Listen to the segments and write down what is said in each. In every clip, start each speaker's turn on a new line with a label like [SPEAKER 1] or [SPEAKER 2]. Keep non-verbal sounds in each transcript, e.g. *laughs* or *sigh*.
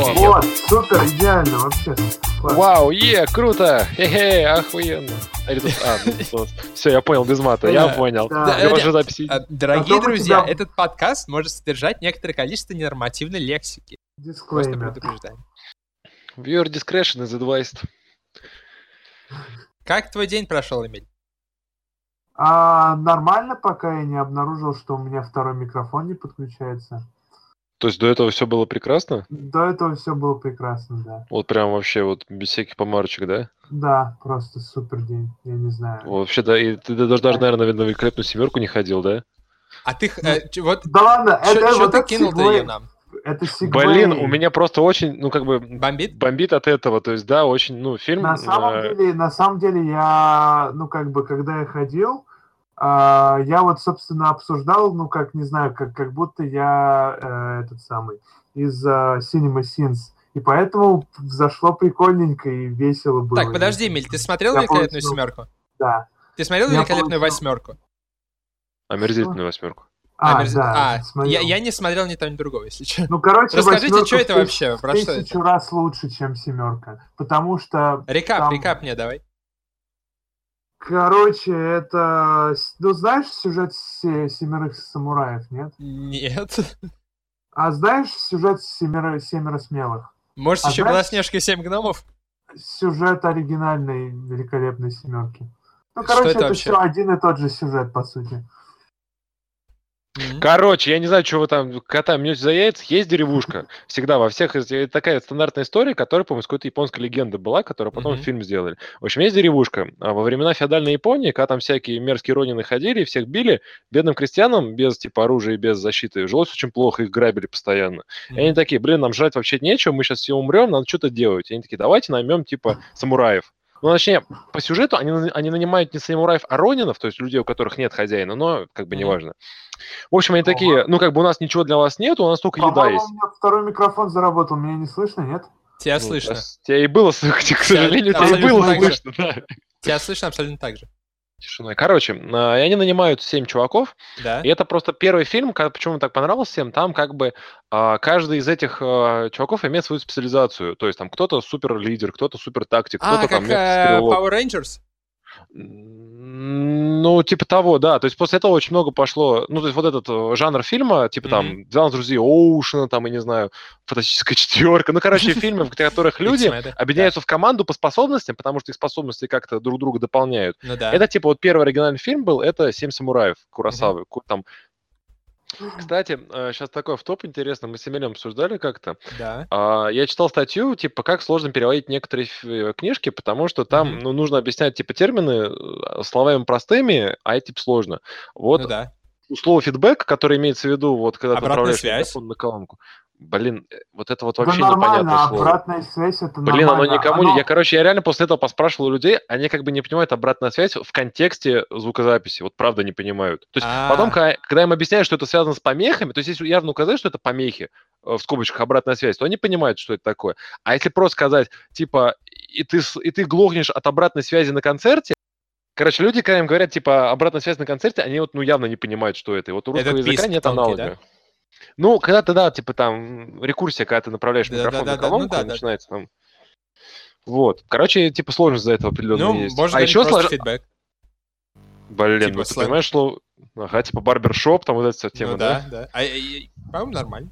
[SPEAKER 1] Во.
[SPEAKER 2] Вот, супер, идеально, вообще. класс.
[SPEAKER 1] Вау, е, круто! Хе-хе, охуенно. Тут, а, ну, *laughs* все, я понял, без мата, я понял.
[SPEAKER 3] А, Дорогие друзья, этот подкаст может содержать некоторое количество ненормативной лексики. Просто предупреждаем.
[SPEAKER 1] Viewer discretion is advised.
[SPEAKER 3] Как твой день прошел, Эмиль?
[SPEAKER 2] А, нормально, пока я не обнаружил, что у меня второй микрофон не подключается.
[SPEAKER 1] То есть до этого все было прекрасно?
[SPEAKER 2] До этого все было прекрасно, да.
[SPEAKER 1] Вот прям вообще вот без всяких помарочек, да?
[SPEAKER 2] Да, просто супер день, я не знаю.
[SPEAKER 1] Вообще, да, и ты даже, даже, наверное, на великолепную семерку не ходил, да?
[SPEAKER 3] А ты, х- э, ч- вот,
[SPEAKER 2] Да ладно, это
[SPEAKER 3] что
[SPEAKER 2] вот
[SPEAKER 3] ты
[SPEAKER 2] это
[SPEAKER 3] кинул-то
[SPEAKER 2] segue-
[SPEAKER 3] ее нам?
[SPEAKER 2] Это segue.
[SPEAKER 1] Блин, у меня просто очень, ну, как бы,
[SPEAKER 3] Бомбит?
[SPEAKER 1] бомбит от этого. То есть, да, очень, ну, фильм...
[SPEAKER 2] На самом
[SPEAKER 1] э,
[SPEAKER 2] деле, на самом деле, я, ну, как бы, когда я ходил, я вот, собственно, обсуждал, ну, как, не знаю, как, как будто я э, этот самый, из э, Cinema Sins. И поэтому зашло прикольненько и весело было.
[SPEAKER 3] Так, подожди, Эмиль, ты смотрел
[SPEAKER 2] Я
[SPEAKER 3] великолепную
[SPEAKER 2] получил.
[SPEAKER 3] семерку?
[SPEAKER 2] Да.
[SPEAKER 3] Ты смотрел
[SPEAKER 2] Я
[SPEAKER 3] великолепную
[SPEAKER 2] получил.
[SPEAKER 3] восьмерку?
[SPEAKER 1] Омерзительную восьмерку.
[SPEAKER 2] А,
[SPEAKER 3] Омерз-
[SPEAKER 2] да,
[SPEAKER 3] а,
[SPEAKER 2] смотрел.
[SPEAKER 3] я, я не смотрел ни того, ни другого, если что.
[SPEAKER 2] Ну, короче,
[SPEAKER 3] Расскажите, что это
[SPEAKER 2] тысяч-
[SPEAKER 3] вообще?
[SPEAKER 2] в
[SPEAKER 3] Про что это?
[SPEAKER 2] тысячу раз лучше, чем семерка. Потому что
[SPEAKER 3] Рекап,
[SPEAKER 2] Там-
[SPEAKER 3] рекап мне давай.
[SPEAKER 2] Короче, это... Ну, знаешь сюжет се- «Семерых самураев», нет?
[SPEAKER 3] Нет.
[SPEAKER 2] А знаешь сюжет «Семеро, «Семеро смелых»?
[SPEAKER 3] Может,
[SPEAKER 2] А
[SPEAKER 3] еще
[SPEAKER 2] знаешь-
[SPEAKER 3] Белоснежка и семь гномов?
[SPEAKER 2] Сюжет оригинальной «Великолепной семерки». Ну,
[SPEAKER 3] Что
[SPEAKER 2] короче,
[SPEAKER 3] это
[SPEAKER 2] это,
[SPEAKER 3] вообще?
[SPEAKER 2] все один и тот же сюжет, по сути.
[SPEAKER 3] М.
[SPEAKER 1] Короче, я не знаю, что вы там кота мнете за яйца. Есть деревушка. *laughs* Всегда во всех... Это такая стандартная история, которая, по-моему, какой-то японской легенды была, которую потом
[SPEAKER 3] Мгм.
[SPEAKER 1] фильм сделали. В общем, есть деревушка. А Во времена феодальной Японии, когда там всякие мерзкие ронины ходили, всех били, бедным крестьянам без типа оружия и без защиты жилось очень плохо, их грабили постоянно. И они такие, блин, нам жрать вообще нечего, мы сейчас все умрем, надо что-то делать. И они такие, давайте наймем типа *laughs* самураев. Ну, точнее, по сюжету они, они нанимают не самураев, а ронинов, то есть людей, у которых нет хозяина, но как бы неважно. В общем, они такие, ну, как бы у нас ничего для вас нет, у нас только еда есть.
[SPEAKER 2] у меня второй микрофон заработал, меня не слышно, нет?
[SPEAKER 3] Тебя
[SPEAKER 1] Ну,
[SPEAKER 3] слышно.
[SPEAKER 1] Тебя и было слышно, *laughs* к сожалению, тебя и было слышно, да.
[SPEAKER 3] Тебя слышно абсолютно так же.
[SPEAKER 1] Тишина. Короче, а, и они нанимают семь чуваков,
[SPEAKER 3] Да?
[SPEAKER 1] И это просто первый фильм, ка- почему он так понравился всем, там как бы а, каждый из этих а, чуваков имеет свою специализацию. То есть там кто-то супер лидер, кто-то супер тактик,
[SPEAKER 3] А,
[SPEAKER 1] кто-то
[SPEAKER 3] как
[SPEAKER 1] там
[SPEAKER 3] э. Power Rangers?
[SPEAKER 1] Ну, типа того, да. То есть после этого очень много пошло, ну, то есть вот этот э, жанр фильма, типа там «12 друзей Оушена», там, я не знаю, «Фантастическая четверка», ну, короче, *laughs* фильмы, в которых люди объединяются в команду по способностям, потому что их способности как-то друг друга дополняют.
[SPEAKER 3] Ну.
[SPEAKER 1] Это типа вот первый оригинальный фильм был, это «Семь самураев» Курасавы. Ку- Там... Кстати, сейчас такой в топ интересно, мы с Эмилем обсуждали как-то.
[SPEAKER 3] Да.
[SPEAKER 1] А, Я читал статью, типа, как сложно переводить некоторые ф- э, книжки, потому что там, ну, нужно объяснять, типа, термины э, словами простыми, а это, типа, сложно. Вот
[SPEAKER 3] Ну да.
[SPEAKER 1] слово фидбэк, которое имеется в виду, вот, когда ты
[SPEAKER 3] Обратная
[SPEAKER 1] направляешь
[SPEAKER 3] связь.
[SPEAKER 1] микрофон на колонку. Блин, э, вот это вот
[SPEAKER 2] Да
[SPEAKER 1] вообще
[SPEAKER 2] нормально,
[SPEAKER 1] непонятное слово.
[SPEAKER 2] обратная связь это
[SPEAKER 1] Блин, оно
[SPEAKER 2] нормально.
[SPEAKER 1] никому не...
[SPEAKER 2] Оно-
[SPEAKER 1] Я, короче, я реально после этого поспрашивал у людей, они как бы не понимают обратную связь в контексте звукозаписи. Вот правда не понимают. То есть
[SPEAKER 3] А.
[SPEAKER 1] потом, когда, когда им объясняют, что это связано с помехами, то есть если явно указать, что это помехи, э, в скобочках обратная связь, то они понимают, что это такое. А если просто сказать, типа, и ты, и ты глохнешь от обратной связи на концерте, Короче, люди, когда им говорят, типа, обратная связь на концерте, они вот, ну, явно не понимают, что это. И вот у русского языка
[SPEAKER 3] писк
[SPEAKER 1] нет
[SPEAKER 3] тонкий,
[SPEAKER 1] аналога. Ну, когда ты, да, типа там, рекурсия, когда ты направляешь
[SPEAKER 3] Да,
[SPEAKER 1] микрофон
[SPEAKER 3] да,
[SPEAKER 1] на
[SPEAKER 3] да, да, ну
[SPEAKER 1] колонку,
[SPEAKER 3] да,
[SPEAKER 1] и
[SPEAKER 3] да.
[SPEAKER 1] начинается там... Вот. Короче, типа, сложность за это определенно
[SPEAKER 3] Ну,
[SPEAKER 1] есть.
[SPEAKER 3] можно
[SPEAKER 1] а еще
[SPEAKER 3] просто
[SPEAKER 1] слож...
[SPEAKER 3] фидбэк.
[SPEAKER 1] Блин,
[SPEAKER 3] типа
[SPEAKER 1] ну ты
[SPEAKER 3] сленг.
[SPEAKER 1] понимаешь, что... Ага, типа барбершоп, там вот эта вся тема,
[SPEAKER 3] Ну
[SPEAKER 1] да?
[SPEAKER 3] да, да. А, По-моему, нормально.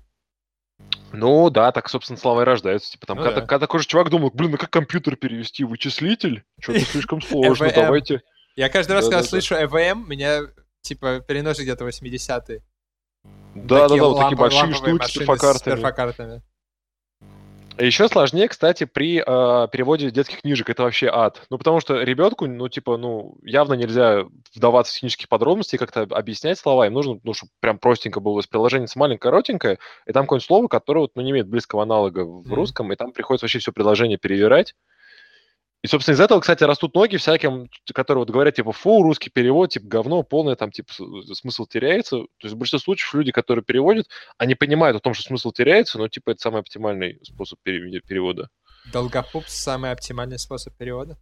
[SPEAKER 1] Ну да, так, собственно, слова и рождаются. Типа там,
[SPEAKER 3] Ну
[SPEAKER 1] когда,
[SPEAKER 3] да.
[SPEAKER 1] когда такой же чувак думал, блин, ну как компьютер перевести? Вычислитель? Что-то *laughs* слишком сложно, давайте...
[SPEAKER 3] Я каждый раз, когда слышу EVM, меня, типа, переносит где-то 80-е.
[SPEAKER 1] Да-да-да, вот такие большие штуки с перфокартами.
[SPEAKER 3] С перфокартами.
[SPEAKER 1] Еще сложнее, кстати, при э, переводе детских книжек. Это вообще ад. Ну, потому что ребенку, ну, типа, ну, явно нельзя вдаваться в технические подробности и как-то объяснять слова. Им нужно, ну, чтобы прям простенько было. То есть приложение маленькое, коротенькое, и там какое-нибудь слово, которое, вот, ну, не имеет близкого аналога в
[SPEAKER 3] Мгм.
[SPEAKER 1] русском, и там приходится вообще все предложение перевирать. И, собственно, из этого, кстати, растут ноги всяким, которые вот говорят, типа, фу, русский перевод, типа, говно, полное, там, типа, с- смысл теряется. То есть в большинстве случаев люди, которые переводят, они понимают о том, что смысл теряется, но, типа, это самый оптимальный способ пере- перевода.
[SPEAKER 3] Долгопупс — самый оптимальный способ перевода.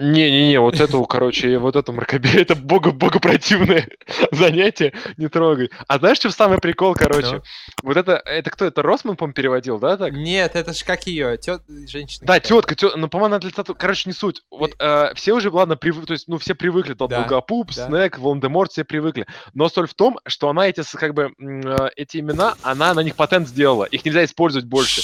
[SPEAKER 1] Не-не-не, вот это, короче, вот это мракобесие, это бога, богопротивное *laughs* занятие, не трогай. А знаешь, что самый прикол, короче?
[SPEAKER 3] Ну?
[SPEAKER 1] Вот это, это кто, это Росман, по переводил, да, так?
[SPEAKER 3] Нет, это ж как ее, тет... женщина.
[SPEAKER 1] Да, тетка, тетка, ну, по-моему, она для. Короче, не суть. Вот э, все уже, ладно, прив... то есть, ну, все привыкли, тот
[SPEAKER 3] Да,
[SPEAKER 1] Долгопуп,
[SPEAKER 3] да.
[SPEAKER 1] Снег, Волан-де-Морт, все привыкли. Но соль в том, что она эти, как бы, э, эти имена, она на них патент сделала. Их нельзя использовать больше.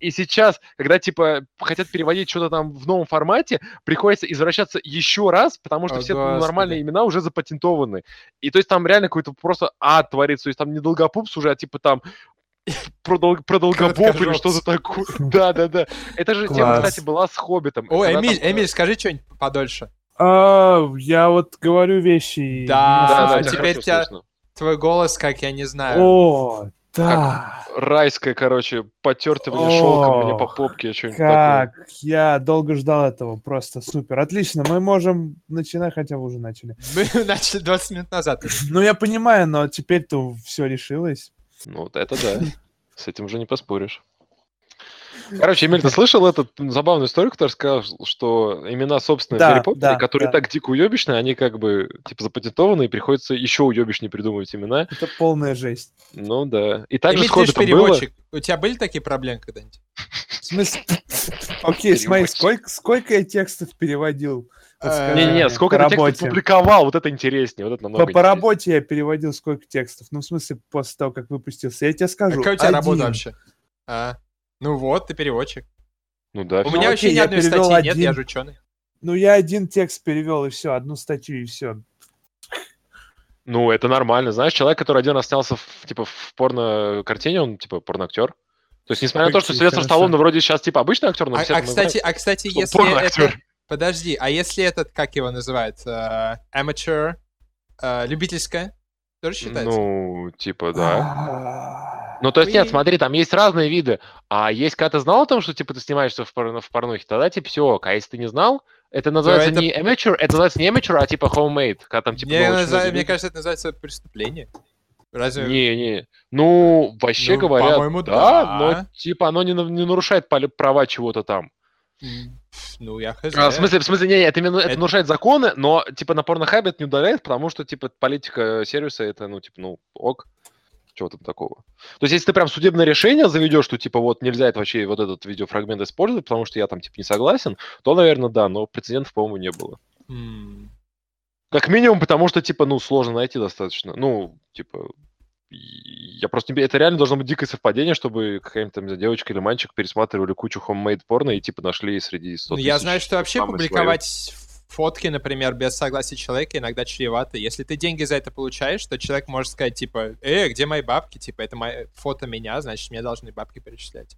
[SPEAKER 1] И сейчас, когда, типа, хотят переводить что-то там в новом формате, приходится извращаться еще раз, потому что
[SPEAKER 3] О,
[SPEAKER 1] все
[SPEAKER 3] Господи.
[SPEAKER 1] нормальные имена уже запатентованы. И то есть там реально какой-то просто ад творится. То есть там не Долгопупс уже, а типа там про, дол... про Долгопоп или что-то такое. *laughs* Да-да-да. Это же тема, кстати, была с Хоббитом.
[SPEAKER 3] О,
[SPEAKER 1] Когда
[SPEAKER 3] Эмиль,
[SPEAKER 1] там, э,
[SPEAKER 3] Эмиль, скажи что-нибудь подольше.
[SPEAKER 2] А, я вот говорю вещи. и
[SPEAKER 3] Да,
[SPEAKER 1] Да, да,
[SPEAKER 3] а, теперь
[SPEAKER 1] хорошо
[SPEAKER 3] тебя-
[SPEAKER 1] слышно.
[SPEAKER 3] Твой голос, как я не знаю.
[SPEAKER 2] О, да.
[SPEAKER 1] Райское, короче, потертывание шелком мне по попке, что-нибудь такое.
[SPEAKER 2] Как я долго ждал этого, просто супер. Отлично, мы можем начинать, хотя вы уже начали. *laughs*
[SPEAKER 3] Мы начали 20 минут назад.
[SPEAKER 2] Ну, я понимаю, но теперь-то все решилось.
[SPEAKER 1] Ну, вот это да. С этим уже не поспоришь. Короче, Эмиль, ты слышал эту забавную историю, которая сказал, что имена собственные
[SPEAKER 2] Да,
[SPEAKER 1] в Гарри Поттере,
[SPEAKER 2] да,
[SPEAKER 1] которые
[SPEAKER 2] да.
[SPEAKER 1] так дико уебищные, они как бы типа запатентованы, и приходится еще уебищнее придумывать имена.
[SPEAKER 2] Это полная жесть.
[SPEAKER 1] Ну да. И также
[SPEAKER 3] Эмиль,
[SPEAKER 1] с
[SPEAKER 3] ты же
[SPEAKER 1] было.
[SPEAKER 3] У тебя были такие проблемы когда-нибудь?
[SPEAKER 2] В смысле? Окей, смотри, сколько, сколько я текстов переводил?
[SPEAKER 3] Э,
[SPEAKER 1] Не-не, сколько
[SPEAKER 2] по
[SPEAKER 1] ты текстов публиковал, вот это интереснее, вот это
[SPEAKER 2] По,
[SPEAKER 1] намного
[SPEAKER 2] по
[SPEAKER 1] интереснее.
[SPEAKER 2] работе я переводил сколько текстов? Ну, в смысле, после того, как выпустился. Я тебе
[SPEAKER 3] А
[SPEAKER 2] скажу.
[SPEAKER 3] Какая у тебя работа вообще? Ну вот, ты переводчик.
[SPEAKER 1] Ну да.
[SPEAKER 3] У
[SPEAKER 1] всё.
[SPEAKER 3] меня
[SPEAKER 2] окей,
[SPEAKER 3] вообще ни одной статьи нет,
[SPEAKER 2] один.
[SPEAKER 3] я же ученый.
[SPEAKER 2] Ну, я один текст перевел, и все, одну статью, и все.
[SPEAKER 1] Ну, это нормально. Знаешь, человек, который один раз снялся в, типа, в порно-картине, он, типа, порноактер. То есть, несмотря на то, что Сильвестр. Сталлоне вроде сейчас, типа, обычный актер, но
[SPEAKER 3] А,
[SPEAKER 1] все
[SPEAKER 3] а, кстати, а кстати, если это... Подожди, а если этот, как его называют, э, amateur, э, любительская, тоже считается?
[SPEAKER 1] Ну, типа, да.
[SPEAKER 2] А,
[SPEAKER 1] Ну, то есть, нет, смотри, там есть разные виды. А есть, когда ты знал о том, что, типа, ты снимаешься в, порно, в порнухе, тогда, типа, все ок. А если ты не знал, это называется
[SPEAKER 3] это-
[SPEAKER 1] не amateur, это называется не amateur, а, типа, homemade. Когда там, типа,
[SPEAKER 3] мне, наза-
[SPEAKER 1] многие
[SPEAKER 3] мне кажется, это называется преступление. Разве...
[SPEAKER 1] Не, не. Ну, вообще
[SPEAKER 3] Ну,
[SPEAKER 1] говоря, да,
[SPEAKER 3] да.
[SPEAKER 1] но, типа, оно не, не нарушает права чего-то там.
[SPEAKER 3] Ну, я хз.
[SPEAKER 1] А, в смысле, в смысле, не, не, это, это
[SPEAKER 3] Это-
[SPEAKER 1] нарушает законы, но, типа, на порнохабе это не удаляет, потому что, типа, политика сервиса, это, ну, типа, ну, ок. Чего там такого? То есть, если ты прям судебное решение заведешь, что, типа, вот нельзя это вообще, вот этот видеофрагмент использовать, потому что я там, типа, не согласен, то, наверное, да, но прецедентов, по-моему, не было.
[SPEAKER 3] М,
[SPEAKER 1] Как минимум, потому что, типа, ну, сложно найти достаточно. Ну, типа, я просто не... Это реально должно быть дикое совпадение, чтобы какая-нибудь там девочка или мальчик пересматривали кучу homemade порно и, типа, нашли среди 100
[SPEAKER 3] Ну, я знаю, что вообще публиковать фотки, например, без согласия человека иногда чревато. Если ты деньги за это получаешь, то человек может сказать, типа, э, где мои бабки? Типа, это мои... фото меня, значит, мне должны бабки перечислять.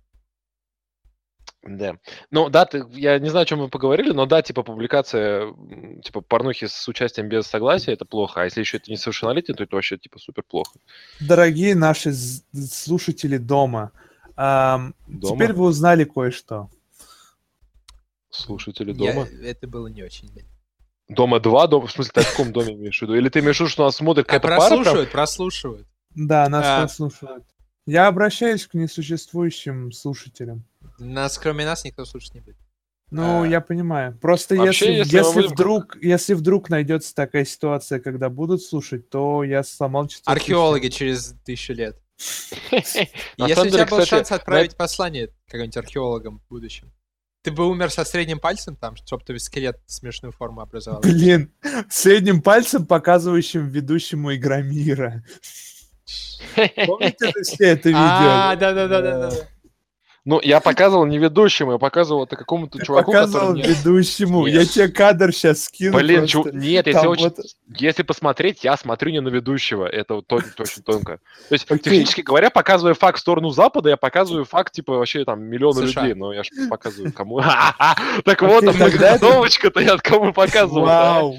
[SPEAKER 1] Да. Ну, да, ты, я не знаю, о чем мы поговорили, но да, типа, публикация, типа, порнухи с участием без согласия, это плохо. А если еще это несовершеннолетие, то это вообще, типа, супер плохо.
[SPEAKER 2] Дорогие наши слушатели дома, ам,
[SPEAKER 1] Дома?
[SPEAKER 2] теперь вы узнали кое-что.
[SPEAKER 1] Слушатели
[SPEAKER 3] Я-
[SPEAKER 1] дома?
[SPEAKER 3] Это было не очень.
[SPEAKER 1] Дома два, дома, в смысле, в каком доме имеешь в виду? Или ты имеешь в виду, что нас смотрит
[SPEAKER 3] А
[SPEAKER 1] какая-то пара?
[SPEAKER 3] прослушивают, прослушивают.
[SPEAKER 2] Да, нас
[SPEAKER 3] А.
[SPEAKER 2] прослушивают. Я обращаюсь к несуществующим слушателям.
[SPEAKER 3] Нас, кроме нас, никто слушать не будет.
[SPEAKER 2] Ну,
[SPEAKER 3] А.
[SPEAKER 2] я понимаю. Просто
[SPEAKER 1] Вообще,
[SPEAKER 2] если,
[SPEAKER 1] если
[SPEAKER 2] если,
[SPEAKER 1] будем-
[SPEAKER 2] вдруг, если вдруг найдется такая ситуация, когда будут слушать, то я сломал частоту.
[SPEAKER 3] Археологи через тысячу лет. *laughs* Если у тебя был шанс отправить послание каким-нибудь археологам в будущем, ты бы умер со средним пальцем там, чтобы ты скелет смешную форму образовал.
[SPEAKER 2] Блин, средним пальцем, показывающим ведущему Игромира. *laughs* Помните все это видео?
[SPEAKER 3] А, да-да-да-да.
[SPEAKER 1] Ну, я показывал не ведущему, я показывал это какому-то
[SPEAKER 2] Ты
[SPEAKER 1] чуваку,
[SPEAKER 2] показывал
[SPEAKER 1] который...
[SPEAKER 2] ведущему.
[SPEAKER 1] Нет.
[SPEAKER 2] Я тебе кадр сейчас скину.
[SPEAKER 1] Блин, чу- нет, если очень...
[SPEAKER 2] вот-
[SPEAKER 1] Если посмотреть, я смотрю не на ведущего, это вот то- это очень тонко. То есть, технически говоря, показывая факт в сторону Запада, я показываю факт, типа, вообще там миллиона
[SPEAKER 3] США.
[SPEAKER 1] людей, но я же *laughs* показываю кому. *laughs* Так вот, многоходовочка-то я кому показывал.
[SPEAKER 2] Вау.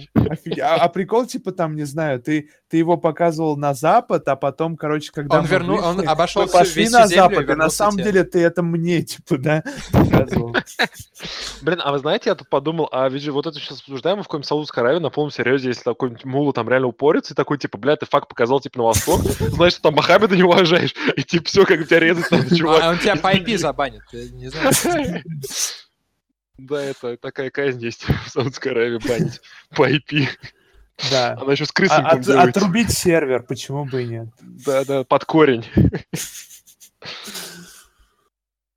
[SPEAKER 2] А, а прикол, типа, там, не знаю, ты, ты его показывал на запад, а потом, короче, когда
[SPEAKER 3] Он
[SPEAKER 2] мы
[SPEAKER 3] вернул- он
[SPEAKER 2] вышли,
[SPEAKER 3] обошел
[SPEAKER 2] мы пошли на запад, и на самом
[SPEAKER 3] тебе.
[SPEAKER 2] деле ты это мне, типа, да, показывал. *laughs*
[SPEAKER 1] Блин, а вы знаете, я тут подумал, а ведь же вот это сейчас обсуждаем в каком-нибудь Саудовской Аравии, на полном серьезе, если какой-нибудь мула там реально упорится, и такой, типа, бля, ты факт показал, типа, на восток, *laughs* значит, там Мохаммеда не уважаешь, и типа, все, как тебя резать надо, *laughs* чувак.
[SPEAKER 3] А он тебя по IP забанит, не знаешь.
[SPEAKER 1] Да, это такая казнь есть в Саудовской Аравии банить по IP.
[SPEAKER 2] Да.
[SPEAKER 1] Она еще с
[SPEAKER 2] А-
[SPEAKER 1] крысеньком
[SPEAKER 2] от-
[SPEAKER 1] делает.
[SPEAKER 2] отрубить сервер, почему бы и нет?
[SPEAKER 1] Да, да, под корень.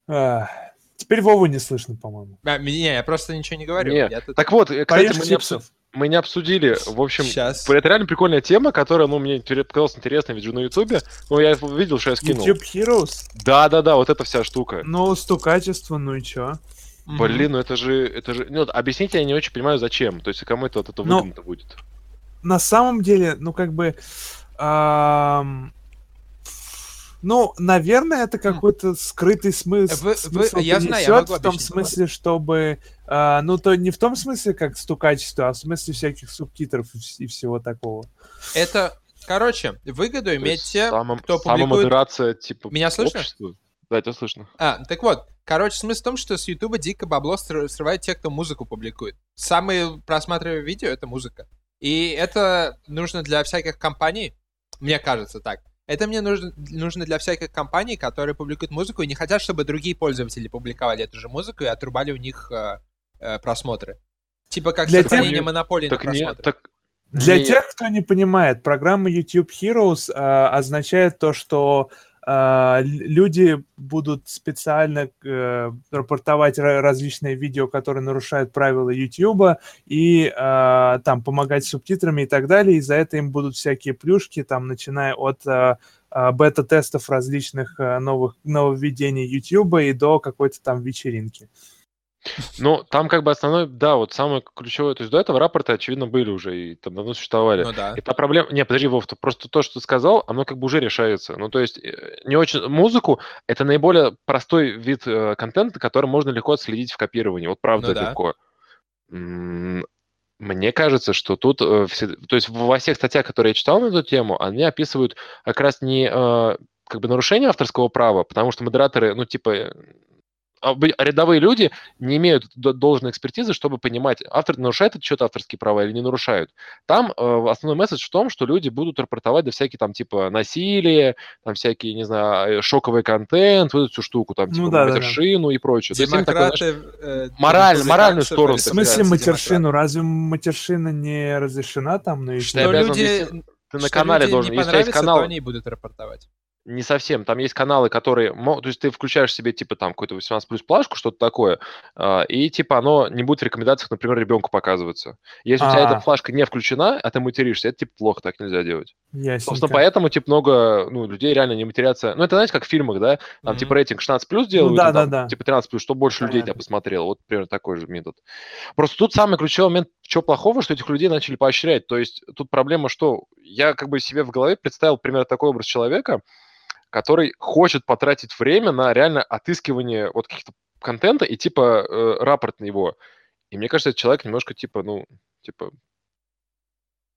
[SPEAKER 2] А, Теперь Вову не слышно, по-моему.
[SPEAKER 3] А, не, я просто ничего не говорю.
[SPEAKER 1] Не,
[SPEAKER 3] Я тут-
[SPEAKER 1] Так вот, э, кстати, мы не, обсу- мы не обсудили, в общем,
[SPEAKER 3] Щас.
[SPEAKER 1] это реально прикольная тема, которая, ну, мне показалась интересной, ведь на Ютубе, ну, я видел, что я скинул.
[SPEAKER 2] YouTube Heroes?
[SPEAKER 1] Да-да-да, вот эта вся штука.
[SPEAKER 2] Ну, стукачество, ну и чё?
[SPEAKER 1] Блин, ну это же, это же, ну, вот объясните, я не очень понимаю, зачем, то есть кому это вот это
[SPEAKER 2] Ну,
[SPEAKER 1] выгодно будет.
[SPEAKER 2] На самом деле, ну, как бы... ам, Ну, наверное, это какой-то скрытый смысл.
[SPEAKER 3] Вы- вы-
[SPEAKER 2] смысл
[SPEAKER 3] я знаю, я могу
[SPEAKER 2] в том смысле, чтобы... а, ну, то не в том смысле, как стукачество, а в смысле всяких субтитров и и всего такого.
[SPEAKER 3] Это, короче, выгоду
[SPEAKER 1] То
[SPEAKER 3] имеет те,
[SPEAKER 1] само-
[SPEAKER 3] кто публикует...
[SPEAKER 1] самомодерация, типа,
[SPEAKER 3] Меня слышно?
[SPEAKER 1] общества. Да, тебя слышно.
[SPEAKER 3] А, так вот, короче, смысл в том, что с Ютуба дико бабло сры- срывают те, кто музыку публикует. Самые просматриваемые видео — это музыка. И это нужно для всяких компаний, мне кажется так. Это мне нужно, нужно для всяких компаний, которые публикуют музыку и не хотят, чтобы другие пользователи публиковали эту же музыку и отрубали у них э, э, просмотры. Типа как
[SPEAKER 2] Для
[SPEAKER 3] сохранение
[SPEAKER 1] тех-
[SPEAKER 3] монополии на
[SPEAKER 1] Так не,
[SPEAKER 3] просмотры.
[SPEAKER 1] так...
[SPEAKER 2] Для
[SPEAKER 1] не-
[SPEAKER 2] тех, кто не понимает, программа YouTube Heroes а, означает то, что люди будут специально э, рапортовать ра- различные видео, которые нарушают правила YouTube, и а, там помогать субтитрами и так далее. И за это им будут всякие плюшки, там, начиная от а, а, бета-тестов различных а, новых нововведений YouTube и до какой-то там вечеринки.
[SPEAKER 1] Ну, там как бы основной, да, вот самое ключевое, то есть до этого рапорты, очевидно, были уже и там давно существовали.
[SPEAKER 3] Ну да.
[SPEAKER 1] И та проблема... Не, подожди, Вов, то просто то, что ты сказал, оно как бы уже решается. Ну, то есть э, не очень... Музыку — это наиболее простой вид э, контента, который можно легко отследить в копировании. Вот правда
[SPEAKER 3] Ну да.
[SPEAKER 1] легко. М, Мне кажется, что тут... э, все- То есть во всех статьях, которые я читал на эту тему, они описывают как раз не э, как бы нарушение авторского права, потому что модераторы, ну, типа, рядовые люди не имеют должной экспертизы, чтобы понимать, автор нарушает это что-то авторские права или не нарушают. Там э, основной месседж в том, что люди будут рапортовать да всякие там типа насилие, там всякие, не знаю, э, шоковый контент, вот эту всю штуку, там
[SPEAKER 2] Ну
[SPEAKER 1] типа
[SPEAKER 2] да, да, да.
[SPEAKER 1] матершину и прочее. То есть им такой, знаешь,
[SPEAKER 3] Демократы... э,
[SPEAKER 1] мораль- моральную сторону,
[SPEAKER 2] В смысле
[SPEAKER 1] сказать,
[SPEAKER 2] матершину? Разве матершина не разрешена там на
[SPEAKER 1] Что
[SPEAKER 3] люди,
[SPEAKER 1] ты на
[SPEAKER 3] что
[SPEAKER 1] канале
[SPEAKER 3] люди
[SPEAKER 1] должен,
[SPEAKER 3] не
[SPEAKER 1] если есть канал,
[SPEAKER 3] то они будут рапортовать.
[SPEAKER 1] Не совсем. Там есть каналы, которые... То есть ты включаешь себе, типа, там, какую-то 18 плюс плашку, что-то такое, а, и, типа, оно не будет в рекомендациях, например, ребенку показываться. Если у тебя
[SPEAKER 2] А.
[SPEAKER 1] эта флажка не включена, а ты материшься, это, типа, плохо, так нельзя делать.
[SPEAKER 2] Ясненько.
[SPEAKER 1] Собственно, поэтому, типа, много, ну, людей реально не матерятся. Ну, это, знаете, как в фильмах, да? Там,
[SPEAKER 3] Мгм.
[SPEAKER 1] типа, рейтинг 16 плюс делают,
[SPEAKER 2] да,
[SPEAKER 1] и там,
[SPEAKER 2] да, да.
[SPEAKER 1] типа, 13 плюс, чтобы больше людей тебя
[SPEAKER 2] Понятно.
[SPEAKER 1] посмотрело. Вот, примерно, такой же метод. Просто тут самый ключевой момент, что плохого, что этих людей начали поощрять. То есть тут проблема, что я как бы себе в голове представил примерно такой образ человека, который хочет потратить время на реально отыскивание вот каких-то контента и типа э, рапорт на него. И мне кажется, этот человек немножко типа, ну, типа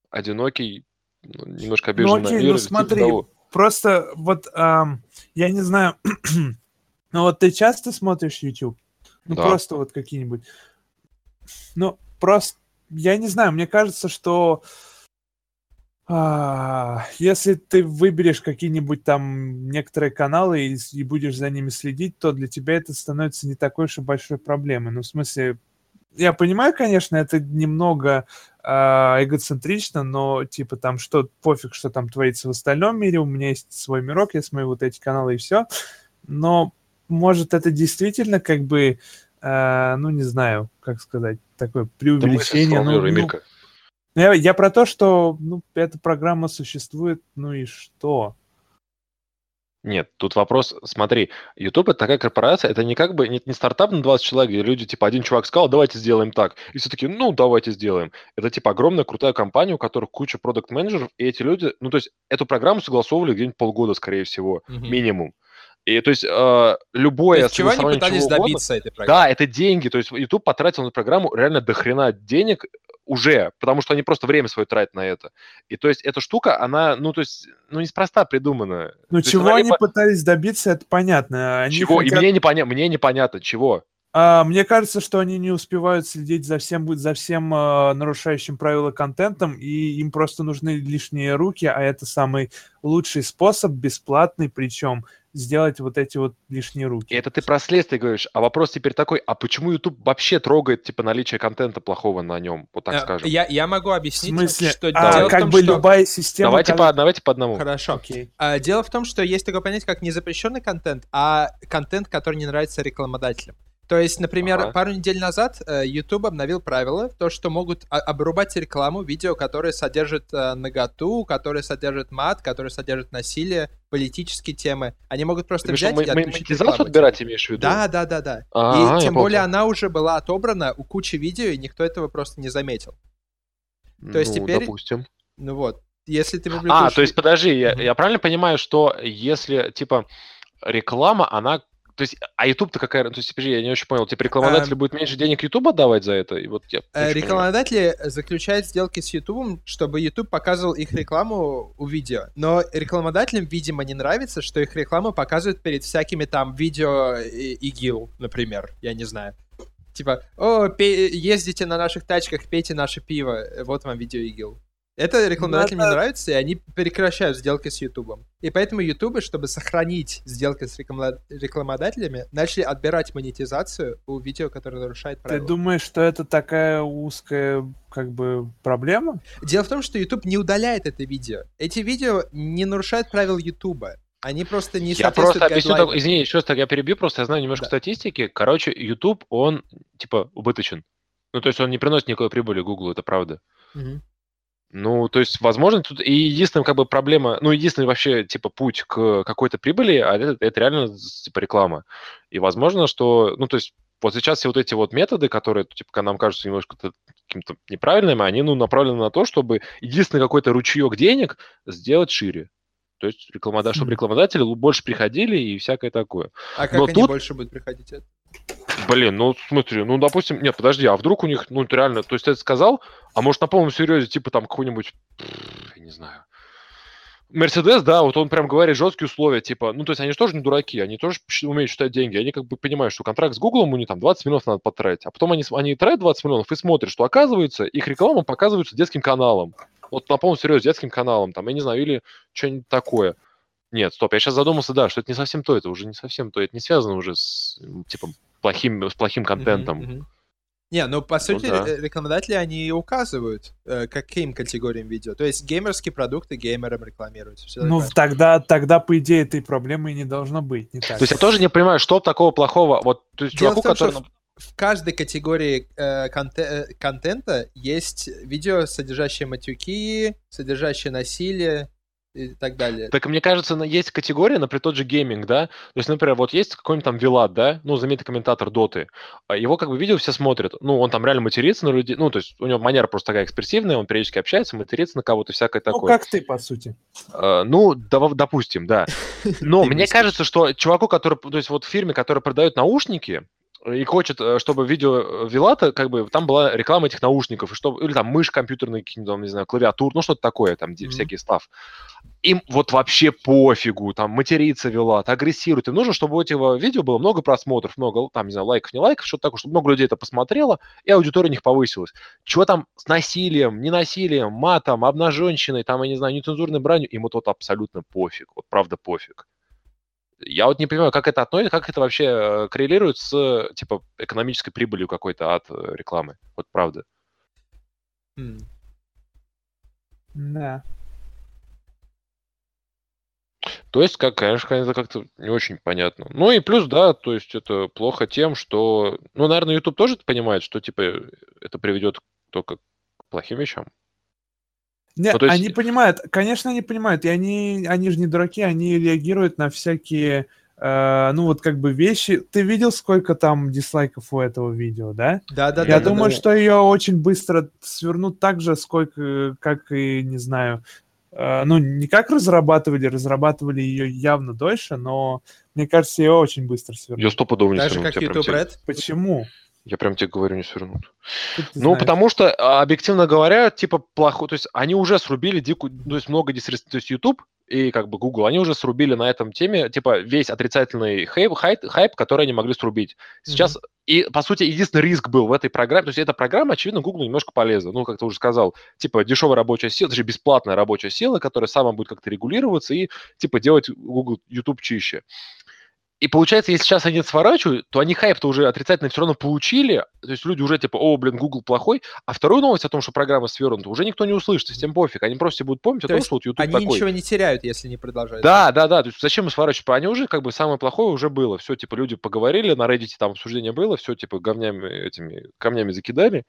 [SPEAKER 1] одинокий, ну, немножко
[SPEAKER 2] Ну
[SPEAKER 1] обижен на
[SPEAKER 2] окей,
[SPEAKER 1] мир.
[SPEAKER 2] ну
[SPEAKER 1] типа
[SPEAKER 2] смотри,
[SPEAKER 1] того.
[SPEAKER 2] просто вот ам, я не знаю, *clears throat* ну вот ты часто смотришь YouTube? Ну
[SPEAKER 1] Да.
[SPEAKER 2] просто вот какие-нибудь. Ну просто, я не знаю, мне кажется, что если ты выберешь какие-нибудь там некоторые каналы и, и будешь за ними следить, то для тебя это становится не такой уж и большой проблемой. Ну, в смысле, я понимаю, конечно, это немного а, эгоцентрично, но типа там что пофиг, что там творится в остальном мире, у меня есть свой мирок, я смотрю вот эти каналы и все. Но может это действительно как бы, а, ну не знаю, как сказать, такое
[SPEAKER 1] Ты
[SPEAKER 2] преувеличение. Ну,
[SPEAKER 1] сформулируй,
[SPEAKER 2] ну,
[SPEAKER 1] Мирка.
[SPEAKER 2] я, я про то, что ну, эта программа существует, ну и что?
[SPEAKER 1] Нет, тут вопрос, смотри, YouTube это такая корпорация, это не как бы не, не стартап на 20 человек, где люди, типа, один чувак сказал, давайте сделаем так, и все таки ну, давайте сделаем. Это, типа, огромная крутая компания, у которых куча продукт-менеджеров, и эти люди, ну, то есть, эту программу согласовывали где-нибудь полгода, скорее всего,
[SPEAKER 3] Мгм.
[SPEAKER 1] минимум. И, то есть, э,
[SPEAKER 3] То
[SPEAKER 1] любое
[SPEAKER 3] есть чего они пытались
[SPEAKER 1] чего угодно-
[SPEAKER 3] добиться этой программы?
[SPEAKER 1] Да, это деньги. То есть YouTube потратил на программу реально дохрена денег уже, потому что они просто время свое тратят на это. И то есть эта штука, она, ну, то есть, ну, неспроста придумана.
[SPEAKER 2] Ну
[SPEAKER 1] То
[SPEAKER 2] чего они
[SPEAKER 1] либо-
[SPEAKER 2] пытались добиться, это понятно. Они
[SPEAKER 1] Чего? И
[SPEAKER 2] хотят-
[SPEAKER 1] мне, непоня... мне непонятно, чего.
[SPEAKER 2] А, мне кажется, что они не успевают следить за всем, за всем э, нарушающим правила контентом, и им просто нужны лишние руки, а это самый лучший способ, бесплатный причем, сделать вот эти вот лишние руки.
[SPEAKER 1] И это ты про следствие говоришь. А вопрос теперь такой, а почему YouTube вообще трогает, типа, наличие контента плохого на нем, вот так
[SPEAKER 3] Э,
[SPEAKER 1] скажем?
[SPEAKER 3] Я, я могу
[SPEAKER 2] В
[SPEAKER 3] объяснить,
[SPEAKER 2] смысле?
[SPEAKER 3] что
[SPEAKER 2] А,
[SPEAKER 3] дело в
[SPEAKER 2] как
[SPEAKER 3] том,
[SPEAKER 2] бы
[SPEAKER 3] что...
[SPEAKER 2] любая система...
[SPEAKER 1] Давайте,
[SPEAKER 2] кажется-
[SPEAKER 1] по, давайте по одному.
[SPEAKER 3] Хорошо.
[SPEAKER 2] Окей.
[SPEAKER 3] А, Дело в том, что есть такое понятие, как незапрещенный контент, а контент, который не нравится рекламодателям. То есть, например,
[SPEAKER 1] Ага.
[SPEAKER 3] пару недель назад э, YouTube обновил правила, то, что могут а- обрубать рекламу видео, которые содержат э, наготу, которые содержат мат, которые содержат насилие, политические темы. Они могут
[SPEAKER 1] Ты
[SPEAKER 3] просто
[SPEAKER 1] виду
[SPEAKER 3] взять и
[SPEAKER 1] мо- мо-
[SPEAKER 3] отключить
[SPEAKER 1] монетизацию
[SPEAKER 3] рекламу.
[SPEAKER 1] отбирать имеешь в виду?
[SPEAKER 3] Да, да, да, да.
[SPEAKER 1] А,
[SPEAKER 3] и тем более она уже была отобрана у кучи видео, и никто этого просто не заметил. то есть
[SPEAKER 1] Ну,
[SPEAKER 3] теперь-
[SPEAKER 1] допустим.
[SPEAKER 3] Ну вот, если ты
[SPEAKER 1] А,
[SPEAKER 3] публикуешь...
[SPEAKER 1] то есть, подожди, я, я правильно понимаю, что если, типа, реклама, она... То есть, а YouTube-то какая... То есть, подожди, я не очень понял. Типа, рекламодатель
[SPEAKER 3] Эм.
[SPEAKER 1] будет меньше денег YouTube отдавать за это? И вот я
[SPEAKER 3] Э,
[SPEAKER 1] очень понимаю.
[SPEAKER 3] Рекламодатели заключают сделки с YouTube, чтобы YouTube показывал их рекламу у видео. Но рекламодателям, видимо, не нравится, что их рекламу показывают перед всякими там видео ИГИЛ, например. Я не знаю. Типа, о, ездите на наших тачках, пейте наше пиво, э, вот вам видео ИГИЛ. Это рекламодателям не
[SPEAKER 2] это-
[SPEAKER 3] нравится, и они прекращают сделки с YouTube. И поэтому YouTube, чтобы сохранить сделки с реклама- рекламодателями, начали отбирать монетизацию у видео, которое нарушает
[SPEAKER 2] Ты
[SPEAKER 3] правила.
[SPEAKER 2] думаешь, что это такая узкая, как бы, проблема?
[SPEAKER 3] Дело в том, что YouTube не удаляет это видео. Эти видео не нарушают правил YouTube. Они просто не
[SPEAKER 1] Я просто
[SPEAKER 3] соответствуют
[SPEAKER 1] объясню, так, извини, еще раз так я перебью, просто я знаю немножко
[SPEAKER 3] Да.
[SPEAKER 1] статистики. Короче, YouTube, он, типа, убыточен. Ну, то есть он не приносит никакой прибыли Google, это правда.
[SPEAKER 3] Мгм.
[SPEAKER 1] Ну, то есть, возможно, тут и единственная как бы проблема, ну, единственный вообще, типа, путь к какой-то прибыли, а это, это реально, типа, реклама. И возможно, что, ну, то есть, вот сейчас все вот эти вот методы, которые, типа, нам кажутся немножко каким-то неправильными, они, ну, направлены на то, чтобы единственный какой-то ручеек денег сделать шире. То есть, рекламода... чтобы рекламодатели больше приходили и всякое такое.
[SPEAKER 3] А как
[SPEAKER 1] Но
[SPEAKER 3] они
[SPEAKER 1] тут-
[SPEAKER 3] больше будут приходить?
[SPEAKER 1] Блин, ну смотри, ну допустим, нет, подожди, а вдруг у них, ну реально, то есть ты это сказал, а может на полном серьезе, типа там какой-нибудь, не знаю, Мерседес, да, вот он прям говорит жесткие условия, типа, ну то есть они же тоже не дураки, они тоже умеют считать деньги, они как бы понимают, что контракт с Гуглом у них там 20 миллионов надо потратить, а потом они, они тратят 20 миллионов и смотрят, что оказывается их реклама показывается детским каналом, вот на полном серьезе детским каналом, там, я не знаю, или что-нибудь такое. Нет, стоп, я сейчас задумался, да, что это не совсем то, это уже не совсем то, это не связано уже с, типа, плохим, с плохим контентом.
[SPEAKER 3] Не, ну по сути
[SPEAKER 1] да.
[SPEAKER 3] ре- рекламодатели, они указывают, э, каким категориям видео. То есть геймерские продукты геймерам рекламируются. всё
[SPEAKER 2] Ну,
[SPEAKER 3] такое.
[SPEAKER 2] тогда, тогда, по идее, этой проблемы не должно быть, не так?
[SPEAKER 1] То есть я тоже не понимаю, что такого плохого, вот, то есть
[SPEAKER 3] Дело в
[SPEAKER 1] чуваку,
[SPEAKER 3] том,
[SPEAKER 1] который...
[SPEAKER 3] в каждой категории э, конте- э, контента есть видео, содержащие матюки, содержащие насилие и так далее.
[SPEAKER 1] Так мне кажется, на- есть категория, например, тот же гейминг, да? То есть, например, вот есть какой-нибудь там Вилат, да? Ну, знаменитый комментатор Доты. А Его как бы видео все смотрят. Ну, он там реально матерится на людей. Ну, то есть у него манера просто такая экспрессивная, он периодически общается, матерится на кого-то, всякое
[SPEAKER 2] Ну,
[SPEAKER 1] такое.
[SPEAKER 2] как ты, по сути.
[SPEAKER 1] Э, Ну, допустим, да. *laughs* Но мне кажется, что чуваку, который, то есть вот в фирме, которая продает наушники, и хочет, э, чтобы видео э, Вилата, как бы, там была реклама этих наушников, и чтобы, или там мышь компьютерная, какие-нибудь, там, не знаю, клавиатур, ну, что-то такое, там,
[SPEAKER 3] Мгм.
[SPEAKER 1] всякий став. Им вот вообще пофигу, там, материться Вилат, агрессирует. Им нужно, чтобы у этого видео было много просмотров, много, там, не знаю, лайков, не лайков, что-то такое, чтобы много людей это посмотрело, и аудитория у них повысилась. Чего там с насилием, ненасилием, матом, обнаженщиной, там, я не знаю, нецензурной бранью, им вот, вот абсолютно пофиг, вот правда пофиг. Я вот не понимаю, как это относится, как это вообще э, коррелирует с, э, типа, экономической прибылью какой-то от э, рекламы. Вот правда.
[SPEAKER 3] М.
[SPEAKER 2] Да.
[SPEAKER 1] То есть, как, конечно, это как-то не очень понятно. Ну и плюс, да, то есть это плохо тем, что... Ну, наверное, YouTube тоже понимает, что, типа, это приведет только к плохим вещам.
[SPEAKER 2] Не,
[SPEAKER 1] Ну, есть-
[SPEAKER 2] они понимают, конечно, они понимают, и они, они же не дураки, они реагируют на всякие, э, ну вот как бы вещи. Ты видел, сколько там дизлайков у этого видео, да?
[SPEAKER 3] Да, да,
[SPEAKER 2] Я
[SPEAKER 3] да, да,
[SPEAKER 2] думаю,
[SPEAKER 3] да.
[SPEAKER 2] что ее очень быстро свернут так же, сколько, как и, не знаю, э, ну не как разрабатывали, разрабатывали ее явно дольше, но мне кажется, ее очень быстро свернут.
[SPEAKER 1] Я стопудово не
[SPEAKER 3] Так же,
[SPEAKER 1] свернут,
[SPEAKER 3] как
[SPEAKER 1] я прям
[SPEAKER 3] YouTube Red.
[SPEAKER 2] Почему?
[SPEAKER 1] Я прям тебе говорю, не свернут. Ну,
[SPEAKER 2] знаешь?
[SPEAKER 1] потому что, а, объективно говоря, типа, плохо, то есть они уже срубили дикую, то есть много дисрес... то есть YouTube и как бы Google, они уже срубили на этом теме, типа, весь отрицательный хайп, хайп, хайп который они могли срубить. Сейчас, mm-hmm. и, по сути, единственный риск был в этой программе, то есть эта программа, очевидно, Google немножко полезна. Ну, как ты уже сказал, типа, дешевая рабочая сила, даже бесплатная рабочая сила, которая сама будет как-то регулироваться и, типа, делать Google YouTube чище. И получается, если сейчас они сворачивают, то они хайп-то уже отрицательно все равно получили. То есть люди уже типа, о, блин, Google плохой. А вторую новость о том, что программа свернута, уже никто не услышит, всем пофиг. Они просто будут помнить то о том, что вот YouTube
[SPEAKER 3] они
[SPEAKER 1] такой.
[SPEAKER 3] Они ничего не теряют, если не продолжают.
[SPEAKER 1] Да, да, да. То есть зачем мы сворачивать? Они уже как бы самое плохое уже было. Все, типа, люди поговорили, на Reddit там обсуждение было, все, типа, говнями этими камнями закидали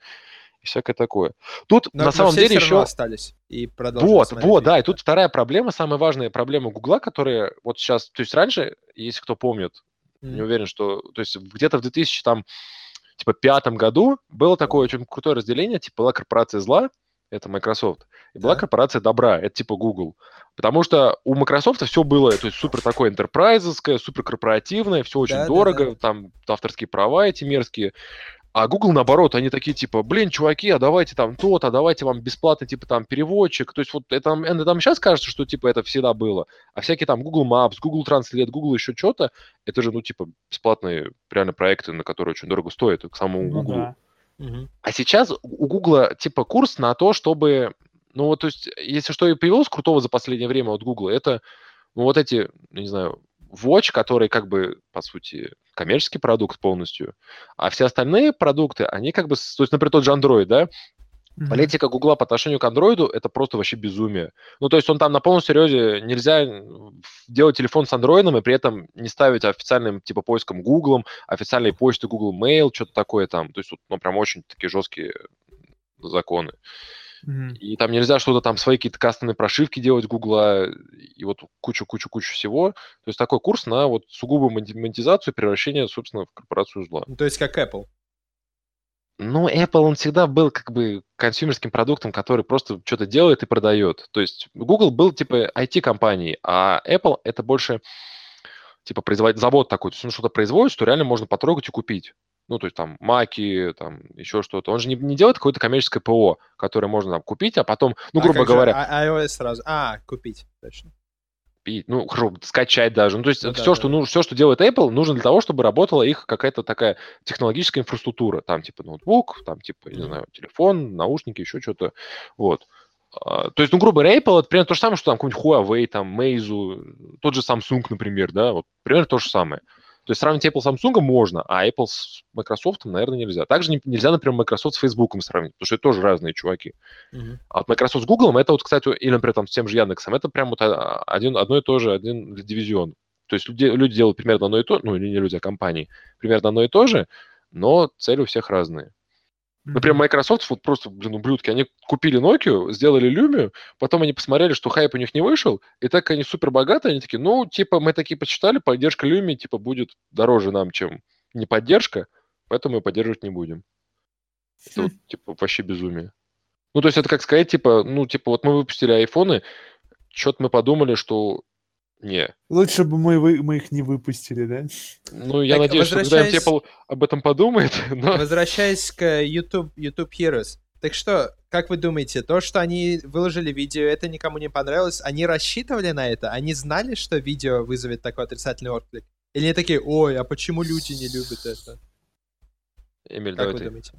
[SPEAKER 1] и всякое такое. Тут но, на самом деле еще
[SPEAKER 3] остались и
[SPEAKER 1] Вот, вот, да, и тут вторая проблема, самая важная проблема Гугла, которая вот сейчас, то есть раньше, если кто помнит, mm-hmm. не уверен, что, то есть где-то в 2000 там типа пятом году было такое очень крутое разделение, типа была корпорация зла, это Microsoft, и была да. корпорация добра, это типа Google. Потому что у Microsoft все было, то есть супер такое enterprise супер корпоративное, все очень да, дорого, да, да. там авторские права эти мерзкие. А Google, наоборот, они такие, типа, блин, чуваки, а давайте там то-то, а давайте вам бесплатный, типа, там, переводчик. То есть вот это, это там сейчас кажется, что, типа, это всегда было. А всякие там Google Maps, Google Translate, Google еще что-то, это же, ну, типа, бесплатные реально проекты, на которые очень дорого стоят к самому Google. Ну, да. А сейчас у Google, типа, курс на то, чтобы... Ну, вот, то есть, если что и появилось крутого за последнее время от Google, это, ну, вот эти, не знаю, Watch, который как бы, по сути, коммерческий продукт полностью, а все остальные продукты, они как бы, то есть, например, тот же Android, да, Mm-hmm. Политика Гугла по отношению к Андроиду это просто вообще безумие. Ну, то есть он там на полном серьезе нельзя делать телефон с андроидом и при этом не ставить официальным типа поиском Гуглом, официальной почты Google Mail, что-то такое там. То есть, ну, прям очень такие жесткие законы. Mm-hmm. И там нельзя что-то там, свои какие-то кастомные прошивки делать Гугла, и вот кучу-кучу-кучу всего. То есть такой курс на вот сугубую монетизацию, превращение, собственно, в корпорацию зла.
[SPEAKER 3] Ну, то есть как Apple.
[SPEAKER 1] Ну, Apple, он всегда был как бы консюмерским продуктом, который просто что-то делает и продает. То есть Google был типа IT-компанией, а Apple это больше типа производить завод такой, то есть он что-то производит, что реально можно потрогать и купить ну, то есть там маки, там еще что-то. Он же не, не делает какое-то коммерческое ПО, которое можно там, купить, а потом, ну, а грубо а говоря... Же
[SPEAKER 3] а, iOS сразу. А, купить, точно.
[SPEAKER 1] Купить, ну, грубо, скачать даже. Ну, то есть ну, все, да, что, да. Ну, все, что делает Apple, нужно для того, чтобы работала их какая-то такая технологическая инфраструктура. Там типа ноутбук, там типа, не знаю, телефон, наушники, еще что-то. Вот. Uh, то есть, ну, грубо говоря, Apple это примерно то же самое, что там какой-нибудь Huawei, там, Meizu, тот же Samsung, например, да, вот примерно то же самое. То есть сравнить Apple с Samsung можно, а Apple с Microsoft, наверное, нельзя. Также нельзя, например, Microsoft с Facebook сравнить, потому что это тоже разные чуваки. Uh-huh. А вот Microsoft с Google, это вот, кстати, или, например, там, с тем же Яндексом, это прям вот один, одно и то же, один дивизион. То есть люди, люди делают примерно одно и то, ну, не люди, а компании, примерно одно и то же, но цели у всех разные. Например, Microsoft, вот просто, блин, ублюдки, они купили Nokia, сделали Lumia, потом они посмотрели, что хайп у них не вышел, и так они супер богатые, они такие, ну, типа, мы такие почитали, поддержка Lumia, типа, будет дороже нам, чем не поддержка, поэтому мы поддерживать не будем. Это вот, типа, вообще безумие. Ну, то есть это как сказать, типа, ну, типа, вот мы выпустили айфоны, что-то мы подумали, что не.
[SPEAKER 2] Лучше бы мы, вы, мы их не выпустили, да?
[SPEAKER 1] Ну, я так, надеюсь, возвращаясь... что когда Apple об этом подумает. *laughs*
[SPEAKER 3] Но... Возвращаясь к YouTube, YouTube Heroes. Так что, как вы думаете, то, что они выложили видео, это никому не понравилось, они рассчитывали на это? Они знали, что видео вызовет такой отрицательный отклик? Или они такие, ой, а почему люди не любят это?
[SPEAKER 1] Эмиль, как давай вы ты. думаете?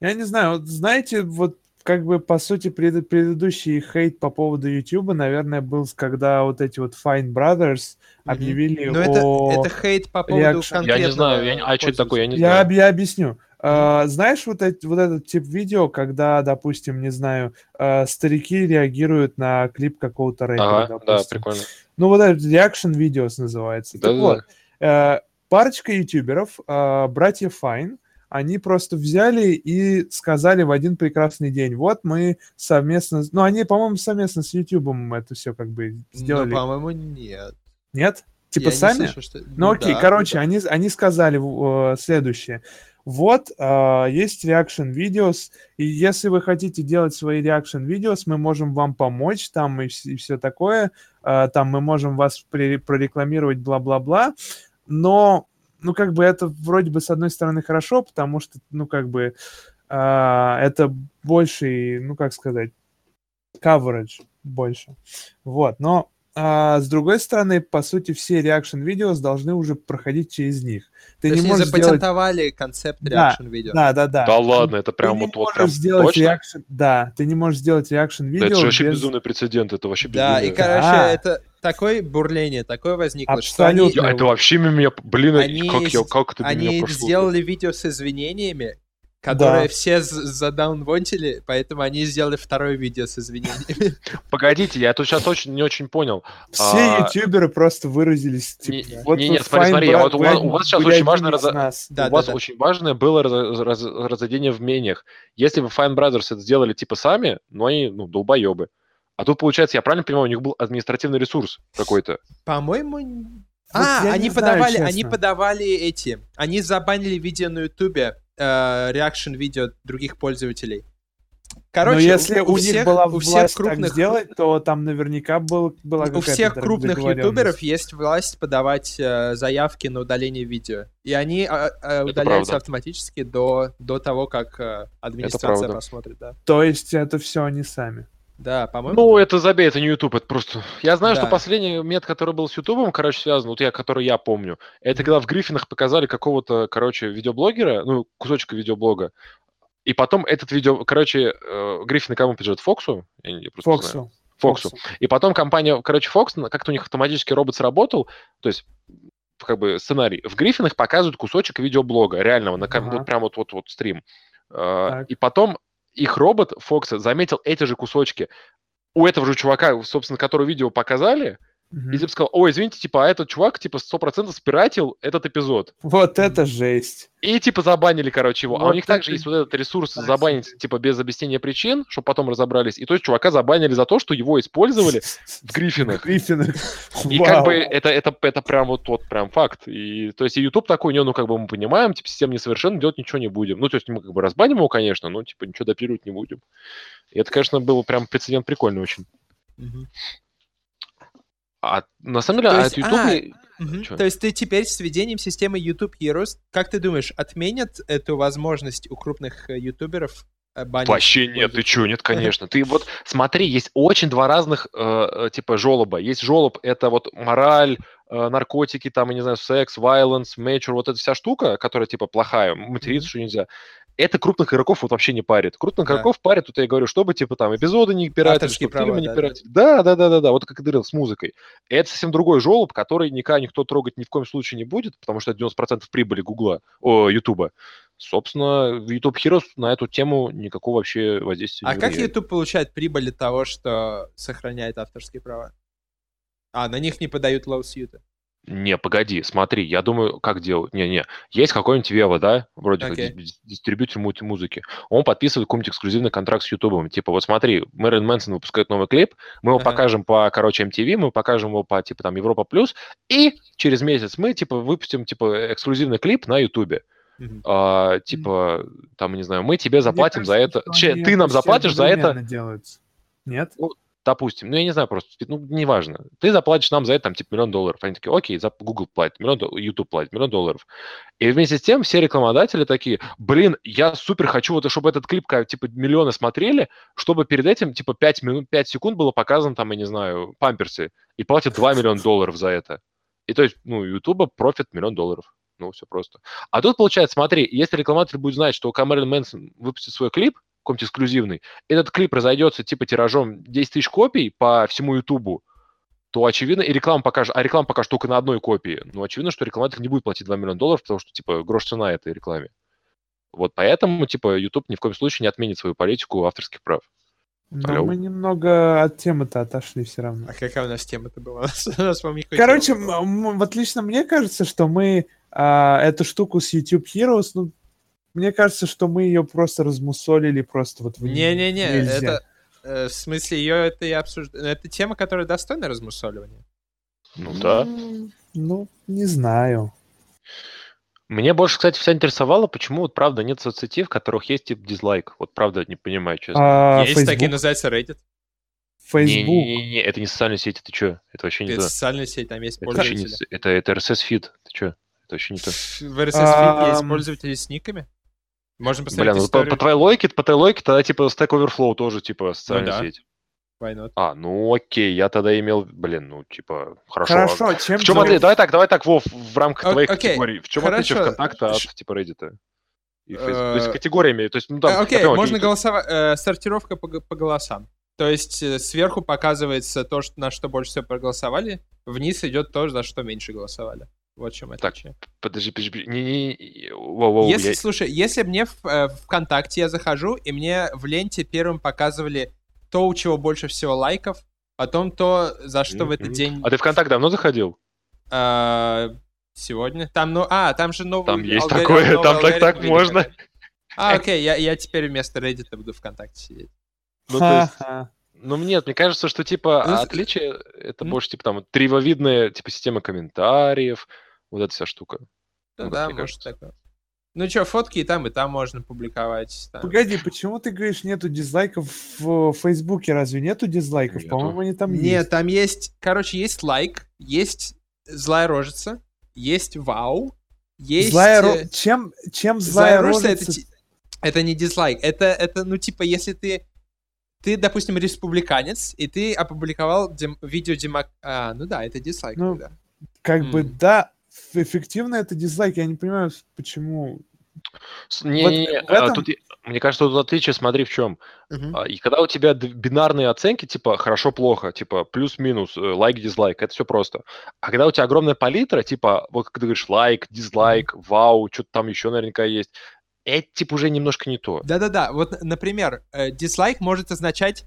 [SPEAKER 2] Я не знаю, вот знаете, вот как бы, по сути, пред, предыдущий хейт по поводу YouTube, наверное, был, когда вот эти вот Fine Brothers объявили mm-hmm.
[SPEAKER 3] о... это, это хейт по поводу
[SPEAKER 1] реакшн... Я не знаю, я, а что это такое, я не
[SPEAKER 2] я, знаю. Я объясню. Uh, знаешь, вот, эти, вот этот тип видео, когда, допустим, не знаю, uh, старики реагируют на клип какого-то рэпера, ага,
[SPEAKER 1] допустим. да, прикольно.
[SPEAKER 2] Ну, вот этот reaction videos называется. Да, так да, вот, uh, парочка ютуберов, братья Fine, они просто взяли и сказали в один прекрасный день, вот мы совместно, ну они, по-моему, совместно с YouTube это все как бы ну, сделали.
[SPEAKER 3] Ну, по-моему, нет.
[SPEAKER 2] Нет? Типа Я сами? Слышу, что... Ну, ну окей, да, короче, да. Они, они сказали э, следующее. Вот, э, есть reaction видеос, и если вы хотите делать свои reaction видеос, мы можем вам помочь там и, и все такое, э, там мы можем вас прорекламировать, бла-бла-бла, но ну, как бы это вроде бы с одной стороны хорошо, потому что, ну, как бы э, это больше, ну, как сказать, coverage. больше. Вот, но а, с другой стороны, по сути, все реакшн-видео должны уже проходить через них.
[SPEAKER 3] Ты То не можешь они запатентовали сделать... концепт реакшн-видео.
[SPEAKER 2] Да, да, да.
[SPEAKER 1] Да ладно, это прям вот, вот прям
[SPEAKER 2] сделать точно? Реакшн... Да, ты не можешь сделать реакшн-видео
[SPEAKER 1] да, Это же вообще без... безумный прецедент, это вообще
[SPEAKER 3] Да,
[SPEAKER 1] безумный.
[SPEAKER 3] и, короче, да. это такое бурление, такое возникло,
[SPEAKER 2] Абсолютно.
[SPEAKER 1] что они... Это вообще меня, блин, они, как, я, как это
[SPEAKER 3] они
[SPEAKER 1] меня
[SPEAKER 3] прошло? сделали видео с извинениями, которые да. все задаунвонтили, поэтому они сделали второе видео с извинениями. *laughs*
[SPEAKER 1] Погодите, я тут сейчас очень не очень понял.
[SPEAKER 2] Все а... ютуберы просто выразились. Типа,
[SPEAKER 1] не, вот не, нет, смотри, смотри, вот у, вас, у вас сейчас очень важное, раз... да, у вас да. очень важное было раз... Раз... разодение в мнениях. Если бы Fine Brothers это сделали типа сами, ну они, ну, долбоебы. А тут, получается, я правильно понимаю, у них был административный ресурс какой-то.
[SPEAKER 3] По-моему, а, они подавали, знаю, они подавали эти, они забанили видео на Ютубе реакшн видео других пользователей.
[SPEAKER 2] Короче, Но если у, у всех, них была у всех крупных... так сделать, то там наверняка был, была
[SPEAKER 3] У всех крупных ютуберов есть власть подавать э, заявки на удаление видео. И они э, э, удаляются автоматически до, до того, как э, администрация посмотрит. Да.
[SPEAKER 2] То есть это все они сами.
[SPEAKER 3] Да, по-моему.
[SPEAKER 1] Ну, это забей, это не YouTube, это просто... Я знаю, да. что последний мет, который был с YouTube, короче, связан, вот я, который я помню, это когда в Гриффинах показали какого-то, короче, видеоблогера, ну, кусочка видеоблога, и потом этот видео, короче, э, Гриффины кому принадлежат? Фоксу?
[SPEAKER 2] Я не, просто Фоксу.
[SPEAKER 1] Фоксу. Фоксу. И потом компания, короче, Fox, как-то у них автоматически робот сработал, то есть как бы сценарий. В Гриффинах показывают кусочек видеоблога, реального, на, ага. вот прям вот, вот, вот стрим. Э, так. И потом их робот Фокса заметил эти же кусочки. У этого же чувака, собственно, который видео показали, и типа сказал, ой, извините, типа, а этот чувак, типа, сто процентов спиратил этот эпизод.
[SPEAKER 2] Вот это жесть.
[SPEAKER 1] И, типа, забанили, короче, его. Вот а у них это... также есть вот этот ресурс Спасибо. забанить, типа, без объяснения причин, чтобы потом разобрались. И то есть чувака забанили за то, что его использовали в Гриффинах.
[SPEAKER 2] Гриффинах.
[SPEAKER 1] И как бы это, это, это прям вот тот прям факт. И, то есть и YouTube такой, не, ну, как бы мы понимаем, типа, система несовершенна, делать ничего не будем. Ну, то есть мы как бы разбаним его, конечно, но, типа, ничего допиливать не будем. И это, конечно, был прям прецедент прикольный очень. А на самом деле,
[SPEAKER 3] то
[SPEAKER 1] а
[SPEAKER 3] есть, YouTube... А, угу. То есть ты теперь с введением системы YouTube Heroes, как ты думаешь, отменят эту возможность у крупных э, ютуберов
[SPEAKER 1] э, банить? Вообще нет, ты чё, нет, конечно. Ты вот смотри, есть очень два разных э, э типа жолоба. Есть жолоб, это вот мораль, э, наркотики, там, я не знаю, секс, violence, mature, вот эта вся штука, которая типа плохая, материться, что нельзя это крупных игроков вот вообще не парит. Крупных да. игроков парит, тут я говорю, чтобы, типа, там, эпизоды не пиратить, чтобы права, фильмы не да, пиратить. Да. да, да, да, да, вот как и говорил, с музыкой. Это совсем другой желоб, который никогда никто трогать ни в коем случае не будет, потому что это 90% прибыли Гугла, о, Ютуба. Собственно, YouTube Heroes на эту тему никакого вообще воздействия
[SPEAKER 3] а не А как YouTube получает прибыль от того, что сохраняет авторские права? А, на них не подают лоу-сьюты.
[SPEAKER 1] Не, погоди, смотри, я думаю, как делают. Не-не, есть какой-нибудь Вева, да, вроде okay. как дистрибьютор музыки. Он подписывает какой-нибудь эксклюзивный контракт с Ютубом. Типа, вот смотри, Мэрин Мэнсон выпускает новый клип, мы его uh-huh. покажем по, короче, MTV, мы покажем его по, типа, там, Европа Плюс, и через месяц мы, типа, выпустим, типа, эксклюзивный клип на Ютубе. Uh-huh. А, типа, там, не знаю, мы тебе заплатим кажется, за это. Че, ты нам заплатишь за это.
[SPEAKER 2] Делаются. Нет?
[SPEAKER 1] Ну, допустим, ну я не знаю просто, ну неважно, ты заплатишь нам за это там типа миллион долларов. Они такие, окей, за Google платит миллион, YouTube платит миллион долларов. И вместе с тем все рекламодатели такие, блин, я супер хочу, вот, чтобы этот клип типа миллионы смотрели, чтобы перед этим типа 5, минут, 5 секунд было показано там, я не знаю, памперсы, и платят 2 миллиона долларов за это. И то есть, ну, YouTube профит миллион долларов. Ну, все просто. А тут получается, смотри, если рекламодатель будет знать, что Камерон Мэнсон выпустит свой клип, какой-нибудь эксклюзивный, этот клип разойдется типа тиражом 10 тысяч копий по всему Ютубу, то очевидно, и реклама покажет, а реклама покажет только на одной копии. Ну, очевидно, что рекламодатель не будет платить 2 миллиона долларов, потому что, типа, грош цена этой рекламе. Вот поэтому, типа, YouTube ни в коем случае не отменит свою политику авторских прав.
[SPEAKER 2] Но Алло. мы немного от темы-то отошли все равно.
[SPEAKER 3] А какая у нас тема-то была? *laughs*
[SPEAKER 2] Короче, вот лично мне кажется, что мы а, эту штуку с YouTube Heroes, ну, мне кажется, что мы ее просто размусолили просто вот...
[SPEAKER 3] Не-не-не, это... Э, в смысле, ее это и обсуждаю. Это тема, которая достойна размусоливания.
[SPEAKER 1] Ну да.
[SPEAKER 2] Ну, не знаю.
[SPEAKER 1] Мне больше, кстати, все интересовало, почему вот правда нет соцсетей, в которых есть тип дизлайк. Вот правда не понимаю, честно.
[SPEAKER 3] А, есть Facebook? такие, называются Reddit.
[SPEAKER 2] Facebook.
[SPEAKER 1] Не-не-не, это не социальная сеть, это что? Это вообще не
[SPEAKER 3] это
[SPEAKER 1] то.
[SPEAKER 3] социальная сеть, там есть
[SPEAKER 1] это пользователи. Не, это, это RSS-фид, ты что? Это вообще не то.
[SPEAKER 3] В RSS-фид есть пользователи с никами? Можно посмотреть
[SPEAKER 1] Бля, ну, по, по твоей логике, по твоей логике, тогда типа Stack Overflow тоже типа социальная ну, да. сеть.
[SPEAKER 3] Why not?
[SPEAKER 1] А, ну окей, я тогда имел, блин, ну типа, хорошо.
[SPEAKER 2] Хорошо, чем
[SPEAKER 1] В чем отличие? Давай так, давай так, Вов, в рамках
[SPEAKER 3] О-
[SPEAKER 1] твоих категорий. В чем отличие. ВКонтакта от типа Reddit? И Facebook? То есть
[SPEAKER 3] Э,
[SPEAKER 1] категориями, то есть, ну там...
[SPEAKER 3] А, Окей,
[SPEAKER 1] понял,
[SPEAKER 3] можно голосовать. э, сортировка по, по голосам. То есть э, сверху показывается то, что, на что больше всего проголосовали, вниз идет то, за что меньше голосовали. Вот в чем
[SPEAKER 1] Так,
[SPEAKER 3] отличие.
[SPEAKER 1] Подожди, подожди, подожди, не, не, не, воу, воу,
[SPEAKER 3] если,
[SPEAKER 1] я-
[SPEAKER 3] слушай, если мне в э, ВКонтакте я захожу, и мне в ленте первым показывали то, у чего больше всего лайков, потом то, за что в этот день
[SPEAKER 1] А ты ВКонтакт давно заходил?
[SPEAKER 3] э, сегодня. Там, ну, а, там же новый
[SPEAKER 1] Там есть
[SPEAKER 3] алгори-
[SPEAKER 1] такое,
[SPEAKER 3] новый
[SPEAKER 1] там так
[SPEAKER 3] алгоритм
[SPEAKER 1] так можно.
[SPEAKER 3] А, окей, я, я теперь вместо Reddit буду ВКонтакте сидеть.
[SPEAKER 1] Ну, то есть, ну, нет, мне кажется, что, типа,
[SPEAKER 3] Ну,
[SPEAKER 1] отличие, это больше, типа, там, древовидная, типа, система комментариев, вот эта вся штука.
[SPEAKER 3] Ну
[SPEAKER 1] Ну,
[SPEAKER 3] да, может
[SPEAKER 1] кажется.
[SPEAKER 3] такое. Ну что, фотки и там, и там можно публиковать. там.
[SPEAKER 2] Погоди, почему ты говоришь нету дизлайков в Фейсбуке? Разве нету дизлайков?
[SPEAKER 1] Нету.
[SPEAKER 2] По-моему, они там
[SPEAKER 3] Нет,
[SPEAKER 2] есть.
[SPEAKER 3] там есть, короче, есть лайк, есть злая рожица, есть вау, есть...
[SPEAKER 2] Злая
[SPEAKER 3] э,
[SPEAKER 2] ро- Чем, чем
[SPEAKER 3] Злая
[SPEAKER 2] злая
[SPEAKER 3] рожица
[SPEAKER 2] рожица?
[SPEAKER 3] это, это не дизлайк, это, это, ну, типа, если ты, ты, допустим, республиканец, и ты опубликовал дем- видео демок... А, ну да, это дизлайк
[SPEAKER 2] Ну,
[SPEAKER 3] тогда.
[SPEAKER 2] Как бы,
[SPEAKER 3] М.
[SPEAKER 2] да, эффективно это дизлайк. Я не понимаю, почему.
[SPEAKER 1] Не, не, не,
[SPEAKER 2] этом-
[SPEAKER 1] тут, мне кажется, тут отличие, смотри, в чем.
[SPEAKER 3] Мгм.
[SPEAKER 1] А, И когда у тебя бинарные оценки, типа хорошо-плохо, типа плюс-минус, э, лайк-дизлайк, это все просто. А когда у тебя огромная палитра, типа, вот как ты говоришь, лайк, дизлайк, вау, что-то там еще наверняка есть, это типа уже немножко не то.
[SPEAKER 3] Да-да-да, вот, например, э, дизлайк может означать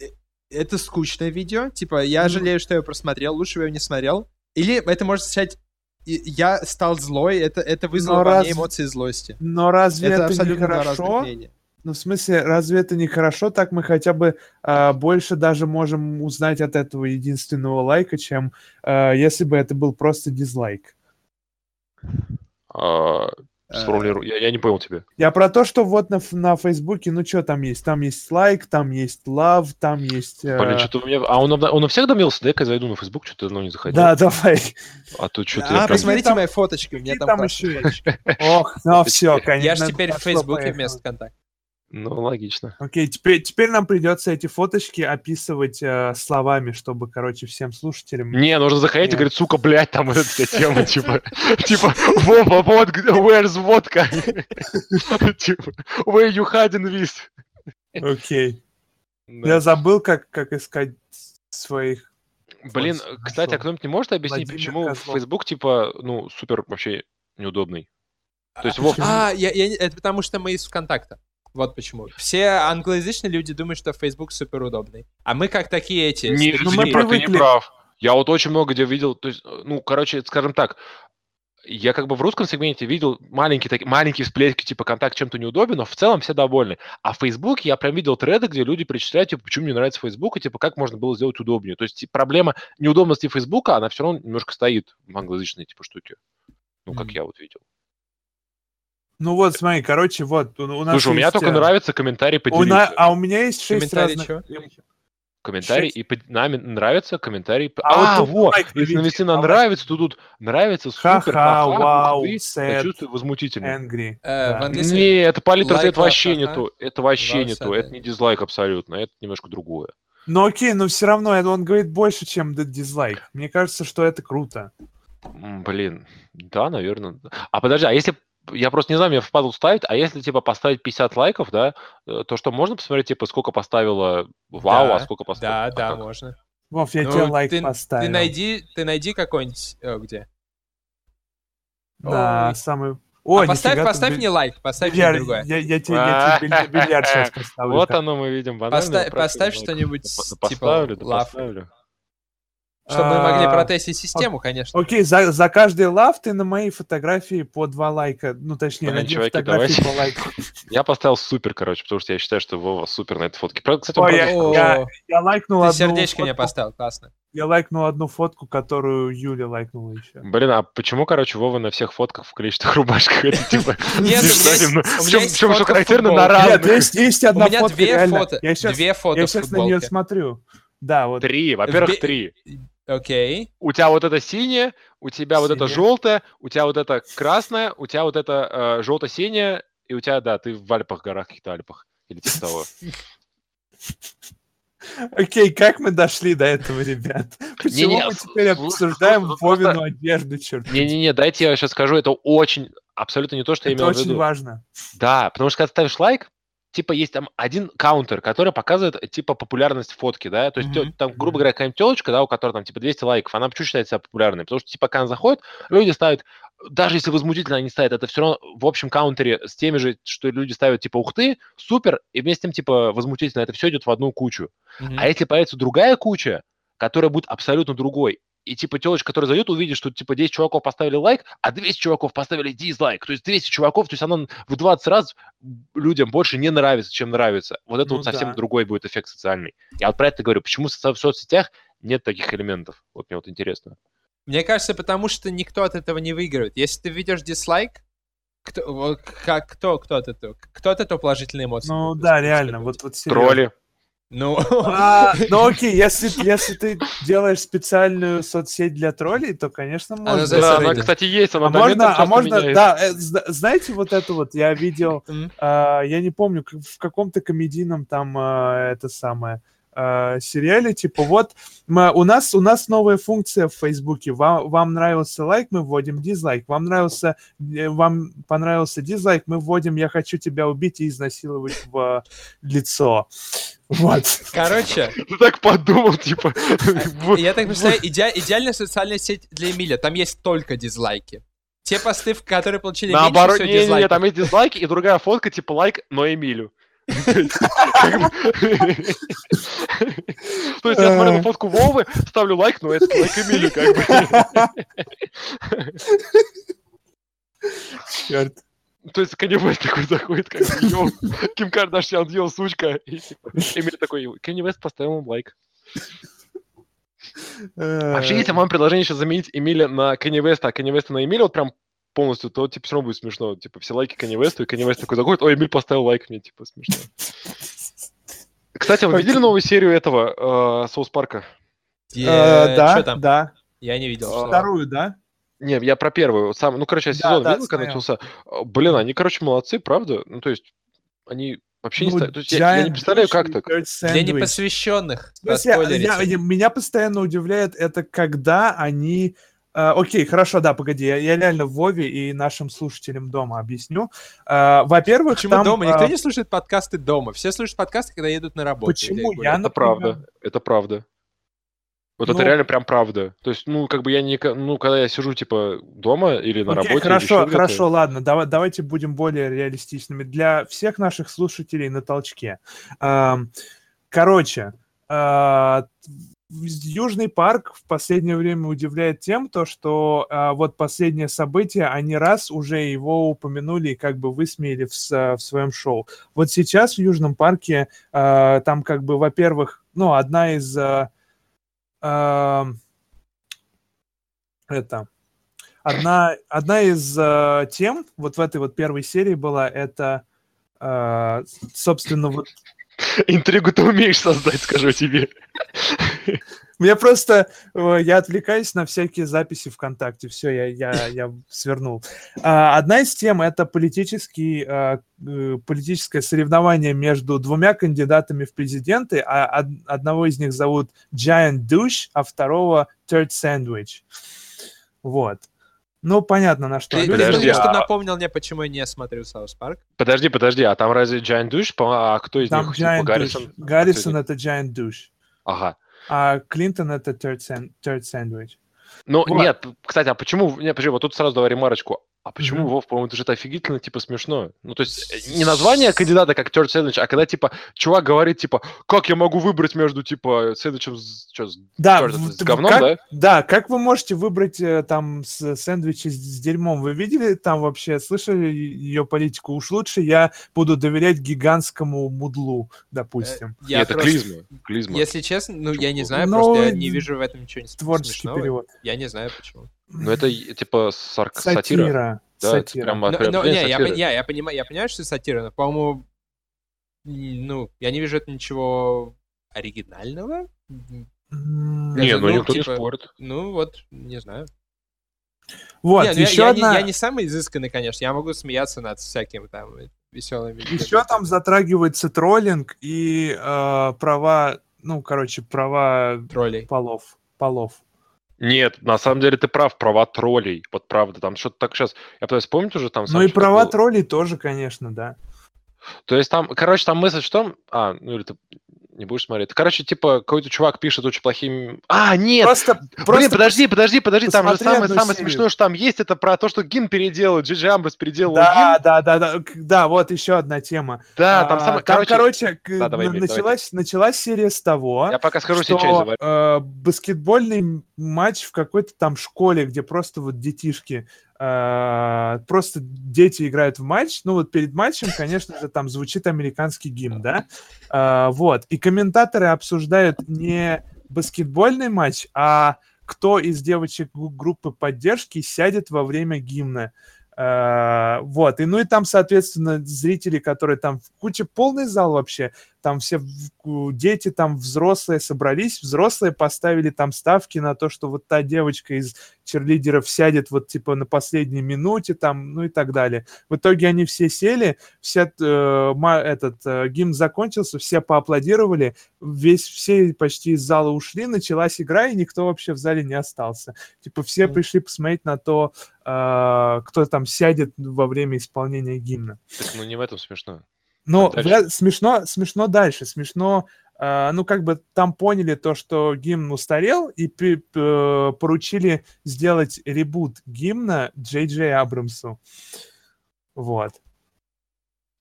[SPEAKER 3] э, это скучное видео, типа я
[SPEAKER 2] Ну.
[SPEAKER 3] жалею, что я просмотрел, лучше бы я его не смотрел. Или это может означать и- я стал злой, это, это вызвало
[SPEAKER 2] Но
[SPEAKER 3] во
[SPEAKER 2] раз-
[SPEAKER 3] мне эмоции злости.
[SPEAKER 2] Но разве
[SPEAKER 3] Это
[SPEAKER 2] это,
[SPEAKER 3] абсолютно
[SPEAKER 2] нехорошо?
[SPEAKER 3] мнения.
[SPEAKER 2] Ну, в смысле, разве это не хорошо? Так мы хотя бы а, больше даже можем узнать от этого единственного лайка, чем а, если бы это был просто дизлайк.
[SPEAKER 3] Э,
[SPEAKER 1] сформулирую. Я, я не понял тебя.
[SPEAKER 2] Я про то, что вот на, на Фейсбуке, ну что там есть? Там есть лайк, там есть лав, там есть... э,
[SPEAKER 1] Блин, что-то у меня... А он, он у всех домился? Дай-ка я зайду на Facebook, что-то давно не заходил.
[SPEAKER 2] Да, давай.
[SPEAKER 1] А тут что-то...
[SPEAKER 3] А,
[SPEAKER 1] я прям-
[SPEAKER 3] посмотрите
[SPEAKER 2] там-
[SPEAKER 3] мои фоточки, у меня там,
[SPEAKER 2] там еще. *laughs* Ох, ну все, конечно.
[SPEAKER 3] Я же теперь в Фейсбуке вместо ВКонтакте.
[SPEAKER 1] Ну, логично.
[SPEAKER 2] Окей, теперь, теперь нам придется эти фоточки описывать э, словами, чтобы, короче, всем слушателям...
[SPEAKER 1] Не, нужно заходить и
[SPEAKER 2] Нет.
[SPEAKER 1] говорить, сука, блядь, там эта вся *laughs* тема, типа, типа, Вова, вот, where's водка? *laughs* Типа, where you hiding with?
[SPEAKER 2] Окей. Я забыл, как, как искать своих...
[SPEAKER 1] Блин, кстати, а кто-нибудь не может объяснить, почему. Facebook, типа, ну, супер вообще неудобный? То есть,
[SPEAKER 3] А,
[SPEAKER 1] Вов,
[SPEAKER 3] А, я, я не- это потому что мы из ВКонтакта. Вот почему. Все англоязычные люди думают, что Facebook супер удобный. А мы как такие эти...
[SPEAKER 1] не,
[SPEAKER 2] ну,
[SPEAKER 1] ты
[SPEAKER 2] мы
[SPEAKER 1] не прав, ты не прав. Я вот очень много где видел, то есть, ну, короче, скажем так, я как бы в русском сегменте видел маленькие, такие, маленькие всплески, типа, контакт чем-то неудобен, но в целом все довольны. А в Facebook я прям видел треды, где люди перечисляют, типа, почему мне нравится Facebook, и, типа, как можно было сделать удобнее. То есть типа, проблема неудобности Facebook, она все равно немножко стоит в англоязычной, типа, штуке. Ну, как
[SPEAKER 3] Мгм.
[SPEAKER 1] я вот видел.
[SPEAKER 2] Ну вот, смотри, короче, вот, у, у нас
[SPEAKER 1] Слушай, у меня
[SPEAKER 2] есть,
[SPEAKER 1] только
[SPEAKER 2] э,
[SPEAKER 1] нравится комментарий
[SPEAKER 2] у на-
[SPEAKER 1] поделиться.
[SPEAKER 2] А у меня есть шесть разных...
[SPEAKER 1] Комментарий,
[SPEAKER 2] шесть.
[SPEAKER 1] и под- нам нравится комментарий.
[SPEAKER 2] А вот
[SPEAKER 1] А,
[SPEAKER 2] тут
[SPEAKER 1] вот,
[SPEAKER 2] лайк
[SPEAKER 1] если навести на
[SPEAKER 2] а
[SPEAKER 1] нравится, то тут нравится, супер,
[SPEAKER 2] Ха-ха,
[SPEAKER 1] ха-ха,
[SPEAKER 2] вау, sad,
[SPEAKER 1] сочувствую, возмутительно.
[SPEAKER 2] Angry.
[SPEAKER 3] Э,
[SPEAKER 2] да.
[SPEAKER 1] Не, это палитра, это вообще не то. Это вообще не то. Это не дизлайк абсолютно. Это немножко другое.
[SPEAKER 2] Ну окей, но все равно это он говорит больше, чем дизлайк. Мне кажется, что это круто.
[SPEAKER 1] Блин, да, наверное. А подожди, а если... Я просто не знаю, мне впадло ставить, а если, типа, поставить 50 лайков, да, э, то что, можно посмотреть, типа, сколько поставила Вау,
[SPEAKER 3] Да,
[SPEAKER 1] а сколько поставила...
[SPEAKER 3] Да,
[SPEAKER 1] а
[SPEAKER 3] да,
[SPEAKER 1] как?
[SPEAKER 3] можно.
[SPEAKER 2] Вов, я
[SPEAKER 3] Ну,
[SPEAKER 2] тебе лайк
[SPEAKER 3] ты,
[SPEAKER 2] поставил.
[SPEAKER 3] Ты найди, ты найди какой-нибудь... э, где?
[SPEAKER 2] Да,
[SPEAKER 3] Ой.
[SPEAKER 2] самый... О,
[SPEAKER 3] А поставь,
[SPEAKER 2] ты
[SPEAKER 3] поставь мне лайк, поставь мне
[SPEAKER 2] бильярд.
[SPEAKER 3] другое.
[SPEAKER 2] Я, я тебе, я тебе биль- бильярд сейчас *laughs* поставлю.
[SPEAKER 1] Вот оно мы видим. банальный
[SPEAKER 3] Поставь, что-нибудь типа
[SPEAKER 1] Поставлю, да
[SPEAKER 3] лав,
[SPEAKER 1] поставлю.
[SPEAKER 3] Чтобы мы могли
[SPEAKER 2] А,
[SPEAKER 3] протестить систему, конечно.
[SPEAKER 2] Окей, за, за каждый лав ты на моей фотографии по два лайка. Ну, точнее,
[SPEAKER 1] Блин,
[SPEAKER 2] на две
[SPEAKER 1] чуваки,
[SPEAKER 2] фотографии
[SPEAKER 1] давайте.
[SPEAKER 2] по лайку. *laughs*
[SPEAKER 1] Я поставил супер, короче, потому что я считаю, что Вова супер на этой фотке. Правда, Кстати, правда
[SPEAKER 2] я- я-
[SPEAKER 3] О,
[SPEAKER 2] Я лайкнул
[SPEAKER 3] ты
[SPEAKER 2] одну
[SPEAKER 3] сердечко мне
[SPEAKER 2] фотку-
[SPEAKER 3] поставил, классно.
[SPEAKER 2] Я лайкнул одну фотку, которую Юля лайкнула еще.
[SPEAKER 1] Блин, а почему, короче, Вова на всех фотках в количественных *laughs* рубашках? Это типа...
[SPEAKER 3] Нет, у меня есть- у меня
[SPEAKER 1] чем что характерно на?
[SPEAKER 2] Нет, есть,
[SPEAKER 3] У
[SPEAKER 2] одна
[SPEAKER 3] меня
[SPEAKER 2] фотка,
[SPEAKER 3] две
[SPEAKER 2] реально.
[SPEAKER 3] фото,
[SPEAKER 2] Я сейчас,
[SPEAKER 3] две фото
[SPEAKER 2] я сейчас на нее смотрю. Да, вот.
[SPEAKER 1] Три, во-первых, три.
[SPEAKER 3] Окей.
[SPEAKER 1] У тебя вот это синее, у тебя вот это
[SPEAKER 2] Синее.
[SPEAKER 1] желтое, у тебя вот это красное, у тебя вот это э, желто-синее, и у тебя, да, ты в Альпах, горах, каких-то Альпах. Или типа того. *laughs*
[SPEAKER 2] Окей, как мы дошли до этого, ребят? *laughs* Почему мы теперь обсуждаем
[SPEAKER 1] просто-
[SPEAKER 2] Вовину одежду, черт?
[SPEAKER 1] Не-не-не, дайте я сейчас скажу, это очень, абсолютно не то, что я
[SPEAKER 2] Это
[SPEAKER 1] имел в
[SPEAKER 2] очень
[SPEAKER 1] виду.
[SPEAKER 2] важно.
[SPEAKER 1] Да, потому что когда ставишь лайк, типа есть там один каунтер, который показывает типа популярность фотки, да, то есть тё- там, грубо говоря, какая-нибудь телочка, да, у которой там типа 200 лайков, она почему считает себя популярной? Потому что типа когда она заходит, люди ставят, даже если возмутительно они ставят, это все равно в общем каунтере с теми же, что люди ставят типа ух ты, супер, и вместе с тем типа возмутительно, это все идет в одну кучу.
[SPEAKER 3] Мгм.
[SPEAKER 1] А если появится другая куча, которая будет абсолютно другой, и типа телочка, которая зайдет, увидит, что типа 10 чуваков поставили лайк, а 200 чуваков поставили дизлайк. То есть 200 чуваков, то есть оно в 20 раз людям больше не нравится, чем нравится. Вот это
[SPEAKER 2] Ну
[SPEAKER 1] вот совсем
[SPEAKER 2] да.
[SPEAKER 1] другой будет эффект социальный. Я вот про это говорю. Почему в со- в соцсетях нет таких элементов? Вот мне вот интересно.
[SPEAKER 3] Мне кажется, потому что никто от этого не выигрывает. Если ты видишь дизлайк, кто, как, кто, кто от этого? Кто от этого положительные эмоции?
[SPEAKER 2] Ну да, реально, вот, вот серьезно.
[SPEAKER 1] Тролли.
[SPEAKER 3] Ну,
[SPEAKER 2] А, *laughs* ну окей, если, если ты делаешь специальную соцсеть для троллей, то, конечно,
[SPEAKER 3] Она
[SPEAKER 2] можно.
[SPEAKER 3] за
[SPEAKER 1] Да, она, кстати, есть. Она
[SPEAKER 2] А можно, а можно, да, э, зна- знаете, вот это вот я видел,
[SPEAKER 3] М.
[SPEAKER 2] а, я не помню, в каком-то комедийном там а, это самое а, сериале, типа вот мы, у нас у нас новая функция в Фейсбуке. Вам, вам нравился лайк, мы вводим дизлайк. Вам нравился, э, вам понравился дизлайк, мы вводим я хочу тебя убить и изнасиловать в лицо. Вот.
[SPEAKER 3] короче, *laughs*
[SPEAKER 1] Ты так подумал, типа... *laughs*
[SPEAKER 3] я так представляю, иде- идеальная социальная сеть для Эмиля. Там есть только дизлайки. Те посты, в которые получили
[SPEAKER 1] Наоборот,
[SPEAKER 3] меньше всего
[SPEAKER 1] не, не, там есть дизлайки и другая фотка, типа лайк, но Эмилю. То есть я смотрю на фотку Вовы, ставлю лайк, но это лайк Эмилю, как бы.
[SPEAKER 2] Черт.
[SPEAKER 1] То есть Кенни Вест такой заходит, как йоу, Ким Кардашьян, йоу, сучка. И типа, Эмиль такой, Кенни Вест поставил ему лайк. Вообще, если вам предложение сейчас заменить Эмиля на Кенни Веста, а Кенни Веста на Эмиля, вот прям полностью, то типа все равно будет смешно. Типа все лайки Кенни Весту, и Кенни Вест такой заходит, ой, Эмиль поставил лайк мне, типа смешно. *laughs* Кстати, вы видели новую серию этого э, Саус Парка?
[SPEAKER 2] Э, Да, да.
[SPEAKER 3] Я не видел.
[SPEAKER 1] А.
[SPEAKER 2] Вторую, да?
[SPEAKER 1] Не, я про первую. Сам, ну, короче, я сезон
[SPEAKER 2] да,
[SPEAKER 1] видел, когда начался. А, Блин, они, короче, молодцы, правда. Ну, то есть, они вообще не
[SPEAKER 2] Ну.
[SPEAKER 1] То есть, я, я не представляю, как так.
[SPEAKER 3] Для непосвященных.
[SPEAKER 2] В смысле, я- я- меня постоянно удивляет это, когда они... э, окей, хорошо, да, погоди, я, я реально Вове и нашим слушателям дома объясню. Э, во-первых,
[SPEAKER 3] Почему
[SPEAKER 2] там,
[SPEAKER 3] дома? Никто не слушает подкасты дома. Все слушают подкасты, когда едут на работу.
[SPEAKER 2] Почему? Я,
[SPEAKER 3] гулять.
[SPEAKER 1] Это правда. Это правда. Вот это
[SPEAKER 2] Ну-
[SPEAKER 1] реально прям правда. То есть, ну, как бы я не... Ну, когда я сижу, типа, дома или на
[SPEAKER 2] Окей,
[SPEAKER 1] работе,
[SPEAKER 2] хорошо, хорошо, ладно, давай, давайте будем более реалистичными. Для всех наших слушателей на толчке. Короче, э, Южный парк в последнее время удивляет тем, то, что э, вот последнее событие, они раз уже его упомянули и как бы высмеяли в, в своем шоу. Вот сейчас в Южном парке э, там как бы, во-первых, ну, одна из... э, эм, это одна, одна из э, тем вот в этой вот первой серии была это э, собственно вот
[SPEAKER 1] Интригу ты умеешь создать, скажу тебе.
[SPEAKER 2] Мне просто э, я отвлекаюсь на всякие записи ВКонтакте все я я я свернул А, одна из тем это политический э, э, политическое соревнование между двумя кандидатами в президенты а од- одного из них зовут Giant Douche а второго Turd Sandwich вот ну понятно на что
[SPEAKER 3] Ты,
[SPEAKER 1] Подожди,
[SPEAKER 3] что
[SPEAKER 1] а-
[SPEAKER 3] напомнил мне, почему я не смотрю Саус Парк.
[SPEAKER 1] Подожди, подожди, а там разве Giant Douche? А кто из
[SPEAKER 2] Там
[SPEAKER 1] них? Типа,
[SPEAKER 2] Giant
[SPEAKER 1] Гаррисон?
[SPEAKER 2] Douche. Гаррисон
[SPEAKER 1] Кто
[SPEAKER 2] это Giant Douche,
[SPEAKER 1] Ага.
[SPEAKER 2] А Клинтон это Turd, San- Turd Sandwich.
[SPEAKER 1] Ну,
[SPEAKER 2] Вот.
[SPEAKER 1] нет, кстати, а почему... Нет, подожди, вот тут сразу давай ремарочку. А почему,
[SPEAKER 2] Мгм.
[SPEAKER 1] Вов, по-моему, это же это офигительно, типа, смешно. Ну, то есть, э, не название кандидата как Third Sandwich, а когда, типа, чувак говорит, типа, как я могу выбрать между, типа, сэндвичем с, чё, с
[SPEAKER 2] Да,
[SPEAKER 1] Чёрт,
[SPEAKER 2] в-
[SPEAKER 1] с говном,
[SPEAKER 2] как,
[SPEAKER 1] да?
[SPEAKER 2] Да, как вы можете выбрать э, там с- сэндвичи с, с дерьмом? Вы видели там вообще, слышали ее политику? Уж лучше я буду доверять гигантскому мудлу, допустим.
[SPEAKER 3] Я
[SPEAKER 1] Нет, это
[SPEAKER 3] просто-
[SPEAKER 1] клизма. клизма.
[SPEAKER 3] Если честно, ну я не знаю,
[SPEAKER 2] Ну,
[SPEAKER 3] просто я не вижу в этом ничего не
[SPEAKER 2] Творческий
[SPEAKER 3] смешного.
[SPEAKER 2] перевод.
[SPEAKER 3] Я не знаю почему.
[SPEAKER 1] Ну, это, типа, сарк- сатира.
[SPEAKER 2] Сатира.
[SPEAKER 1] Да, это
[SPEAKER 2] сатира.
[SPEAKER 1] прям
[SPEAKER 3] Ну, ну,
[SPEAKER 1] определение
[SPEAKER 3] не, я, я, я, понимаю, я понимаю, что сатира, но, по-моему, ну, я не вижу это ничего оригинального. М,
[SPEAKER 2] М,
[SPEAKER 1] Не, ну,
[SPEAKER 3] ну,
[SPEAKER 1] никто не
[SPEAKER 3] типа,
[SPEAKER 1] спорит.
[SPEAKER 3] Ну, вот, не знаю.
[SPEAKER 2] Вот,
[SPEAKER 3] Не, ну, я-
[SPEAKER 2] еще
[SPEAKER 3] я,
[SPEAKER 2] одна...
[SPEAKER 3] не, я не самый изысканный, конечно, я могу смеяться над всякими там веселыми...
[SPEAKER 2] Еще там затрагивается троллинг и э, права ну, короче, права
[SPEAKER 3] Троллей.
[SPEAKER 2] полов. Полов.
[SPEAKER 1] Нет, на самом деле ты прав, права троллей. Вот правда, там что-то так сейчас... Я пытаюсь вспомнить уже там...
[SPEAKER 2] Ну и права
[SPEAKER 1] было.
[SPEAKER 2] троллей тоже, конечно, да.
[SPEAKER 1] То есть там, короче, там мысль в том... А, ну или ты не будешь смотреть. Короче, типа, какой-то чувак пишет очень плохими... А, нет!
[SPEAKER 2] Просто,
[SPEAKER 1] Блин,
[SPEAKER 2] просто
[SPEAKER 1] подожди, подожди, подожди, там же самое, самое смешное, что там есть, это про то, что гимн переделал, Джиджи Амброс переделал
[SPEAKER 2] Да,
[SPEAKER 1] гимн.
[SPEAKER 2] да, да, да, да, вот еще одна тема.
[SPEAKER 1] Да, там
[SPEAKER 2] А,
[SPEAKER 1] самое,
[SPEAKER 2] там,
[SPEAKER 1] короче, Да, давай,
[SPEAKER 2] на-
[SPEAKER 1] Эмиль, давай
[SPEAKER 2] началась, началась серия с того,
[SPEAKER 1] я пока скажу
[SPEAKER 2] что э, баскетбольный матч в какой-то там школе, где просто вот детишки, просто дети играют в матч, ну вот перед матчем, конечно же, там звучит американский гимн, да, Э, вот, и комментаторы обсуждают не баскетбольный матч, а кто из девочек группы поддержки сядет во время гимна. Э, Вот, и ну и там, соответственно, зрители, которые там в куче полный зал вообще, там все дети, там взрослые собрались, взрослые поставили там ставки на то, что вот та девочка из черлидеров сядет вот типа на последней минуте там, ну и так далее. В итоге они все сели, все э, этот э, гимн закончился, все поаплодировали, весь все почти из зала ушли, началась игра и никто вообще в зале не остался. Типа все
[SPEAKER 3] Мгм.
[SPEAKER 2] пришли посмотреть на то, э, кто там сядет во время исполнения гимна.
[SPEAKER 1] Так, ну не в этом смешно.
[SPEAKER 2] Но
[SPEAKER 1] дальше?
[SPEAKER 2] вряд- смешно, смешно дальше, смешно, э, ну как бы там поняли то, что гимн устарел и пи- п- поручили сделать ребут гимна Джей Джей Абрамсу. Вот.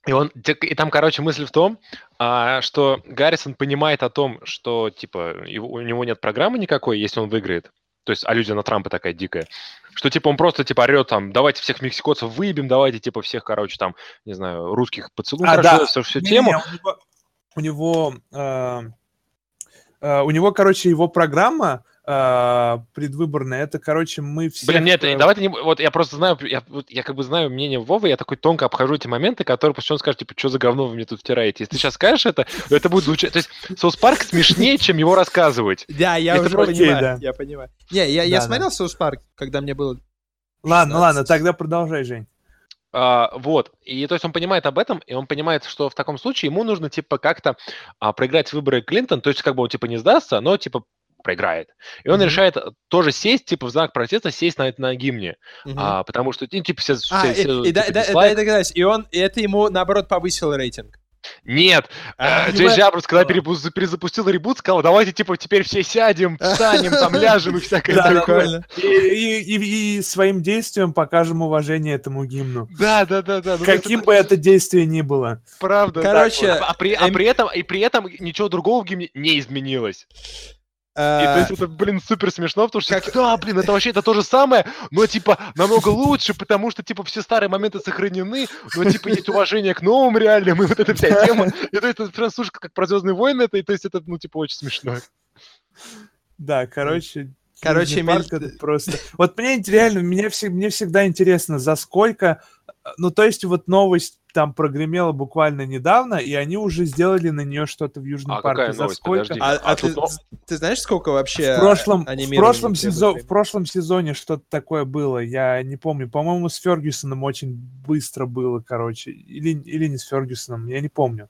[SPEAKER 1] И, он, и там, короче, мысль в том, а, что Гаррисон понимает о том, что, типа, у него нет программы никакой, если он выиграет. То есть аллюзия на Трампа такая дикая. Что, типа, он просто, типа, орет там, давайте всех мексиканцев выебем, давайте, типа, всех, короче, там, не знаю, русских поцелуем.
[SPEAKER 2] А,
[SPEAKER 1] короче,
[SPEAKER 2] да.
[SPEAKER 1] всю, всю
[SPEAKER 2] Не-не-не,
[SPEAKER 1] тему.
[SPEAKER 2] У него, у него, э, э, у него, короче, его программа э, предвыборная, это, короче, мы все...
[SPEAKER 1] Блин, нет, давай ты не... Вот я просто знаю, я, вот я как бы знаю мнение Вовы, я такой тонко обхожу эти моменты, которые после он скажет, типа, что за говно вы мне тут втираете. Если ты сейчас скажешь это, то это будет звучать... То есть Саус Парк смешнее, чем его рассказывать.
[SPEAKER 3] Да, я
[SPEAKER 1] Это
[SPEAKER 3] уже понимаю.
[SPEAKER 2] да.
[SPEAKER 3] Я понимаю. Не, я, я
[SPEAKER 2] Да,
[SPEAKER 3] смотрел Соус Парк, когда мне было...
[SPEAKER 2] Ладно,
[SPEAKER 3] 16.
[SPEAKER 2] ладно, тогда продолжай, Жень.
[SPEAKER 1] А, вот. И то есть он понимает об этом, и он понимает, что в таком случае ему нужно, типа, как-то а, проиграть выборы Клинтон, то есть как бы он, типа, не сдастся, но, типа, проиграет. И он
[SPEAKER 3] Мгм.
[SPEAKER 1] решает э, тоже сесть, типа, в знак протеста, сесть на, на гимне.
[SPEAKER 3] Мгм.
[SPEAKER 1] А, потому что, ну, типа, все,
[SPEAKER 3] А,
[SPEAKER 1] все-
[SPEAKER 3] и,
[SPEAKER 1] все,
[SPEAKER 3] и да,
[SPEAKER 1] типа,
[SPEAKER 3] да, да, догадаюсь. И он, и это ему, наоборот, повысило рейтинг.
[SPEAKER 1] Нет,
[SPEAKER 3] А,
[SPEAKER 1] Джей Джей
[SPEAKER 3] понимаю.
[SPEAKER 1] Абрамс, когда
[SPEAKER 3] А.
[SPEAKER 1] перезапустил ребут, сказал, давайте, типа, теперь все сядем, *laughs* встанем, там, ляжем и всякое
[SPEAKER 2] Да, да,
[SPEAKER 1] такое.
[SPEAKER 2] И, своим действием покажем уважение этому гимну.
[SPEAKER 1] Да, да, да, да. ну,
[SPEAKER 2] Каким бы это действие ни было.
[SPEAKER 1] правда. да.
[SPEAKER 3] Короче,
[SPEAKER 1] а, при, а
[SPEAKER 3] эм-
[SPEAKER 1] при этом, и при этом ничего другого в гимне не изменилось. И то
[SPEAKER 3] А,
[SPEAKER 1] есть это, блин, супер смешно, потому что
[SPEAKER 3] Как-
[SPEAKER 1] да, блин, это вообще это то же самое, но типа намного лучше, потому что типа все старые моменты сохранены, но типа есть уважение к новым реалиям, и вот эта вся тема. И то есть это прям слушай, как про Звездные войны, это, и то есть это, ну, типа, очень смешно.
[SPEAKER 2] Да, короче.
[SPEAKER 3] Короче,
[SPEAKER 2] это просто. Вот мне реально, мне, всег- мне всегда интересно, за сколько. Ну, то есть, вот новость там прогремела буквально недавно, и они уже сделали на нее что-то в Южном
[SPEAKER 1] А
[SPEAKER 2] парке.
[SPEAKER 1] какая
[SPEAKER 2] за
[SPEAKER 1] новость?
[SPEAKER 2] сколько?
[SPEAKER 1] Подожди.
[SPEAKER 3] а- а
[SPEAKER 1] а
[SPEAKER 3] ты,
[SPEAKER 1] тут,
[SPEAKER 3] ты знаешь, сколько вообще
[SPEAKER 2] В прошлом, в прошлом,
[SPEAKER 3] требует
[SPEAKER 2] сезо- в прошлом сезоне что-то такое было, я не помню. По-моему, с Фергюсоном очень быстро было, короче. Или, или не с Фергюсоном, я не помню.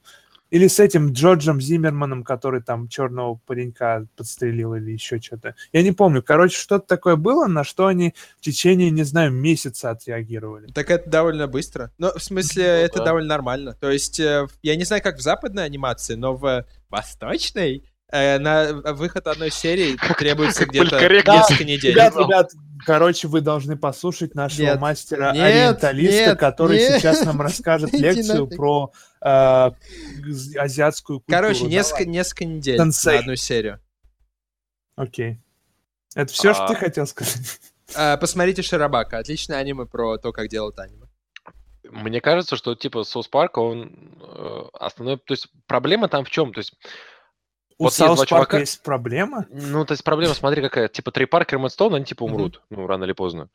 [SPEAKER 2] Или с этим Джорджем Зиммерманом, который там черного паренька подстрелил или еще что-то. Я не помню. Короче, что-то такое было, на что они в течение, не знаю, месяца отреагировали.
[SPEAKER 3] Так это довольно быстро. Ну, в смысле,
[SPEAKER 1] Ну,
[SPEAKER 3] это
[SPEAKER 1] да.
[SPEAKER 3] довольно нормально. То есть, э, я не знаю, как в западной анимации, но в восточной э, на выход одной серии требуется где-то несколько недель.
[SPEAKER 2] Ребят, ребят, короче, вы должны послушать нашего
[SPEAKER 3] Нет,
[SPEAKER 2] мастера
[SPEAKER 3] нет,
[SPEAKER 2] ориенталиста,
[SPEAKER 3] нет,
[SPEAKER 2] который сейчас нам расскажет *laughs* лекцию про э, азиатскую культуру.
[SPEAKER 3] Короче, несколько, несколько недель на одну серию.
[SPEAKER 2] Окей. Это все, что
[SPEAKER 1] А.
[SPEAKER 2] ты хотел сказать?
[SPEAKER 3] Э, посмотрите Шарабака. Отличное аниме про то, как делают аниме.
[SPEAKER 1] Мне кажется, что типа Соус Парк, он э, основной... То есть проблема там в чем? То есть
[SPEAKER 2] У
[SPEAKER 1] Вот
[SPEAKER 2] Саус
[SPEAKER 1] чувака-
[SPEAKER 2] есть проблема?
[SPEAKER 1] Ну, то есть проблема, смотри, какая. Типа Трей Паркер и Мэтт Стоун, они типа умрут, ну, рано или поздно.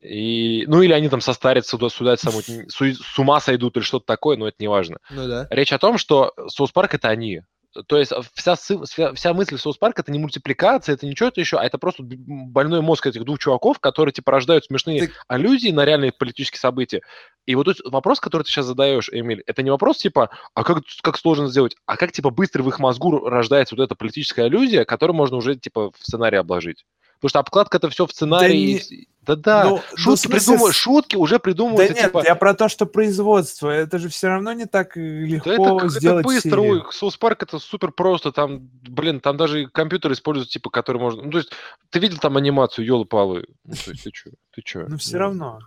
[SPEAKER 1] И, ну, или они там состарятся, сюда, сюда саму, *laughs* с ума сойдут или что-то такое, но это не важно.
[SPEAKER 3] Ну да.
[SPEAKER 1] Речь о том, что Саус Парк это они. То есть вся, вся, вся мысль Саус Парк это не мультипликация, это ничего это еще, а это просто больной мозг этих двух чуваков, которые типа рождают смешные ты... аллюзии на реальные политические события. И вот тут вопрос, который ты сейчас задаешь, Эмиль, это не вопрос типа, а как, как сложно сделать, а как типа быстро в их мозгу рождается вот эта политическая аллюзия, которую можно уже типа в сценарий обложить. Потому что обкладка это все в сценарии. Да-да, ну, шутки, ну, смысле... придумывают, шутки уже придумываются.
[SPEAKER 2] Да нет, типа... я про то, что производство. Это же все равно не так легко да это, сделать это
[SPEAKER 1] быстро. Серию. Соус Парк это супер просто. Там, блин, там даже компьютер используют, типа, который можно... Ну, то есть, ты видел там анимацию, елы-палы? Ну, то есть, ты что? Ты что?
[SPEAKER 2] Ну, все равно.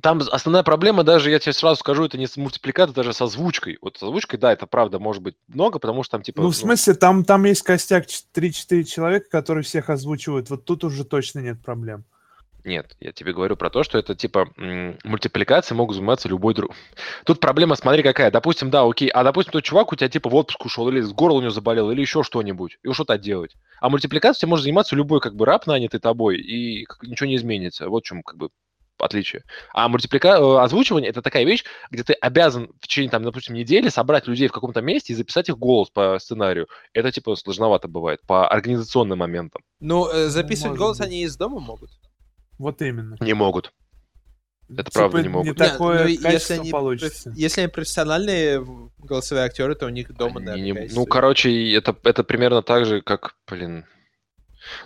[SPEAKER 1] Там основная проблема, даже я тебе сразу скажу, это не с мультипликатор, даже с озвучкой. Вот с озвучкой, да, это правда может быть много, потому что там типа...
[SPEAKER 2] Ну, в смысле, там, там есть костяк 3-4 человека, которые всех озвучивают. Вот тут уже точно нет проблем.
[SPEAKER 1] Нет, я тебе говорю про то, что это типа мультипликации могут заниматься любой друг. Тут проблема, смотри, какая. Допустим, да, окей, а допустим, тот чувак у тебя типа в отпуск ушел, или с горло у него заболел, или еще что-нибудь, и что-то делать. А мультипликацией может заниматься любой как бы раб, нанятый тобой, и ничего не изменится. Вот в чем как бы отличие. А мультиплика... Э, озвучивание это такая вещь, где ты обязан в течение, там, допустим, недели собрать людей в каком-то месте и записать их голос по сценарию. Это, типа, сложновато бывает по организационным моментам.
[SPEAKER 3] Ну, э, записывать голос быть. они из дома могут?
[SPEAKER 2] Вот именно.
[SPEAKER 1] Не могут. Это типа правда не могут. Не
[SPEAKER 3] такое Нет, ну, если они, получится. Если они профессиональные голосовые актеры, то у них дома, они
[SPEAKER 1] наверное, не, Ну, короче, это, это примерно так же, как, блин,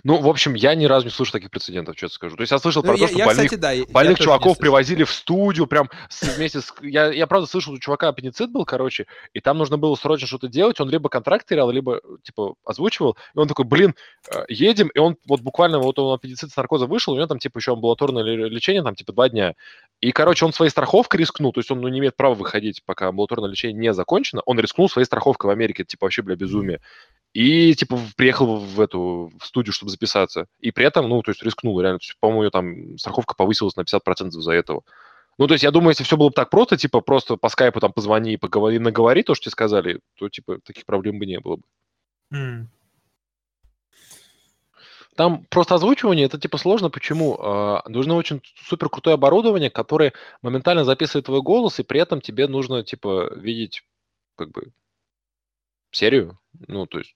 [SPEAKER 1] ну, в общем, я ни разу не слышал таких прецедентов, что скажу. То есть я слышал ну, про я, то, что я, больных, кстати, да, больных чуваков привозили в студию, прям вместе с... Я, я правда слышал, у чувака аппендицит был, короче, и там нужно было срочно что-то делать, он либо контракт терял, либо, типа, озвучивал, и он такой, блин, э, едем, и он вот буквально, вот он аппендицит с наркоза вышел, у него там, типа, еще амбулаторное лечение, там, типа, два дня. И, короче, он своей страховкой рискнул, то есть он ну, не имеет права выходить, пока амбулаторное лечение не закончено, он рискнул своей страховкой в Америке, типа, вообще, бля, безумие. И, типа, приехал в эту в студию, чтобы записаться. И при этом, ну, то есть рискнул, реально. по-моему, там страховка повысилась на 50% за этого. Ну, то есть, я думаю, если все было бы так просто, типа, просто по скайпу там позвони и поговори, наговори то, что тебе сказали, то, типа, таких проблем бы не было бы. Mm. Там просто озвучивание, это, типа, сложно. Почему? А, нужно очень супер крутое оборудование, которое моментально записывает твой голос, и при этом тебе нужно, типа, видеть, как бы, серию. Ну, то есть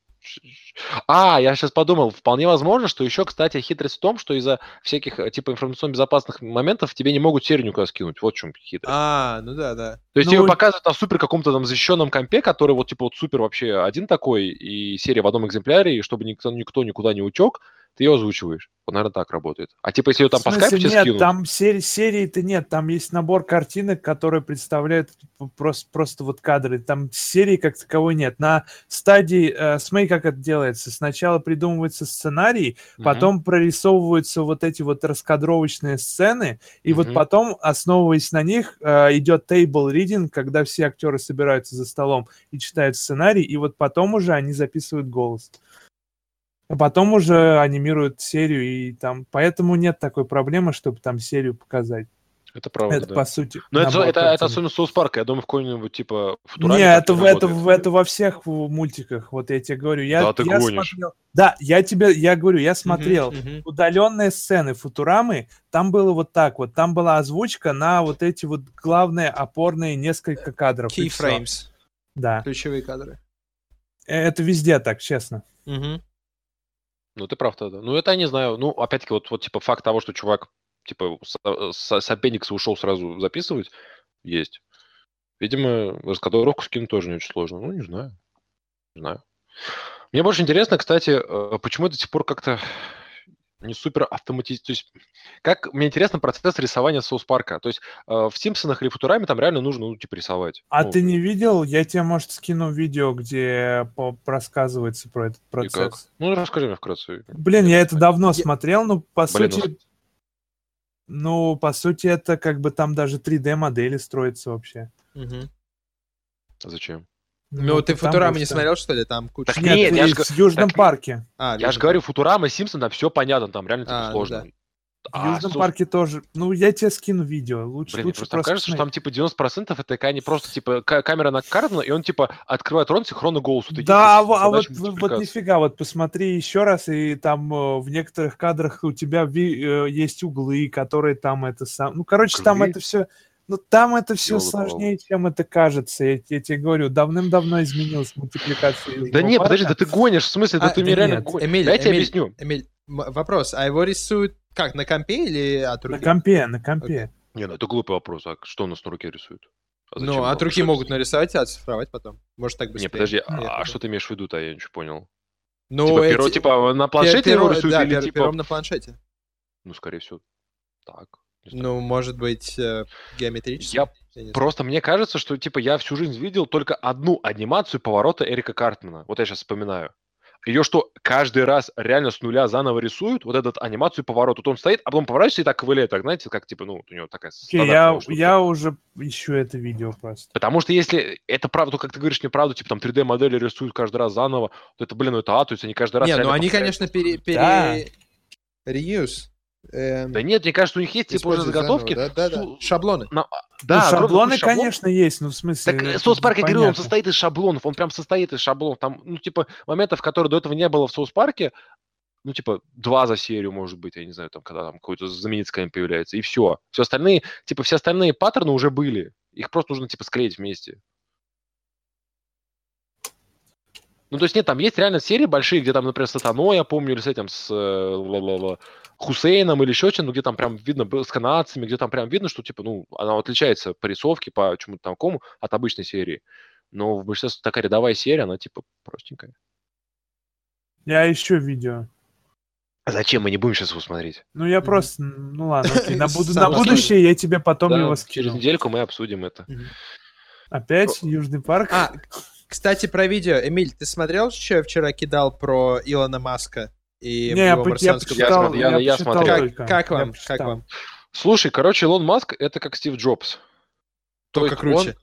[SPEAKER 1] а, я сейчас подумал, вполне возможно, что еще, кстати, хитрость в том, что из-за всяких э, типа информационно-безопасных моментов тебе не могут серию никуда скинуть. Вот в чем хитрость.
[SPEAKER 3] А, ну да, да.
[SPEAKER 1] То есть
[SPEAKER 3] ну...
[SPEAKER 1] тебе показывают на супер каком-то там защищенном компе, который вот типа вот супер вообще один такой, и серия в одном экземпляре, и чтобы никто, никто никуда не утек, ты ее озвучиваешь. Вот, наверное, так работает. А типа, если ее там по скайпу
[SPEAKER 2] нет, скинут... там серии, серии-то нет, там есть набор картинок, которые представляют просто, просто вот кадры. Там серии как таковой нет. На стадии, э, смотри, как это делается. Сначала придумывается сценарий, mm-hmm. потом прорисовываются вот эти вот раскадровочные сцены, и mm-hmm. вот потом, основываясь на них, э, идет table reading, когда все актеры собираются за столом и читают сценарий, и вот потом уже они записывают голос а потом уже анимируют серию, и там... Поэтому нет такой проблемы, чтобы там серию показать.
[SPEAKER 1] Это правда,
[SPEAKER 2] Это,
[SPEAKER 1] да.
[SPEAKER 2] по сути.
[SPEAKER 1] Но это, это, это особенно Соус Парка. Я думаю, в какой-нибудь, типа,
[SPEAKER 2] Футураме Не, это, это, это, это во всех мультиках. Вот я тебе говорю. Я,
[SPEAKER 1] да, ты
[SPEAKER 2] я
[SPEAKER 1] гонишь.
[SPEAKER 2] Смотрел, да, я тебе, я говорю, я смотрел uh-huh, uh-huh. удаленные сцены Футурамы. Там было вот так вот. Там была озвучка на вот эти вот главные опорные несколько кадров.
[SPEAKER 3] Keyframes.
[SPEAKER 2] Да.
[SPEAKER 3] Ключевые кадры.
[SPEAKER 2] Э, это везде так, честно.
[SPEAKER 3] Угу.
[SPEAKER 1] Ну, ты прав тогда. Ну, это я не знаю. Ну, опять-таки, вот, вот типа факт того, что чувак типа э, с, с ушел сразу записывать, есть. Видимо, раскадровку скинуть тоже не очень сложно. Ну, не знаю. Не знаю. Мне больше интересно, кстати, э, почему до сих пор как-то не супер автоматизировано. То есть, как мне интересно процесс рисования соус парка. То есть, э, в Симпсонах или Футураме там реально нужно, ну, типа, рисовать.
[SPEAKER 2] А
[SPEAKER 1] ну,
[SPEAKER 2] ты не видел? Я тебе, может, скину видео, где рассказывается про этот процесс. И как?
[SPEAKER 1] Ну, расскажи мне вкратце.
[SPEAKER 2] Блин, я это давно я... смотрел, но по Блин, сути... Ну... ну, по сути, это как бы там даже 3D-модели строятся вообще.
[SPEAKER 3] Угу.
[SPEAKER 1] А зачем?
[SPEAKER 3] Ну, ну ты Футурама не смотрел, что ли? Там куча...
[SPEAKER 2] Так нет, нет я ж... в Южном так... парке.
[SPEAKER 1] А, я же говорю, Футурама, Симпсон, там все понятно, там реально типа, а, сложно. Да.
[SPEAKER 2] В а, Южном слушай... парке тоже. Ну, я тебе скину видео. Лучше,
[SPEAKER 1] Блин,
[SPEAKER 2] лучше
[SPEAKER 1] просто, просто кажется, что там типа 90% это такая не просто типа камера накаркана, и он типа открывает рот синхронно голос.
[SPEAKER 2] Вот да, а, а вот, вот нифига, вот посмотри еще раз, и там э, в некоторых кадрах у тебя ви, э, есть углы, которые там это сам. Ну, короче, углы? там это все Ну, там это все
[SPEAKER 1] Ёлы-палы.
[SPEAKER 2] сложнее, чем это кажется. Я, я тебе говорю, давным-давно изменилась мультипликация.
[SPEAKER 1] Да
[SPEAKER 2] Южного
[SPEAKER 1] не, подожди, да ты гонишь, в смысле, да
[SPEAKER 3] А,
[SPEAKER 1] ты мне
[SPEAKER 2] да
[SPEAKER 1] реально
[SPEAKER 2] нет,
[SPEAKER 1] гонишь.
[SPEAKER 3] Эмиль,
[SPEAKER 1] Дай я тебе объясню.
[SPEAKER 3] Эмиль, вопрос, а его рисуют как, на компе или от
[SPEAKER 2] На
[SPEAKER 3] руки?
[SPEAKER 2] компе, на компе.
[SPEAKER 1] Не, ну это глупый вопрос. А что у нас на руке рисуют? А
[SPEAKER 3] ну, от руки могут нарисовать и оцифровать потом. Может, так быстрее.
[SPEAKER 1] Не, подожди,
[SPEAKER 3] Нет,
[SPEAKER 1] а, а
[SPEAKER 3] это-
[SPEAKER 1] что ты имеешь в виду-то, я ничего понял.
[SPEAKER 3] Ну,
[SPEAKER 1] типа, перо,
[SPEAKER 3] эти-
[SPEAKER 1] типа на планшете его
[SPEAKER 3] перо-
[SPEAKER 1] рисуют
[SPEAKER 3] да,
[SPEAKER 1] или
[SPEAKER 3] пер-
[SPEAKER 1] типа...
[SPEAKER 3] пером на планшете.
[SPEAKER 1] Ну, скорее всего, так.
[SPEAKER 3] Ну, может быть, э, геометрически.
[SPEAKER 1] Я. Просто мне кажется, что типа я всю жизнь видел только одну анимацию поворота Эрика Картмана. Вот я сейчас вспоминаю. Ее что, каждый раз реально с нуля заново рисуют, вот эту анимацию поворот. Вот он стоит, а потом поворачивается и так ковыляет, так, знаете, как типа, ну, у него такая стандартная
[SPEAKER 2] я,
[SPEAKER 1] штука.
[SPEAKER 2] я уже ищу это видео просто.
[SPEAKER 1] Потому что если это правда, то, как ты говоришь, неправда, типа там 3D-модели рисуют каждый раз заново, то это, блин, ну это А, то есть они каждый раз
[SPEAKER 3] Не, ну они,
[SPEAKER 1] повторяют.
[SPEAKER 3] конечно, пере... пере...
[SPEAKER 2] Да.
[SPEAKER 3] Reuse. Эм,
[SPEAKER 1] Да нет, мне кажется, у них есть типа уже заготовки.
[SPEAKER 3] заново, Да, да, да. Шаблоны.
[SPEAKER 1] на-
[SPEAKER 2] Ну,
[SPEAKER 1] Да, огромный
[SPEAKER 2] шаблоны,
[SPEAKER 1] куча шаблонов.
[SPEAKER 2] конечно, есть, ну, в смысле...
[SPEAKER 1] Так э, Саус Парк, я говорю, он состоит из шаблонов, он прям состоит из шаблонов. Там, ну, типа, моментов, которые до этого не было в Саус Парке, ну, типа, два за серию, может быть, я не знаю, там, когда там какой-то знаменитый какой-нибудь появляется, и все. Все остальные, типа, все остальные паттерны уже были. Их просто нужно, типа, склеить вместе. Ну, то есть, нет, там есть реально серии большие, где там, например, с Сатаной, я помню, или с этим, с э, Хусейном или еще чем-то, где там прям видно, было с канадцами, где там прям видно, что, типа, ну, она отличается по рисовке, по чему-то такому от обычной серии. Но в большинстве такая рядовая серия, она, типа, простенькая.
[SPEAKER 2] Я ищу видео.
[SPEAKER 1] А зачем? Мы не будем сейчас его смотреть.
[SPEAKER 2] Ну, я просто... Ну, ладно, окей, на, буду- на будущее я тебе потом
[SPEAKER 1] Да,
[SPEAKER 2] его
[SPEAKER 1] через
[SPEAKER 2] скину.
[SPEAKER 1] недельку мы обсудим это.
[SPEAKER 2] Опять Южный парк?
[SPEAKER 3] А, кстати, про видео. Эмиль, ты смотрел, что я вчера кидал про Илона Маска и
[SPEAKER 2] Не, я,
[SPEAKER 3] его
[SPEAKER 2] я почитал,
[SPEAKER 1] я- я
[SPEAKER 2] почитал
[SPEAKER 1] смотрел.
[SPEAKER 2] только.
[SPEAKER 3] Как, как
[SPEAKER 2] Я
[SPEAKER 3] вам? Как
[SPEAKER 2] почитал.
[SPEAKER 3] вам?
[SPEAKER 1] Слушай, короче, Илон Маск это как Стив Джобс. То
[SPEAKER 3] Только
[SPEAKER 1] есть
[SPEAKER 3] круче.
[SPEAKER 1] он-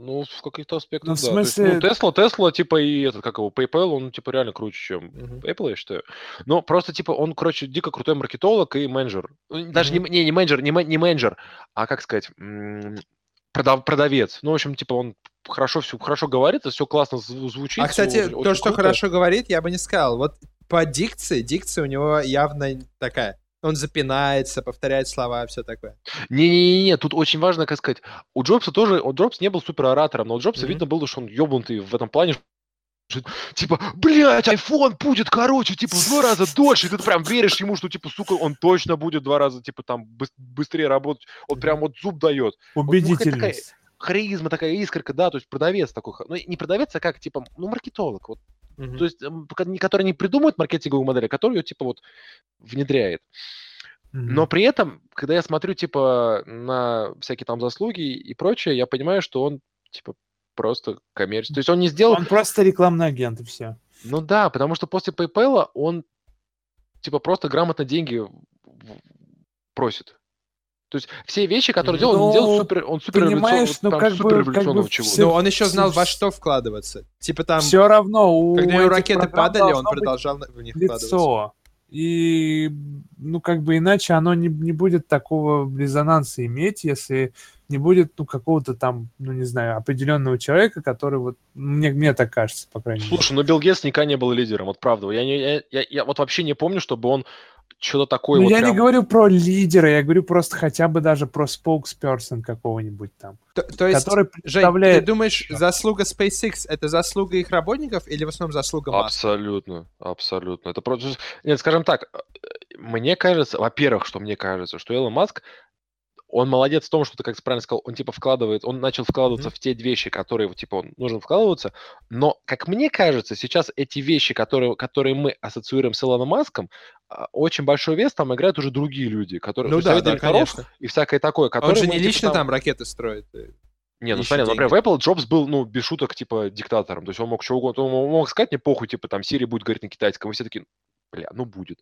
[SPEAKER 1] ну, в каких-то аспектах,
[SPEAKER 2] Ну, в
[SPEAKER 1] да. То есть,
[SPEAKER 2] смысле-
[SPEAKER 1] ну, Тесла, Тесла, типа, и этот, как его, PayPal, он, типа, реально круче, чем
[SPEAKER 3] Мгм.
[SPEAKER 1] Apple, я считаю. Но просто, типа, он, короче, дико крутой маркетолог и менеджер. Ну, Даже не, не, не менеджер, не, не менеджер, а, как сказать, м, продав- продавец. Ну, в общем, типа, он хорошо все хорошо говорит, все классно зв- звучит.
[SPEAKER 3] А, кстати,
[SPEAKER 1] очень-
[SPEAKER 3] то,
[SPEAKER 1] очень
[SPEAKER 3] что
[SPEAKER 1] круто.
[SPEAKER 3] хорошо говорит, я бы не сказал. Вот по дикции, дикция у него явно такая. Он запинается, повторяет слова, все такое.
[SPEAKER 1] Не-не-не, тут очень важно, как сказать, у Джобса тоже, у Джобс не был супероратором, но у Джобса
[SPEAKER 3] Мгм.
[SPEAKER 1] видно было, что он ебнутый в этом плане, типа, блядь, iPhone будет короче, типа, в два раза дольше, и ты прям веришь ему, что, типа, сука, он точно будет в два раза, типа, там, быс- быстрее работать, он прям вот зуб дает.
[SPEAKER 2] Убедительность.
[SPEAKER 1] Харизма такая, искорка, да, то есть продавец такой, ну, не продавец, а как, типа, ну, маркетолог, вот,
[SPEAKER 3] Мгм.
[SPEAKER 1] то есть, который не придумывает маркетинговую модель, а который ее, типа, вот, внедряет.
[SPEAKER 2] Мгм.
[SPEAKER 1] Но при этом, когда я смотрю, типа, на всякие там заслуги и прочее, я понимаю, что он, типа, просто коммерческий. То есть он не сделал...
[SPEAKER 2] Он просто рекламный агент, и все.
[SPEAKER 1] Ну да, потому что после PayPal он, типа, просто грамотно деньги просит. То есть все вещи, которые делал, он делал
[SPEAKER 2] Ну,
[SPEAKER 1] супер, он супер
[SPEAKER 2] понимаешь, ну, как бы- как бы
[SPEAKER 1] чего.
[SPEAKER 2] все-
[SPEAKER 3] Но он еще знал, во что вкладываться. Типа там,
[SPEAKER 2] Все равно у
[SPEAKER 3] когда его ракеты падали, он продолжал в них вкладываться.
[SPEAKER 2] лицо. И, ну, как бы иначе оно не, не будет такого резонанса иметь, если не будет, ну, какого-то там, ну, не знаю, определенного человека, который вот, мне, мне так кажется, по крайней мере.
[SPEAKER 1] Слушай, ну Билл Гейтс никогда не был лидером, вот правда. Я, не, я, я, я вот вообще не помню, чтобы он что-то такое
[SPEAKER 2] Ну,
[SPEAKER 1] вот
[SPEAKER 2] я
[SPEAKER 1] прям-
[SPEAKER 2] не говорю про лидера, я говорю просто хотя бы даже про споксперсон какого-нибудь там,
[SPEAKER 3] То, то есть,
[SPEAKER 2] который
[SPEAKER 3] Жень, ты
[SPEAKER 2] представляет...
[SPEAKER 3] думаешь,
[SPEAKER 2] Чё?
[SPEAKER 3] заслуга SpaceX — это заслуга их работников или в основном заслуга Маска?
[SPEAKER 1] Абсолютно, абсолютно. Это просто... Нет, скажем так, э, мне кажется, во-первых, что мне кажется, что Илон Маск, он молодец в том, что ты, как ты правильно сказал, он типа вкладывает, он начал вкладываться
[SPEAKER 3] Мгм.
[SPEAKER 1] в те вещи, которые, типа, он нужно вкладываться, но, как мне кажется, сейчас эти вещи, которые, которые мы ассоциируем с Илоном Маском, а, очень большой вес там играют уже другие люди, которые...
[SPEAKER 3] Ну да, да, конечно.
[SPEAKER 1] И всякое такое,
[SPEAKER 3] Он
[SPEAKER 1] которые...
[SPEAKER 3] же
[SPEAKER 1] мы,
[SPEAKER 3] не
[SPEAKER 1] типа,
[SPEAKER 3] лично там ракеты строит. э.
[SPEAKER 1] не, ну смотри, например, в. Apple Джобс был, ну, без шуток, типа, диктатором. То есть он мог что угодно, он мог сказать, мне похуй, типа, там, Сирия будет говорить на китайском. И все такие, бля, ну будет.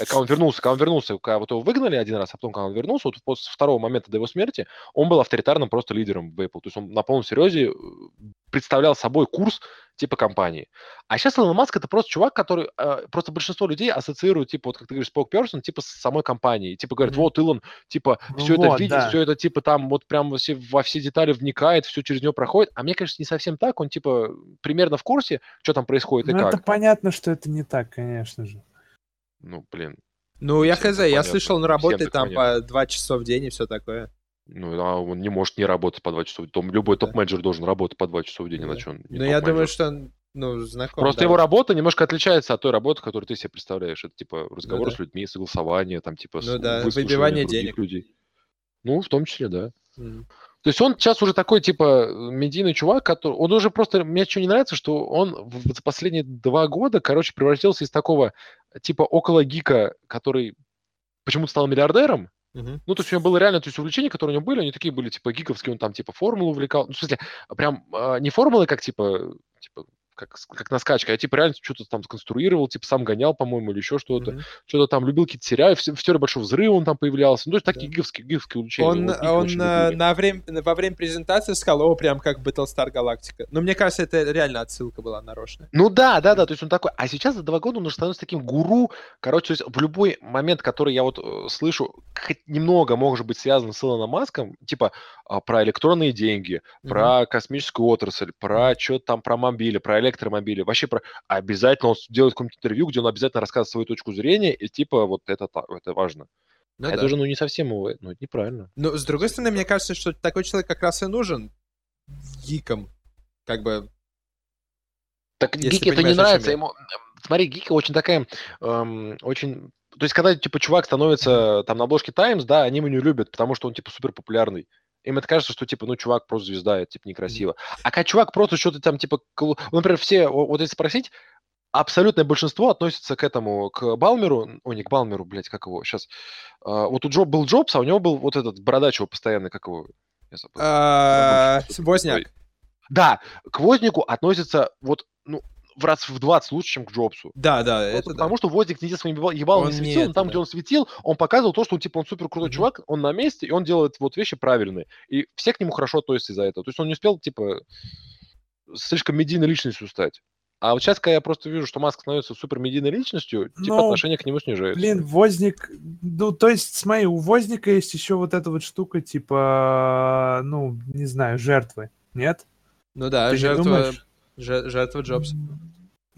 [SPEAKER 1] А Когда он вернулся, когда он вернулся, когда вот его выгнали один раз, а потом, когда он вернулся, вот после второго момента до его смерти, он был авторитарным просто лидером в Apple. То есть он на полном серьезе э, представлял собой курс типа компании. А сейчас Илон Маск это просто чувак, который э, просто большинство людей ассоциируют, типа, вот как ты говоришь, spokesperson, типа с самой компанией. Типа говорят,
[SPEAKER 3] Мгм.
[SPEAKER 1] вот Илон, типа,
[SPEAKER 2] Ну
[SPEAKER 1] все это
[SPEAKER 2] вот,
[SPEAKER 1] видит,
[SPEAKER 2] да.
[SPEAKER 1] все это типа там вот прям во все, во все детали вникает, все через него проходит. А мне кажется, не совсем так. Он типа примерно в курсе, что там происходит и
[SPEAKER 2] Ну,
[SPEAKER 1] как.
[SPEAKER 2] это понятно, что это не так, конечно же.
[SPEAKER 1] Ну, блин.
[SPEAKER 3] Ну, я хз, я слышал, он работает там
[SPEAKER 1] понятно.
[SPEAKER 3] по два часа в день и все такое.
[SPEAKER 1] Ну, а он не может не работать по два часа. в день. Любой
[SPEAKER 3] Да.
[SPEAKER 1] топ-менеджер должен работать по два часа в день,
[SPEAKER 3] Да.
[SPEAKER 1] иначе он не
[SPEAKER 3] Ну, я думаю, что он, ну, знаком.
[SPEAKER 1] Просто
[SPEAKER 3] да.
[SPEAKER 1] его работа немножко отличается от той работы, которую ты себе представляешь. Это типа разговор
[SPEAKER 3] да.
[SPEAKER 1] с людьми, согласование, там типа с-
[SPEAKER 3] Ну да, выбивание денег.
[SPEAKER 1] людей. Ну, в том числе, да.
[SPEAKER 3] М.
[SPEAKER 1] То есть он сейчас уже такой, типа, медийный чувак, который... Он уже просто... Мне что не нравится, что он за последние два года, короче, превратился из такого, типа, около гика, который почему-то стал миллиардером. Ну, то есть у него было реально, то есть увлечения, которые у него были, они такие были, типа, гиковские, он там, типа, формулу увлекал. Ну, в смысле, прям а, не формулы, как, типа, типа, как, как на скачке, а типа реально что-то там сконструировал, типа сам гонял, по-моему, или еще что-то.
[SPEAKER 3] Мгм.
[SPEAKER 1] Что-то там любил какие-то сериалы, в, в теории Большого Взрыва он там появлялся. Ну, то есть такие
[SPEAKER 3] Да.
[SPEAKER 1] гиковские, гиковские увлечения.
[SPEAKER 3] Он,
[SPEAKER 1] Вот гики
[SPEAKER 3] он э, на время, во время презентации сказал, о, прям как Battlestar Galactica. Но мне кажется, это реально отсылка была нарочная.
[SPEAKER 1] Ну да, да, да, то есть он такой. А сейчас за два года он уже становится таким гуру. Короче, то есть в любой момент, который я вот э, слышу, хоть немного может быть связан с Илоном Маском, типа а, про электронные деньги,
[SPEAKER 3] Мгм.
[SPEAKER 1] про космическую отрасль, про что-то там про мобили, про электромобили, вообще про... Обязательно он делает какое-нибудь интервью, где он обязательно рассказывает свою точку зрения, и типа вот это, это важно.
[SPEAKER 3] Ну
[SPEAKER 1] А
[SPEAKER 3] да.
[SPEAKER 1] это уже, ну, не совсем его, ну, это неправильно.
[SPEAKER 3] Ну, с другой стороны, мне кажется, что такой человек как раз и нужен гикам. Как бы,
[SPEAKER 1] Так Гике это не нравится. Ему... Смотри, Гика очень такая, эм, очень... То есть, когда, типа, чувак становится там на обложке Times, да, они его не любят, потому что он, типа, супер популярный. Им это кажется, что, типа, ну, чувак просто звезда, это, типа, некрасиво. А когда чувак просто что-то там, типа, ну, например, все, вот если спросить, абсолютное большинство относится к этому, к Балмеру, ой, не к Балмеру, блядь, как его, сейчас. вот у Джоб был Джобс, а у него был вот этот бородач его постоянный, как его, я забыл.
[SPEAKER 3] а, Возняк.
[SPEAKER 1] Да, к Вознику относится вот, ну, в раз в 20 лучше, чем к Джобсу.
[SPEAKER 3] Да, да,
[SPEAKER 1] Просто
[SPEAKER 3] это да.
[SPEAKER 1] потому что Возник нигде своим ебал- ебалом
[SPEAKER 3] Он
[SPEAKER 1] не
[SPEAKER 3] не
[SPEAKER 1] светил, но там,
[SPEAKER 3] да.
[SPEAKER 1] где он светил, он показывал то, что он, типа, он супер крутой
[SPEAKER 3] Мгм.
[SPEAKER 1] чувак, он на месте, и он делает вот вещи правильные. И все к нему хорошо относятся из-за этого. То есть он не успел, типа, слишком медийной личностью стать. А вот сейчас, когда я просто вижу, что Маск становится супер медийной личностью, типа,
[SPEAKER 2] Ну,
[SPEAKER 1] отношение к нему снижается.
[SPEAKER 2] Блин, Возник, ну, то есть, смотри, у Возника есть еще вот эта вот штука, типа, ну, не знаю, жертвы, нет?
[SPEAKER 3] Ну да,
[SPEAKER 2] Ты
[SPEAKER 3] жертва, же- жертва Джобса.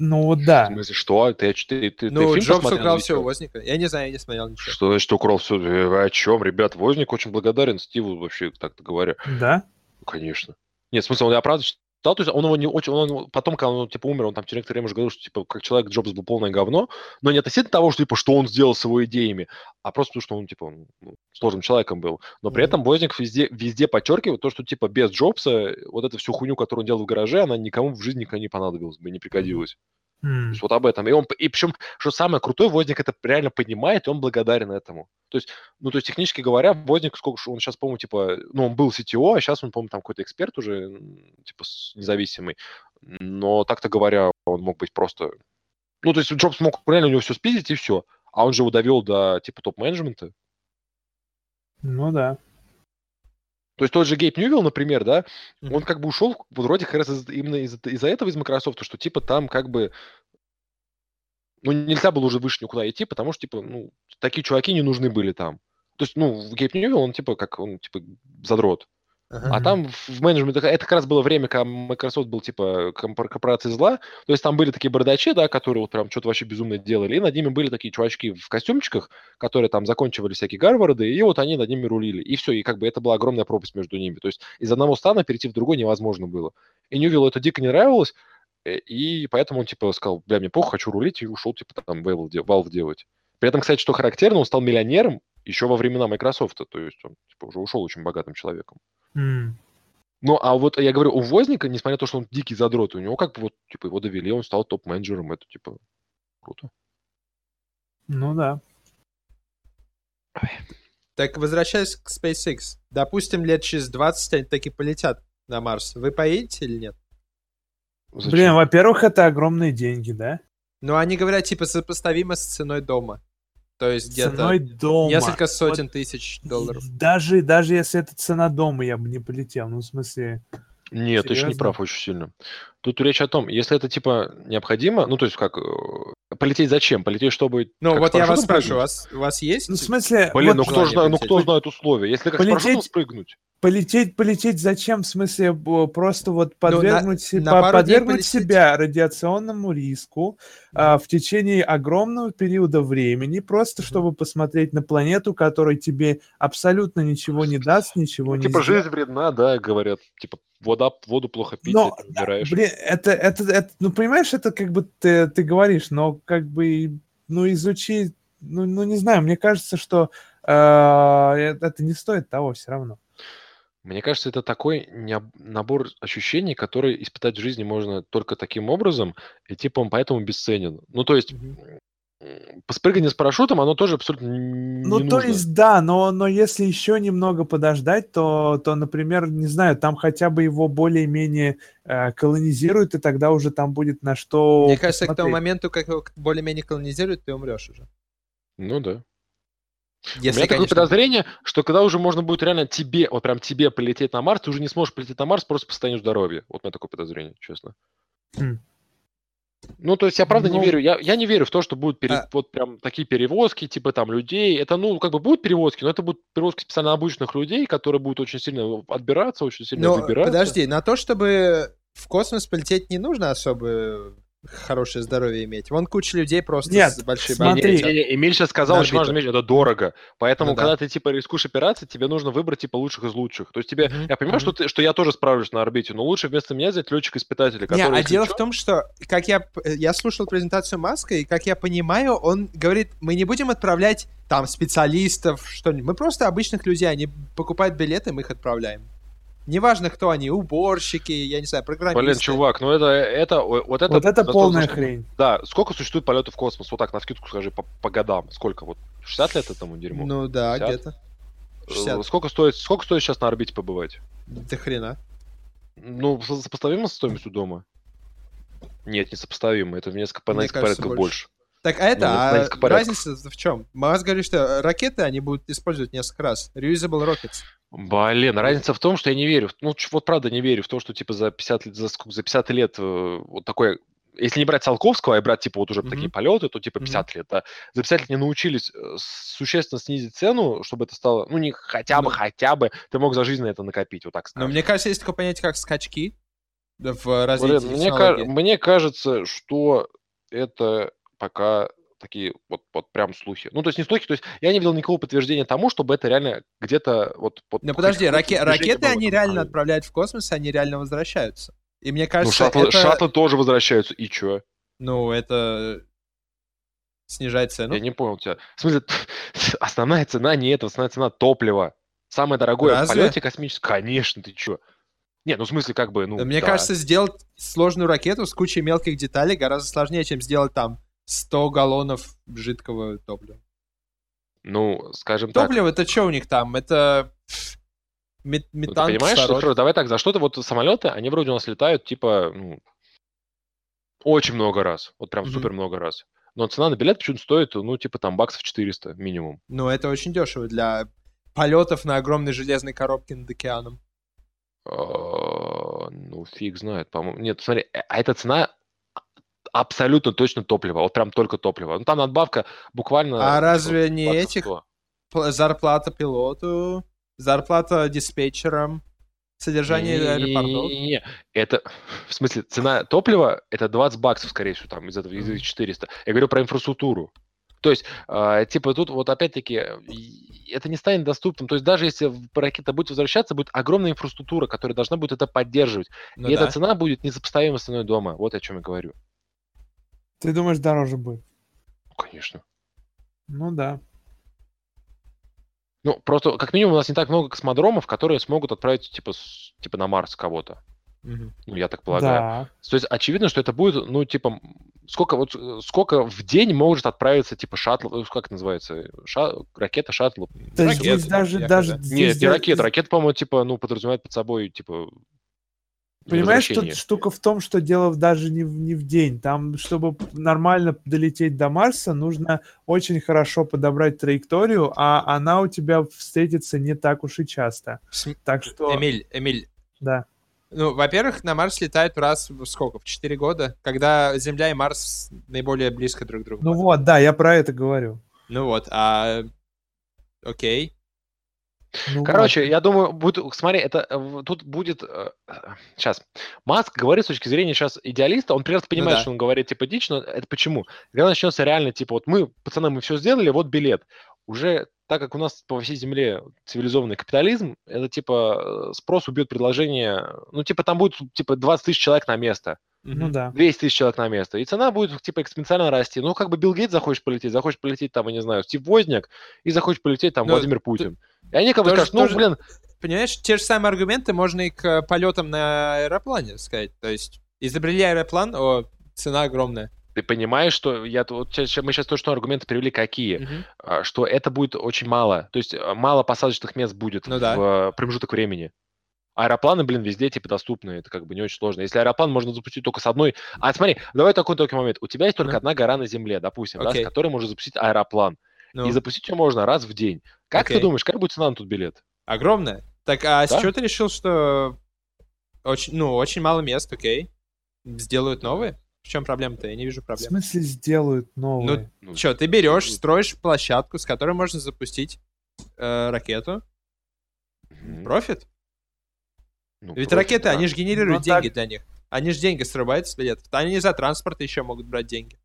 [SPEAKER 2] Ну, вот
[SPEAKER 1] В
[SPEAKER 2] да.
[SPEAKER 1] смысле, что? Ты, ты, ты, ты
[SPEAKER 3] Ну, Джобс украл все у Возника. Я не знаю, я не смотрел ничего.
[SPEAKER 1] Что значит украл все? Вы о чем, ребят? Возник очень благодарен Стиву, вообще, так-то говоря.
[SPEAKER 2] Да?
[SPEAKER 1] Ну, Конечно. Нет, в смысле, он, я читал, то есть он его не очень, он, потом, когда он, типа, умер, он там через некоторое время уже говорил, что, типа, как человек Джобс был полное говно, но не относительно того, что, типа, что он сделал с его идеями, а просто потому, что он, типа, ну, сложным человеком был. Но при
[SPEAKER 3] Мгм.
[SPEAKER 1] этом Возник везде, везде подчеркивает то, что, типа, без Джобса вот эту всю хуйню, которую он делал в гараже, она никому в жизни никогда не понадобилась бы, не пригодилась. То
[SPEAKER 2] М.
[SPEAKER 1] есть вот об этом. И он, и причем, что самое крутое, Возник это реально понимает, и он благодарен этому. То есть, ну, то есть, технически говоря, Возник, сколько он сейчас, по-моему, типа, ну, он был CTO, а сейчас он, по-моему, там какой-то эксперт уже, типа, независимый. Но так-то говоря, он мог быть просто... Ну, то есть, Джобс мог реально у него все спиздить, и все. А он же его довел до, типа, топ-менеджмента.
[SPEAKER 2] Ну да.
[SPEAKER 1] То есть тот же Гейб Ньювилл, например, да,
[SPEAKER 3] Мгм.
[SPEAKER 1] он как бы ушел вот вроде как раз из- именно из- из-за этого из Microsoft, что типа там как бы ну, нельзя было уже выше никуда идти, потому что, типа, ну, такие чуваки не нужны были там. То есть, ну, Гейб Ньювилл, он, типа, как, он, типа, задрот.
[SPEAKER 3] Ага.
[SPEAKER 1] А там в менеджменте, это как раз было время, когда Microsoft был, типа, корпорацией зла. То есть там были такие бардачи, да, которые вот прям что-то вообще безумно делали. И над ними были такие чувачки в костюмчиках, которые там заканчивали всякие Гарварды, и вот они над ними рулили. И все, и как бы это была огромная пропасть между ними. То есть из одного стана перейти в другой невозможно было. И Ньювиллу это дико не нравилось, э, и поэтому он, типа, сказал, бля, мне плохо, хочу рулить, и ушел, типа, там, Valve делать. При этом, кстати, что характерно, он стал миллионером еще во времена Microsoft. То есть он, типа, уже ушел очень богатым человеком.
[SPEAKER 2] М.
[SPEAKER 1] Ну, а вот я говорю, у Возника, несмотря на то, что он дикий задрот, у него как бы вот, типа, его довели, он стал топ-менеджером, это, типа, круто.
[SPEAKER 2] Ну да.
[SPEAKER 3] Так, возвращаясь к SpaceX. Допустим, лет через 20 они таки полетят на Марс. Вы поедете или нет?
[SPEAKER 1] Зачем?
[SPEAKER 2] Блин, во-первых, это огромные деньги, да?
[SPEAKER 3] Ну, они говорят, типа, сопоставимо с ценой дома. То есть где-то
[SPEAKER 2] дома.
[SPEAKER 3] несколько
[SPEAKER 2] Вот
[SPEAKER 3] сотен тысяч долларов.
[SPEAKER 2] Даже, даже если это цена дома, я бы не полетел. Ну, в смысле...
[SPEAKER 1] Нет, ты еще не
[SPEAKER 2] Серьезно?
[SPEAKER 1] прав очень сильно. Тут речь о том, если это, типа, необходимо, ну, то есть как, э, полететь зачем? Полететь, чтобы...
[SPEAKER 3] Ну, вот я вас спрашиваю, у вас, у вас есть?
[SPEAKER 2] Ну, в смысле...
[SPEAKER 1] Блин,
[SPEAKER 2] вот
[SPEAKER 1] ну кто, знает, ну кто знает условия? Если как с парашютом
[SPEAKER 2] Полететь-
[SPEAKER 1] спрыгнуть,
[SPEAKER 2] Полететь, полететь зачем? В смысле, просто вот подвергнуть, се-
[SPEAKER 3] на
[SPEAKER 2] по-
[SPEAKER 3] дней
[SPEAKER 2] подвергнуть себя радиационному риску а, в течение огромного периода времени, просто
[SPEAKER 3] Мгм.
[SPEAKER 2] чтобы посмотреть на планету, которая тебе абсолютно ничего не даст, ничего не
[SPEAKER 1] Типа
[SPEAKER 2] сделает.
[SPEAKER 1] жизнь вредна, да, говорят. Типа вода, воду плохо пить,
[SPEAKER 2] Но,
[SPEAKER 1] ты умираешь.
[SPEAKER 2] Блин, это, это, это, ну, понимаешь, это как бы ты, ты говоришь, но как бы, ну, изучи, ну, ну не знаю, мне кажется, что э, это не стоит того все равно.
[SPEAKER 1] Мне кажется, это такой набор ощущений, которые испытать в жизни можно только таким образом, и типа он поэтому бесценен. Ну, то есть,
[SPEAKER 3] Мгм.
[SPEAKER 1] М, спрыгивание с парашютом, оно тоже абсолютно н- не
[SPEAKER 2] Ну, то
[SPEAKER 1] нужно.
[SPEAKER 2] есть, да, но, но если еще немного подождать, то, то, например, не знаю, там хотя бы его более-менее э, колонизируют, и тогда уже там будет на что
[SPEAKER 3] Мне кажется, к тому моменту, как его более-менее колонизируют, ты умрешь уже.
[SPEAKER 1] Ну да. У
[SPEAKER 3] Если,
[SPEAKER 1] меня такое
[SPEAKER 3] конечно,
[SPEAKER 1] подозрение, что когда уже можно будет реально тебе, вот прям тебе полететь на Марс, ты уже не сможешь полететь на Марс просто по состоянию здоровья. Вот у меня такое подозрение, честно.
[SPEAKER 2] Хм.
[SPEAKER 1] Ну, то есть я правда не
[SPEAKER 2] Ну-
[SPEAKER 1] верю. Я, я не верю в то, что будут пере-
[SPEAKER 3] А-
[SPEAKER 1] вот прям такие перевозки, типа там людей. Это, ну, как бы будут перевозки, но это будут перевозки специально обычных людей, которые будут очень сильно отбираться, очень сильно
[SPEAKER 3] Но
[SPEAKER 1] выбираться.
[SPEAKER 3] подожди, на то, чтобы в космос полететь, не нужно особо хорошее здоровье иметь. Вон куча людей просто
[SPEAKER 2] Нет,
[SPEAKER 3] с большой
[SPEAKER 2] смотри.
[SPEAKER 1] Не, не, Эмиль сейчас сказал
[SPEAKER 3] На
[SPEAKER 1] очень важную
[SPEAKER 3] орбиту.
[SPEAKER 1] вещь, это дорого. Поэтому,
[SPEAKER 3] Ну да.
[SPEAKER 1] когда ты типа рискуешь операции, тебе нужно выбрать типа лучших из лучших. То есть тебе,
[SPEAKER 3] Мгм,
[SPEAKER 1] я понимаю,
[SPEAKER 3] мгм.
[SPEAKER 1] что, ты, что я тоже справлюсь на орбите, но лучше вместо меня взять летчика-испытателя,
[SPEAKER 3] Не,
[SPEAKER 1] который,
[SPEAKER 3] а дело в том, что, как я, э, я слушал презентацию Маска, и как я понимаю, он говорит, мы не будем отправлять там специалистов, что-нибудь. Мы просто обычных людей, они покупают билеты, мы их отправляем. Неважно, кто они, уборщики, я не знаю, программисты.
[SPEAKER 1] Блин, чувак, ну это, это, вот это...
[SPEAKER 2] Вот это полная
[SPEAKER 1] что-
[SPEAKER 2] хрень.
[SPEAKER 1] Да, сколько существует полетов в космос? Вот так, на скидку скажи, по, по годам. Сколько? Вот 60 лет этому дерьму?
[SPEAKER 3] Ну да,
[SPEAKER 1] 50?
[SPEAKER 3] где-то.
[SPEAKER 1] Э,
[SPEAKER 3] 60.
[SPEAKER 1] Сколько стоит, сколько стоит сейчас на орбите побывать?
[SPEAKER 3] До хрена.
[SPEAKER 1] Ну, со- сопоставимо со стоимостью дома? Нет, не сопоставимо. Это в несколько, по
[SPEAKER 3] Мне
[SPEAKER 1] несколько
[SPEAKER 3] кажется,
[SPEAKER 1] порядков
[SPEAKER 3] больше.
[SPEAKER 1] больше.
[SPEAKER 3] Так, а это,
[SPEAKER 1] Ну,
[SPEAKER 3] а разница в чем? Маас говорит, что ракеты они будут использовать несколько раз. Reusable rockets.
[SPEAKER 1] Блин, разница в том, что я не верю. Ну, вот правда не верю в то, что типа за 50 лет, за, сколько, за 50 лет э, вот такое... Если не брать Циолковского, а брать типа вот уже
[SPEAKER 3] Мгм.
[SPEAKER 1] такие полеты, то типа
[SPEAKER 3] Мгм.
[SPEAKER 1] 50 лет, да. За 50 лет не научились э, существенно снизить цену, чтобы это стало, ну, не хотя бы,
[SPEAKER 3] Ну.
[SPEAKER 1] хотя бы, ты мог за жизнь на это накопить, вот так
[SPEAKER 3] Но
[SPEAKER 1] скажем.
[SPEAKER 3] мне кажется, есть такое понятие, как скачки в развитии
[SPEAKER 1] Блин, мне, мне кажется, что это пока такие вот, вот прям слухи. Ну, то есть не слухи, то есть я не видел никакого подтверждения тому, чтобы это реально где-то вот... вот
[SPEAKER 3] Ну подожди, раке- ракеты
[SPEAKER 1] было
[SPEAKER 3] они реально отправляют в космос, они реально возвращаются. И мне
[SPEAKER 1] Ну,
[SPEAKER 3] кажется,
[SPEAKER 1] шаттлы,
[SPEAKER 3] это...
[SPEAKER 1] шаттлы тоже возвращаются, и чё?
[SPEAKER 3] Ну, это снижает цену.
[SPEAKER 1] Я не понял тебя. В смысле, *laughs* основная цена не это, основная цена топлива. Самое дорогое
[SPEAKER 3] Разве?
[SPEAKER 1] в полете космическом. Конечно, ты чё? Не, ну в смысле, как бы, ну.
[SPEAKER 3] Мне
[SPEAKER 1] да.
[SPEAKER 3] кажется, сделать сложную ракету с кучей мелких деталей гораздо сложнее, чем сделать там 100 галлонов жидкого топлива.
[SPEAKER 1] Ну, скажем так.
[SPEAKER 3] Топливо это что у них там? Это мет-
[SPEAKER 1] ну, ты
[SPEAKER 3] метан,
[SPEAKER 1] понимаешь, что,
[SPEAKER 3] кислород.
[SPEAKER 1] хорошо, давай так, за что-то вот самолеты, они вроде у нас летают, типа, ну, очень много раз. Вот прям
[SPEAKER 3] Мгм.
[SPEAKER 1] супер много раз. Но цена на билет почему-то стоит, ну, типа, там, баксов 400 минимум.
[SPEAKER 3] Ну, это очень дешево для полетов на огромной железной коробке над океаном.
[SPEAKER 1] А, Ну, фиг знает, по-моему. Нет, смотри, э, а эта цена абсолютно точно топливо. Вот прям только топливо. Ну, там надбавка буквально...
[SPEAKER 3] А разве
[SPEAKER 1] вот,
[SPEAKER 3] не этих
[SPEAKER 1] 100.
[SPEAKER 3] П- Зарплата пилоту, зарплата диспетчерам, содержание аэропортов.
[SPEAKER 1] Не-не-не, это, в смысле, цена топлива, это 20 баксов, скорее всего, там, из этого, из этих 400. Я говорю про инфраструктуру. То есть, а, типа, тут вот опять-таки, э, это не станет доступным. То есть, даже если ракета будет возвращаться, будет огромная инфраструктура, которая должна будет это поддерживать.
[SPEAKER 3] Ну
[SPEAKER 1] и
[SPEAKER 3] да.
[SPEAKER 1] эта цена будет несопоставима с ценой дома. Вот о чем я говорю.
[SPEAKER 2] Ты думаешь, дороже будет?
[SPEAKER 1] Ну, конечно.
[SPEAKER 2] Ну да.
[SPEAKER 1] Ну, просто, как минимум, у нас не так много космодромов, которые смогут отправить, типа, с- типа на Марс кого-то. Ну, я так полагаю.
[SPEAKER 2] Да.
[SPEAKER 1] То есть очевидно, что это будет, ну, типа, сколько вот э, сколько в день может отправиться, типа, шаттл, э, как это называется, Ша- ракета, шаттл?
[SPEAKER 2] Есть
[SPEAKER 3] Ракеты,
[SPEAKER 2] здесь даже, даже
[SPEAKER 1] Нет,
[SPEAKER 2] здесь
[SPEAKER 1] не
[SPEAKER 2] даже-
[SPEAKER 1] ракета. Ракета, по-моему, типа, ну, подразумевает под собой, типа,
[SPEAKER 2] Понимаешь, тут штука в том, что дело даже не в, не в день. Там, чтобы нормально долететь до Марса, нужно очень хорошо подобрать траекторию, а она у тебя встретится не так уж и часто. Так что,
[SPEAKER 3] Эмиль, Эмиль,
[SPEAKER 2] да.
[SPEAKER 3] ну, во-первых, на Марс летают раз в сколько? В 4 года, когда Земля и Марс наиболее близко друг к другу.
[SPEAKER 2] Ну вот, да, я про это говорю.
[SPEAKER 3] Ну вот, а... Окей.
[SPEAKER 2] Ну
[SPEAKER 1] Короче,
[SPEAKER 2] вот.
[SPEAKER 1] я думаю, будет, смотри, это э, тут будет сейчас. Маск говорит с точки зрения сейчас идеалиста, он прекрасно понимает,
[SPEAKER 3] да.
[SPEAKER 1] что он говорит типа дичь, но это почему? Когда начнется реально типа вот мы, пацаны, мы все сделали, вот билет. Уже так как у нас по всей земле цивилизованный капитализм, это типа э, спрос убьет предложение, ну типа там будет типа 20 тысяч человек на место.
[SPEAKER 2] Ну да.
[SPEAKER 1] 200 тысяч человек на место. И цена будет, типа, экспоненциально расти. Ну, как бы Билл Гейтс захочет полететь, захочет полететь, там, я не знаю, Стив Возняк, и захочет полететь, там,
[SPEAKER 3] Ну,
[SPEAKER 1] Владимир Путин. И они как бы скажут, ну,
[SPEAKER 3] тоже-
[SPEAKER 1] блин,
[SPEAKER 3] Понимаешь, те же самые аргументы можно и к полетам на аэроплане сказать. То есть изобрели аэроплан, о, цена огромная.
[SPEAKER 1] ты понимаешь, что я вот мы сейчас точно аргументы привели какие,
[SPEAKER 3] Мгм.
[SPEAKER 1] А, что это будет очень мало. То есть а, мало посадочных мест будет
[SPEAKER 3] Ну
[SPEAKER 1] в
[SPEAKER 3] да.
[SPEAKER 1] а, промежуток времени. Аэропланы, блин, везде типа доступны, это как бы не очень сложно. Если аэроплан можно запустить только с одной... А смотри, давай такой такой момент. У тебя есть только
[SPEAKER 3] Ну.
[SPEAKER 1] одна гора на Земле, допустим, да, с которой можно запустить аэроплан.
[SPEAKER 3] Ну,
[SPEAKER 1] И запустить ее можно раз в день. Как ты
[SPEAKER 3] Окей.
[SPEAKER 1] думаешь, как будет цена на тут билет?
[SPEAKER 3] огромная. Так, а с
[SPEAKER 1] Да?
[SPEAKER 3] чего ты решил, что очень, ну, очень мало мест, окей? Сделают новые? В чем проблема-то? Я не вижу
[SPEAKER 2] В
[SPEAKER 3] проблем.
[SPEAKER 2] смысле сделают новые?
[SPEAKER 1] Ну,
[SPEAKER 3] Че, ты берешь, строишь площадку, с которой можно запустить э, ракету. Профит?
[SPEAKER 1] Ну,
[SPEAKER 3] Ведь
[SPEAKER 1] профит,
[SPEAKER 3] ракеты,
[SPEAKER 1] да.
[SPEAKER 3] они же генерируют
[SPEAKER 2] Ну,
[SPEAKER 3] деньги
[SPEAKER 2] так-
[SPEAKER 3] для них. Они же деньги срубают с билетов. Они за транспорт еще могут брать деньги.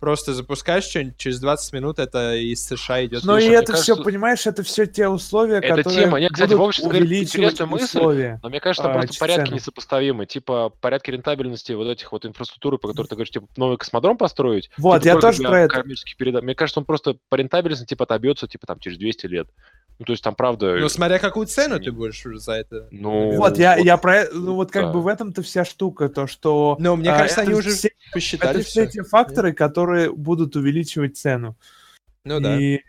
[SPEAKER 3] Просто запускаешь что-нибудь, через 20 минут это из США идет.
[SPEAKER 2] Но и
[SPEAKER 1] слушай,
[SPEAKER 2] это все,
[SPEAKER 1] кажется,
[SPEAKER 2] понимаешь, это все те условия,
[SPEAKER 1] эта
[SPEAKER 2] которые
[SPEAKER 1] тема- не, кстати,
[SPEAKER 2] будут увеличивать
[SPEAKER 1] интересную мысль.
[SPEAKER 2] условия.
[SPEAKER 1] Но мне кажется, там
[SPEAKER 2] а,
[SPEAKER 1] просто порядки
[SPEAKER 2] цену.
[SPEAKER 1] несопоставимы. Типа порядки рентабельности вот этих вот инфраструктуры, по которой ты говоришь, типа новый космодром построить.
[SPEAKER 2] Вот,
[SPEAKER 1] типа,
[SPEAKER 2] я тоже про это.
[SPEAKER 1] передач. Мне кажется, он просто по рентабельности типа отобьется типа там через 200 лет. Ну, то есть там правда...
[SPEAKER 3] Ну, смотря какую цену
[SPEAKER 1] не-
[SPEAKER 3] ты будешь уже за это.
[SPEAKER 1] Ну,
[SPEAKER 2] Вот, я,
[SPEAKER 1] вот,
[SPEAKER 2] я про э- ну, вот как
[SPEAKER 1] да.
[SPEAKER 2] бы в этом-то вся штука, то, что...
[SPEAKER 3] Но мне
[SPEAKER 2] а,
[SPEAKER 3] кажется, они уже
[SPEAKER 2] все-
[SPEAKER 3] посчитали
[SPEAKER 2] это все те факторы, которые будут увеличивать цену.
[SPEAKER 3] Ну да.
[SPEAKER 2] И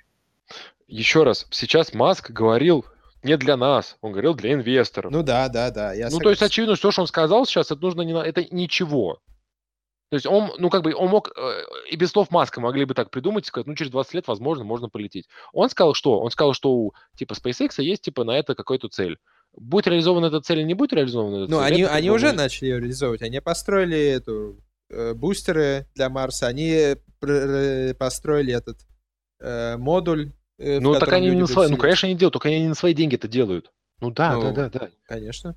[SPEAKER 1] Еще раз, сейчас Маск говорил не для нас, он говорил для инвесторов.
[SPEAKER 3] Ну да, да, да. Я
[SPEAKER 1] Ну, то есть, очевидно, что, что он сказал сейчас, это нужно не на... это ничего. То есть он, ну, как бы, он мог, э, и без слов Маска могли бы так придумать, сказать, ну, через 20 лет, возможно, можно полететь. Он сказал что? Он сказал, что у, типа, SpaceX есть, типа, на это какой-то цель. Будет реализована эта цель или не будет реализована эта
[SPEAKER 3] Ну,
[SPEAKER 1] цель?
[SPEAKER 3] они,
[SPEAKER 1] это
[SPEAKER 3] они уже
[SPEAKER 1] ну,
[SPEAKER 3] начали ее реализовывать. Они построили эту э, бустеры для Марса, они э, построили этот э, модуль. э,
[SPEAKER 1] Ну, так они не на свои, ну, конечно, они делают, только они не на свои деньги это делают. Ну, да,
[SPEAKER 3] Ну,
[SPEAKER 1] да, да, да.
[SPEAKER 3] Конечно.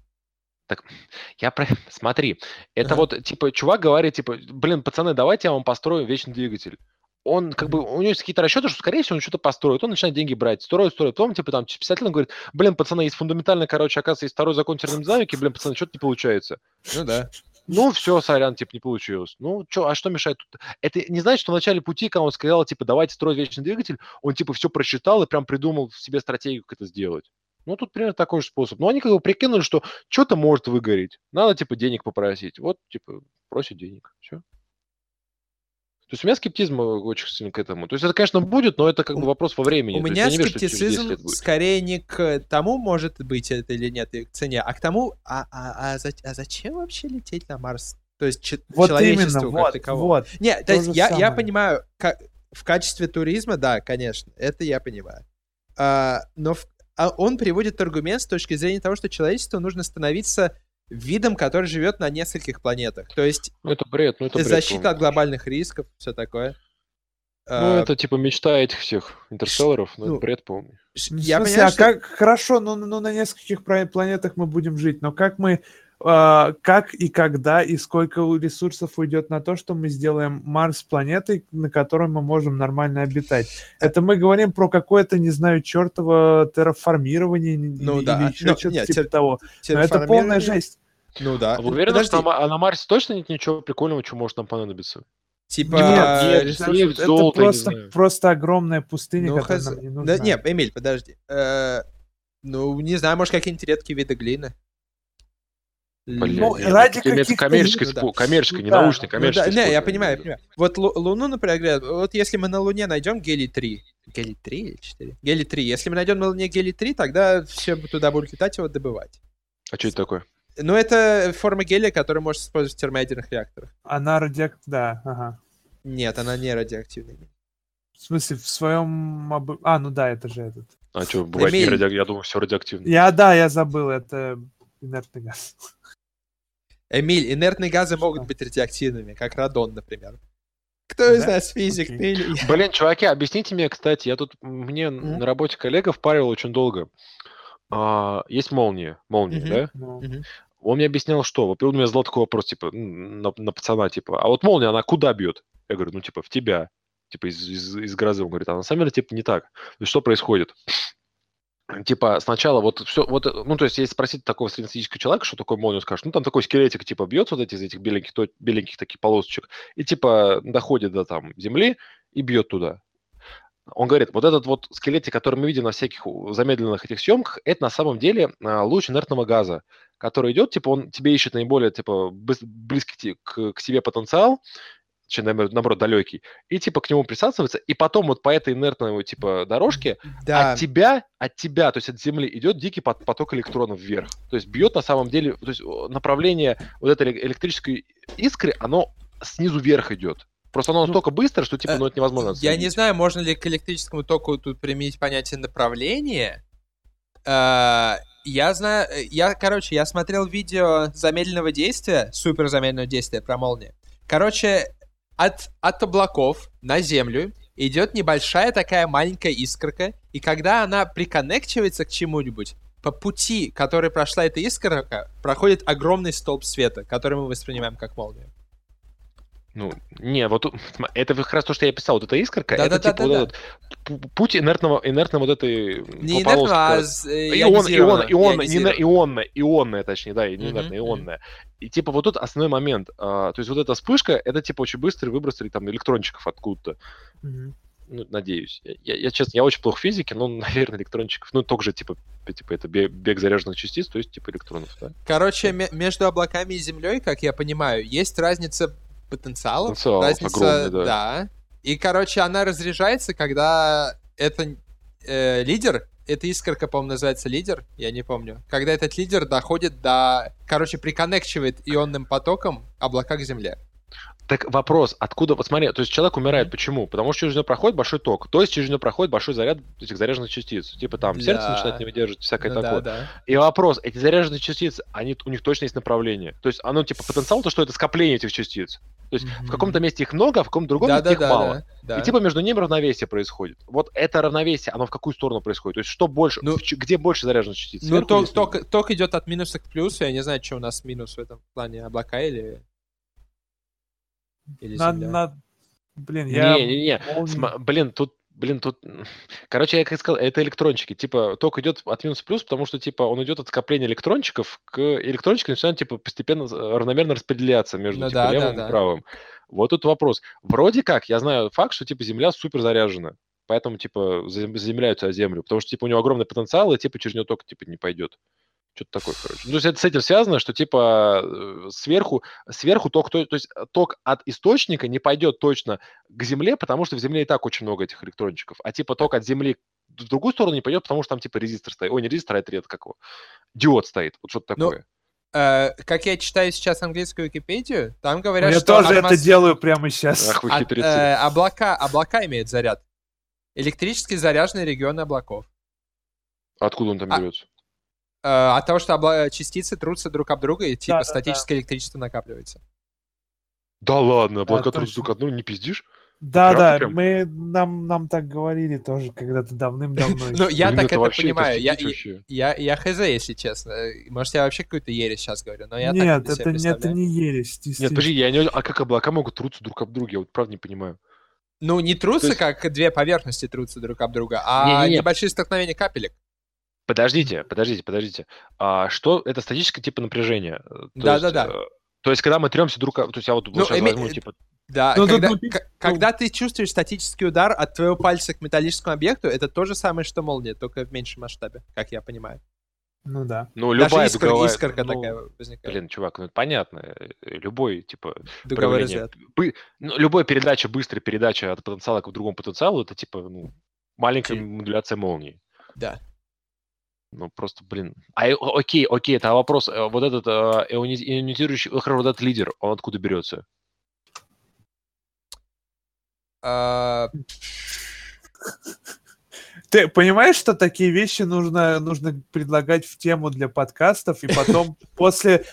[SPEAKER 1] Я про... *laughs* Смотри, это
[SPEAKER 3] Ага.
[SPEAKER 1] вот, типа, чувак говорит, типа, блин, пацаны, давайте я вам построю вечный двигатель. Он, как бы, у него есть какие-то расчеты, что, скорее всего, он что-то построит. Он начинает деньги брать, строит, строит. Потом, типа, там, через 50 лет он говорит, блин, пацаны, есть фундаментальный, короче, оказывается, есть второй закон термодинамики, блин, пацаны, что-то не получается.
[SPEAKER 3] Ну да.
[SPEAKER 1] Ну, все, сорян, типа, не получилось. Ну, что, а что мешает тут? Это не значит, что в начале пути, когда он сказал, типа, давайте строить вечный двигатель, он, типа, все просчитал и прям придумал в себе стратегию, как это сделать. Ну, тут примерно такой же способ. Но они как бы прикинули, что что-то может выгореть. Надо, типа, денег попросить. Вот, типа, просит денег. Все. То есть у меня скептизм э, очень сильно к этому. То есть это, конечно, будет, но это как бы вопрос во времени.
[SPEAKER 3] У
[SPEAKER 1] То есть
[SPEAKER 3] меня
[SPEAKER 1] не верю, что через 10
[SPEAKER 3] скептицизм скорее не к тому, может быть это или нет, и к цене, а к тому, а, а, а, а зачем вообще лететь на Марс? То есть че-
[SPEAKER 2] вот
[SPEAKER 3] человечеству
[SPEAKER 2] именно,
[SPEAKER 3] как
[SPEAKER 2] вот,
[SPEAKER 3] таковому.
[SPEAKER 2] вот.
[SPEAKER 3] Не, то
[SPEAKER 2] То
[SPEAKER 3] есть я, я понимаю, как, в качестве туризма, да, конечно, это я понимаю. А, но в- а он приводит аргумент с точки зрения того, что человечеству нужно становиться видом, который живет на нескольких планетах. То есть
[SPEAKER 1] Ну, это бред, ну это бред.
[SPEAKER 3] защита от глобальных рисков, все такое.
[SPEAKER 1] Ну,
[SPEAKER 3] А,
[SPEAKER 1] это типа мечта этих всех интерстелларов, но
[SPEAKER 3] ну,
[SPEAKER 1] это бред
[SPEAKER 2] Ну, в
[SPEAKER 3] я
[SPEAKER 2] смысле,
[SPEAKER 3] понимаю,
[SPEAKER 2] а
[SPEAKER 3] что-
[SPEAKER 2] как хорошо, ну, ну на нескольких планетах мы будем жить, но как мы, как и когда и сколько ресурсов уйдет на то, что мы сделаем Марс планетой, на которой мы можем нормально обитать? Это мы говорим про какое-то, не знаю, чертово терраформирование
[SPEAKER 3] Ну
[SPEAKER 2] или,
[SPEAKER 3] да,
[SPEAKER 2] еще
[SPEAKER 3] но
[SPEAKER 2] что-то
[SPEAKER 3] нет,
[SPEAKER 2] типа
[SPEAKER 3] тер-
[SPEAKER 2] того. Но это полная жесть.
[SPEAKER 3] Ну да.
[SPEAKER 1] А вы
[SPEAKER 3] Ну,
[SPEAKER 1] уверены,
[SPEAKER 3] подожди,
[SPEAKER 1] что на, а на Марсе точно нет ничего прикольного, что может нам понадобиться?
[SPEAKER 3] Типа...
[SPEAKER 2] Нет,
[SPEAKER 1] нет,
[SPEAKER 3] ресурсы-
[SPEAKER 1] нет,
[SPEAKER 2] это
[SPEAKER 1] золото, я не
[SPEAKER 2] просто, просто огромная пустыня,
[SPEAKER 3] Ну,
[SPEAKER 2] которая
[SPEAKER 3] хз.
[SPEAKER 2] нам не
[SPEAKER 3] Да,
[SPEAKER 2] нужна.
[SPEAKER 3] не, Эмиль, подожди. Э, ну, не знаю, может, какие-нибудь редкие виды глины.
[SPEAKER 1] Блин,
[SPEAKER 2] Ну,
[SPEAKER 1] нет,
[SPEAKER 2] ради
[SPEAKER 1] это имеется
[SPEAKER 2] каких-то
[SPEAKER 1] коммерческой,
[SPEAKER 3] видов,
[SPEAKER 1] спо- коммерческой,
[SPEAKER 2] Ну
[SPEAKER 1] не
[SPEAKER 2] да,
[SPEAKER 1] научной,
[SPEAKER 2] ну
[SPEAKER 3] Ну, да,
[SPEAKER 1] коммерческой.
[SPEAKER 3] не, я понимаю, я
[SPEAKER 1] да.
[SPEAKER 3] понимаю. Вот Лу- Луну, например, говорят, вот если мы на Луне найдем гелий-3, гелий-3 или 4? Гелий-3. Если мы найдем на Луне гелий-3, тогда все туда будут летать его добывать.
[SPEAKER 1] А что это такое?
[SPEAKER 3] Ну, это форма гелия, которую можно использовать в термоядерных реакторах.
[SPEAKER 2] Она радиак... Да, ага.
[SPEAKER 3] Нет, она не радиоактивная.
[SPEAKER 2] В смысле, в своем... об- А, ну да, это же этот.
[SPEAKER 1] А что, бывает не
[SPEAKER 3] Эмиль.
[SPEAKER 1] радио... Я думаю, все радиоактивно.
[SPEAKER 2] Я, да, я забыл, это инертный газ.
[SPEAKER 3] Эмиль, инертные газы могут быть радиоактивными, как радон, например. Кто из нас физик?
[SPEAKER 2] Окей.
[SPEAKER 3] ты или я?
[SPEAKER 1] Блин, чуваки, объясните мне, кстати, я тут, мне на работе коллега впаривал очень долго. а, есть молния, молния, да? Он мне объяснял, что, во-первых, он у меня задал такой вопрос, типа, на, на пацана, типа, а вот молния, она куда бьет? Я говорю, ну, типа, в тебя, типа, из, из, из грозы. Он говорит, а на самом деле, типа, не так. То есть, что происходит? Типа, сначала вот все, вот, ну, то есть, если спросить такого среднестатистического человека, что такое молния, он скажет, ну, там такой скелетик, типа, бьется вот эти из этих беленьких, то- беленьких таких полосочек, и, типа, доходит до, там, земли и бьет туда. Он говорит, вот этот вот скелетик, который мы видим на всяких замедленных этих съемках, это на самом деле а, луч инертного газа, который идет, типа, он тебе ищет наиболее, типа, близкий к, к себе потенциал, чем, наоборот, далекий, и, типа, к нему присасывается, и потом вот по этой инертной, типа, дорожке
[SPEAKER 3] Да.
[SPEAKER 1] от тебя, от тебя, то есть от Земли идет дикий пот- поток электронов вверх. То есть бьет на самом деле, то есть направление вот этой эле- электрической искры, оно снизу вверх идет. Просто оно настолько быстро, что, типа,
[SPEAKER 3] э,
[SPEAKER 1] ну, это невозможно
[SPEAKER 3] Я не
[SPEAKER 1] отследить.
[SPEAKER 3] знаю, можно ли к электрическому току тут применить понятие направления. Э, Я знаю, э, я, короче, я смотрел видео замедленного действия, супер замедленного действия про молнию. Короче, от, от облаков на Землю идет небольшая такая маленькая искорка, и когда она приконнекчивается к чему-нибудь, по пути, который прошла эта искорка, проходит огромный столб света, который мы воспринимаем как молнию.
[SPEAKER 1] Ну, не, вот *laughs* это как раз то, что я писал, вот эта искорка, это типа вот
[SPEAKER 3] Да-да-да-да-да.
[SPEAKER 1] этот пу- путь инертного, инертной вот этой
[SPEAKER 3] Не инертного, а
[SPEAKER 1] Ион, ион, ион, не ионная, ионная, точнее, да, не инертная, ионная. И типа вот тут основной момент. а, то есть вот эта вспышка, это типа очень быстро выбросили там электрончиков откуда-то.
[SPEAKER 2] мгм.
[SPEAKER 1] Ну, надеюсь. Я, я- честно, я очень плохо в физике, но, *laughs* наверное, электрончиков. Ну, только же, типа, типа это бег, заряженных частиц, то есть, типа, электронов, да?
[SPEAKER 3] Короче, ме- между облаками и Землей, как я понимаю, есть разница потенциалов.
[SPEAKER 1] Потенциалов
[SPEAKER 3] разница,
[SPEAKER 1] огромный, да.
[SPEAKER 3] И, короче, она разряжается, когда это э, лидер, эта искорка, по-моему, называется лидер, я не помню. Когда этот лидер доходит до... Короче, приконнекчивает ионным потоком облака к Земле.
[SPEAKER 1] Так вопрос, откуда, вот смотри, то есть человек умирает, почему? Потому что через него проходит большой ток, то есть через него проходит большой заряд этих заряженных частиц. Типа там сердце
[SPEAKER 3] Да.
[SPEAKER 1] начинает не выдерживать, всякое
[SPEAKER 3] Ну
[SPEAKER 1] такое.
[SPEAKER 3] да, да.
[SPEAKER 1] И вопрос, эти заряженные частицы, они, у них точно есть направление. То есть оно, типа, потенциал, то, что это скопление этих частиц. То есть в
[SPEAKER 3] Мгм.
[SPEAKER 1] каком-то месте их много, а в каком-то другом
[SPEAKER 3] да,
[SPEAKER 1] месте
[SPEAKER 3] да,
[SPEAKER 1] их
[SPEAKER 3] да,
[SPEAKER 1] мало.
[SPEAKER 3] да, да.
[SPEAKER 1] И типа между ними равновесие происходит. Вот это равновесие, оно в какую сторону происходит? То есть что больше,
[SPEAKER 3] Ну,
[SPEAKER 1] в где больше заряженных частиц?
[SPEAKER 3] Ну, ток, ток, ток идет от минуса к плюсу. Я не знаю, что у нас минус в этом плане. Облака или... Или
[SPEAKER 2] На-
[SPEAKER 3] Земля.
[SPEAKER 2] на- Блин, я...
[SPEAKER 1] Не-не-не, Сма- блин, тут, блин, тут, короче, я как сказал, это электрончики, типа, ток идет от минус плюс, потому что, типа, он идет от скопления электрончиков к электрончики начинают, типа, постепенно равномерно распределяться между,
[SPEAKER 3] Ну
[SPEAKER 1] типа,
[SPEAKER 3] да, да,
[SPEAKER 1] левым
[SPEAKER 3] да.
[SPEAKER 1] и правым. Вот тут вопрос. Вроде как, я знаю факт, что, типа, Земля супер заряжена, поэтому, типа, зазем- заземляются о Землю, потому что, типа, у него огромный потенциал, и, типа, через него ток, типа, не пойдет. Что-то такое, короче. Ну, то есть это с этим связано, что типа э, сверху, сверху ток, то, то есть ток от источника не пойдет точно к Земле, потому что в Земле и так очень много этих электрончиков. А типа ток от Земли в другую сторону не пойдет, потому что там типа резистор стоит. Ой, не резистор, а это ред как его. Диод стоит. Вот что-то
[SPEAKER 3] Ну,
[SPEAKER 1] такое.
[SPEAKER 3] Э, как я читаю сейчас английскую Википедию, там
[SPEAKER 2] Ну,
[SPEAKER 3] говорят,
[SPEAKER 2] я
[SPEAKER 3] что
[SPEAKER 2] тоже это
[SPEAKER 3] атмос-
[SPEAKER 2] делаю прямо сейчас.
[SPEAKER 1] Ах вы
[SPEAKER 3] от-
[SPEAKER 1] хитрецы.
[SPEAKER 3] э, облака, облака имеют заряд. Электрически заряженные регионы облаков.
[SPEAKER 1] Откуда он там
[SPEAKER 3] а-
[SPEAKER 1] берется?
[SPEAKER 3] Э, от того, что обла- частицы трутся друг об друга, и типа
[SPEAKER 2] Да-да-да.
[SPEAKER 3] статическое электричество накапливается.
[SPEAKER 1] Да ладно, облака
[SPEAKER 2] точно.
[SPEAKER 1] трутся друг от друга, не пиздишь?
[SPEAKER 2] Да,
[SPEAKER 1] Правда
[SPEAKER 2] да,
[SPEAKER 1] прям?
[SPEAKER 2] мы нам, нам так говорили тоже когда-то давным-давно. *laughs*
[SPEAKER 3] Ну, я так это понимаю. Я- хз, если честно. Э, Может, я вообще какую-то ересь сейчас говорю, но я так
[SPEAKER 2] Нет, это, не- это
[SPEAKER 3] представляю.
[SPEAKER 2] не ересь,
[SPEAKER 1] Нет, подожди, я не... А как облака могут трутся друг об друга? Я вот правда не понимаю.
[SPEAKER 3] Ну, не трутся, как две поверхности трутся друг об друга, а небольшие столкновения капелек.
[SPEAKER 1] Подождите, подождите, подождите. А что это статическое типа напряжение? Э,
[SPEAKER 3] Да-да-да.
[SPEAKER 1] э, То есть, когда мы тремся друг. То есть, я вот,
[SPEAKER 3] Ну,
[SPEAKER 1] сейчас
[SPEAKER 3] име-
[SPEAKER 1] возьму, типа...
[SPEAKER 3] Да,
[SPEAKER 2] Ну,
[SPEAKER 3] когда,
[SPEAKER 2] напи-
[SPEAKER 3] к- когда ты чувствуешь статический удар от твоего пальца к металлическому объекту, это то же самое, что молния, только в меньшем масштабе, как я понимаю.
[SPEAKER 2] Ну да.
[SPEAKER 1] Ну,
[SPEAKER 3] Даже
[SPEAKER 1] любая
[SPEAKER 3] искор-
[SPEAKER 1] дуговая...
[SPEAKER 3] искорка
[SPEAKER 1] ну,
[SPEAKER 3] такая возникает.
[SPEAKER 1] Блин, чувак, ну это понятно. э, Любой, типа,
[SPEAKER 3] Дуговой
[SPEAKER 1] проявление-
[SPEAKER 3] разряд.
[SPEAKER 1] бы- ну, любой передача, быстрая передача от потенциала к другому потенциалу, это, типа, ну, маленькая
[SPEAKER 3] Ти-
[SPEAKER 1] модуляция молнии.
[SPEAKER 3] Да.
[SPEAKER 1] Ну, просто, блин. А, окей, окей, это вопрос. э, Вот этот э, ионизирующий, э, хорошо, вот этот лидер, он откуда берется?
[SPEAKER 3] А, *laughs*
[SPEAKER 2] Ты понимаешь, что такие вещи нужно, нужно предлагать в тему для подкастов, и потом *laughs* после,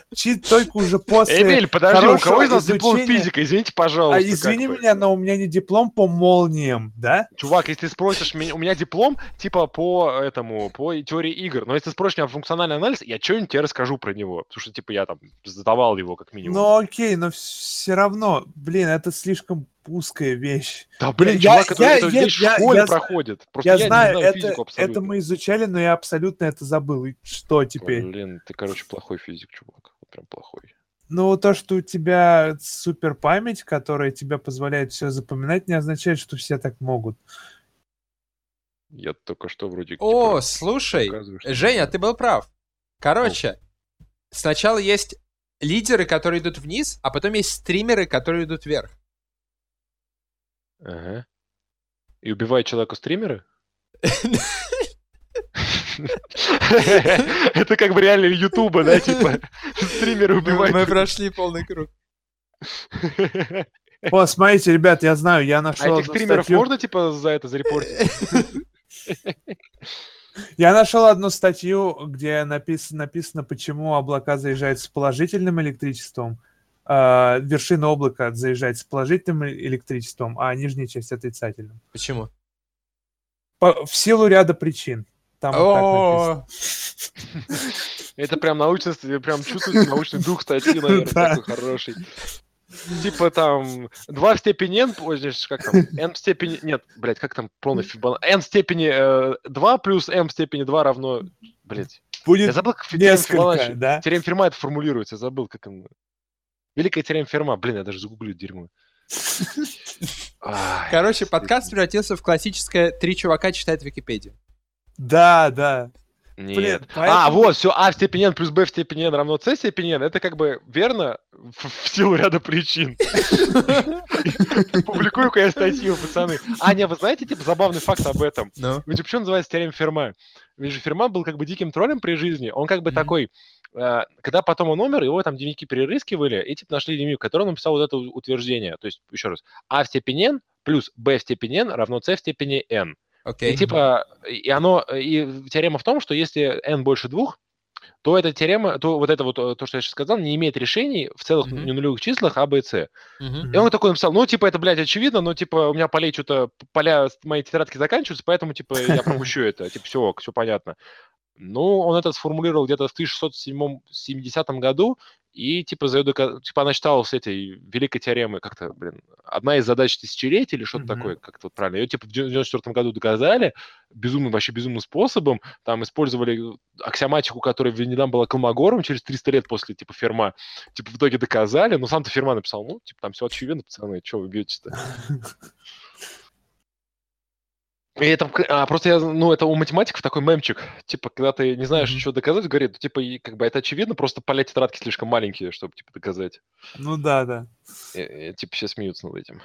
[SPEAKER 2] только уже после
[SPEAKER 1] Эмиль, подожди, у кого из нас диплом физика? Извините, пожалуйста.
[SPEAKER 2] А извини меня, но у меня не диплом по молниям, да?
[SPEAKER 1] Чувак, если ты спросишь меня, у меня диплом типа по этому, по теории игр, но если ты спросишь меня функциональный анализ, я что-нибудь тебе расскажу про него, потому что типа я там сдавал его как минимум.
[SPEAKER 2] Ну окей, но все равно, блин, это слишком узкая вещь.
[SPEAKER 1] Да, блин,
[SPEAKER 2] я-
[SPEAKER 1] чувак, это,
[SPEAKER 2] я-
[SPEAKER 1] это
[SPEAKER 2] я-
[SPEAKER 1] здесь в
[SPEAKER 2] я-
[SPEAKER 1] школе
[SPEAKER 2] я знаю-
[SPEAKER 1] проходит. Просто
[SPEAKER 2] я,
[SPEAKER 1] я,
[SPEAKER 2] знаю,
[SPEAKER 1] знаю
[SPEAKER 2] это, это мы изучали, но я абсолютно это забыл. И что теперь?
[SPEAKER 1] Блин, ты, короче, плохой физик, чувак. Вот Прям плохой.
[SPEAKER 2] Ну, то, что у тебя супер память, которая тебе позволяет все запоминать, не означает, что все так могут.
[SPEAKER 1] Я только что вроде...
[SPEAKER 3] О,
[SPEAKER 1] типа,
[SPEAKER 3] слушай,
[SPEAKER 1] что-
[SPEAKER 3] Женя, ты был прав. Короче, сначала есть лидеры, которые идут вниз, а потом есть стримеры, которые идут вверх.
[SPEAKER 1] Ага. И убивает человека стримеры? *laughs* Это как бы реально Ютуба, да, типа стримеры убивают.
[SPEAKER 3] мы прошли полный круг. *laughs*
[SPEAKER 2] О, смотрите, ребят, я знаю, я
[SPEAKER 1] А
[SPEAKER 2] нашел
[SPEAKER 1] этих
[SPEAKER 2] одну
[SPEAKER 1] стримеров
[SPEAKER 2] статью.
[SPEAKER 1] можно типа за это зарепортить? *laughs*
[SPEAKER 2] Я нашел одну статью, где написано, написано, почему облака заезжают с положительным электричеством, а, вершина облака заезжает с положительным электричеством, а нижняя часть отрицательным.
[SPEAKER 3] Почему?
[SPEAKER 2] По- в силу ряда причин. Там вот
[SPEAKER 1] Это прям научность, прям чувствуется научный дух статьи, *laughs* наверное, такой хороший. Типа там 2 в степени n, как там, n в степени, нет, блядь, как там полный фибон, n в степени э, 2 плюс m в степени 2 равно, блядь, я
[SPEAKER 2] Будет
[SPEAKER 1] забыл, как
[SPEAKER 2] несколько,
[SPEAKER 1] Фибоначчи.
[SPEAKER 2] да?
[SPEAKER 1] Теорема Ферма это формулируется, я забыл, как он... Великая теорема Ферма, блин, я даже загуглю дерьмо. *laughs*
[SPEAKER 3] Короче, подкаст превратился в классическое «Три чувака читают Википедию».
[SPEAKER 2] Да, да.
[SPEAKER 1] Нет.
[SPEAKER 2] Блин,
[SPEAKER 1] А, вот, все, а в степени n плюс b в степени n равно c в степени n, это как бы верно в, в силу ряда причин. *laughs* Публикую-ка я статью, пацаны. А, не, вы знаете, типа, забавный факт об этом?
[SPEAKER 3] Ну,
[SPEAKER 1] Ведь почему называется теорема Ферма? Ведь же Ферма был как бы диким троллем при жизни. Он как бы
[SPEAKER 3] Мгм.
[SPEAKER 1] такой... э, Когда потом он умер, его там дневники перерыскивали, и типа нашли дневник, в котором он написал вот это утверждение. То есть, еще раз, а в степени n плюс b в степени n равно c в степени n.
[SPEAKER 3] окей.
[SPEAKER 1] И типа, и оно, и теорема в том, что если n больше двух, то эта теорема, то вот это вот, э, то, что я сейчас сказал, не имеет решений в целых
[SPEAKER 3] Мгм.
[SPEAKER 1] ненулевых числах а, б и с.
[SPEAKER 3] Мгм.
[SPEAKER 1] И он такой написал, ну, типа, это, блядь, очевидно, но, типа, у меня полей что-то, поля моей тетрадки заканчиваются, поэтому, типа, я пропущу *laughs* это. Типа, все, все понятно. Ну, он это сформулировал где-то в 1670 году, и, типа, за её дока- типа, она считалась этой великой теоремой, как-то, блин, одна из задач тысячелетия или что-то
[SPEAKER 2] Мгм.
[SPEAKER 1] такое, как-то вот правильно. Ее, типа, в 94 году доказали безумным, вообще безумным способом. Там использовали аксиоматику, которая в недавно была Колмогором через 300 лет после, типа, Ферма. Типа, в итоге доказали, но сам-то Ферма написал, ну, типа, там все очевидно, пацаны, что вы бьетесь-то? *laughs* И это, а, просто я, ну, это у математиков такой мемчик. Типа, когда ты не знаешь, что доказать, говорит, типа, и, как бы это очевидно, просто поля тетрадки слишком маленькие, чтобы, типа, доказать.
[SPEAKER 2] Ну да, да.
[SPEAKER 1] И- и, типа, все смеются над этим.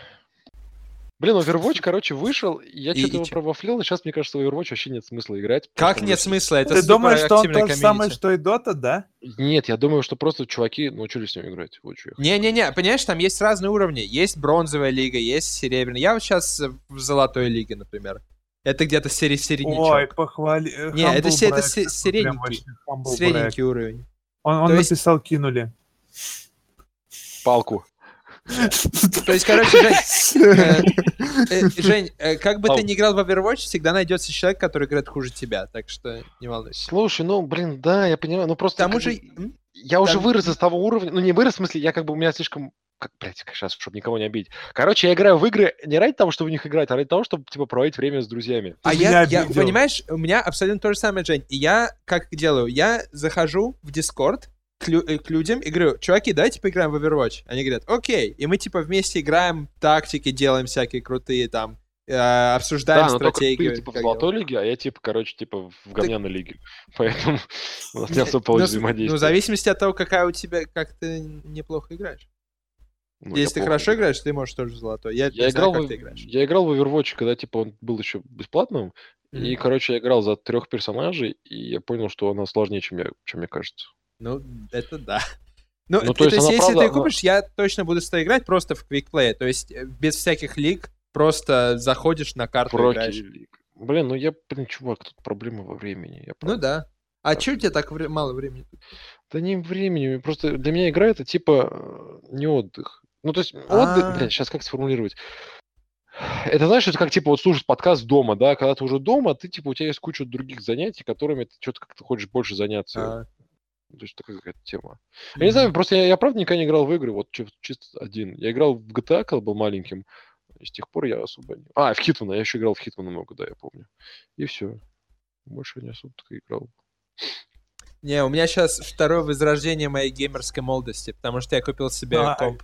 [SPEAKER 1] Блин, Overwatch, короче, вышел, я
[SPEAKER 3] И-
[SPEAKER 1] что-то его провафлил, и сейчас, мне кажется, в Overwatch вообще нет смысла играть.
[SPEAKER 3] Как нет смысла? Это
[SPEAKER 2] Ты думаешь, что он то же самое, что и Дота, да?
[SPEAKER 1] Нет, я думаю, что просто чуваки научились с ним играть.
[SPEAKER 3] Не-не-не, понимаешь, там есть разные уровни. Есть бронзовая лига, есть серебряная. Я вот сейчас в золотой лиге, например. Это где-то сери середнячок.
[SPEAKER 2] Ой, похвали. э,
[SPEAKER 3] Не, это
[SPEAKER 2] humble
[SPEAKER 3] се- это средненький. Средненький
[SPEAKER 2] brag.
[SPEAKER 3] уровень.
[SPEAKER 2] Он, он
[SPEAKER 3] То есть-
[SPEAKER 2] написал, кинули.
[SPEAKER 1] Палку.
[SPEAKER 3] То есть, короче, Жень, э, э, *laughs* Жень, как бы ты ни играл в Overwatch, всегда найдется человек, который играет хуже тебя, так что не волнуйся.
[SPEAKER 1] Слушай, ну, блин, да, я понимаю, ну
[SPEAKER 3] К
[SPEAKER 1] просто...
[SPEAKER 3] тому
[SPEAKER 1] как
[SPEAKER 3] же,
[SPEAKER 1] Я уже
[SPEAKER 3] Там-
[SPEAKER 1] вырос из того уровня, ну не вырос, в смысле, я как бы у меня слишком, как, блядь, сейчас, чтобы никого не обидеть. Короче, я играю в игры не ради того, чтобы в них играть, а ради того, чтобы, типа, проводить время с друзьями.
[SPEAKER 3] а я, я- понимаешь, у меня абсолютно то же самое, Жень. И я как делаю? Я захожу в Discord к, лю- э, к людям и говорю, чуваки, давайте поиграем в Overwatch. Они говорят, окей. И мы типа вместе играем, тактики делаем всякие крутые там, обсуждаем
[SPEAKER 1] да, но только
[SPEAKER 3] стратегию.
[SPEAKER 1] ты, типа, в золотой лиге, а я, типа, короче, типа, в говняной лиге. *laughs* Поэтому *laughs* у нас не особо
[SPEAKER 3] ну,
[SPEAKER 1] получится
[SPEAKER 3] с-
[SPEAKER 1] взаимодействовать.
[SPEAKER 3] Ну, в зависимости от того, какая у тебя, как ты неплохо играешь.
[SPEAKER 1] Ну,
[SPEAKER 3] Если ты
[SPEAKER 1] плохо
[SPEAKER 3] хорошо играешь, ты можешь тоже в золотой. Я,
[SPEAKER 1] Я
[SPEAKER 3] не знаю,
[SPEAKER 1] играл,
[SPEAKER 3] как
[SPEAKER 1] в,
[SPEAKER 3] ты играешь.
[SPEAKER 1] я играл в Overwatch, когда, типа, он был еще бесплатным, и,
[SPEAKER 3] Мгм.
[SPEAKER 1] короче, я играл за трех персонажей, и я понял, что она сложнее, чем, я, чем мне кажется.
[SPEAKER 3] Ну, это да. Ну,
[SPEAKER 1] Ну,
[SPEAKER 3] то,
[SPEAKER 1] то есть она
[SPEAKER 3] если
[SPEAKER 1] правда,
[SPEAKER 3] ты
[SPEAKER 1] она-
[SPEAKER 3] купишь, я точно буду с тобой играть просто в квикплей. То есть э, без всяких лиг, просто заходишь на карту
[SPEAKER 1] Проки
[SPEAKER 3] играешь.
[SPEAKER 1] лиг. Блин, ну я, блин, чувак, тут проблема во времени. Я
[SPEAKER 3] Ну да. А
[SPEAKER 1] Так.
[SPEAKER 3] чё у тебя так вре- мало времени?
[SPEAKER 1] Да не времени, просто для меня игра это типа э, не отдых. Ну, то есть отдых,
[SPEAKER 3] А.
[SPEAKER 1] блин, сейчас как сформулировать? Это знаешь, это как типа вот слушать подкаст дома, да, когда ты уже дома, ты типа у тебя есть куча других занятий, которыми ты что-то как-то хочешь больше заняться.
[SPEAKER 3] А,
[SPEAKER 1] То есть такая какая-то тема. Я не знаю, просто я, я правда никогда не играл в игры, вот чисто один. Я играл в GTA, когда был маленьким, и с тех пор я особо не... А, в Хитмана, я еще играл в Хитмана много, да, я помню. И все. Больше не особо так играл.
[SPEAKER 3] Не, у меня сейчас второе возрождение моей геймерской молодости, потому что я купил себе
[SPEAKER 2] А,
[SPEAKER 3] комп.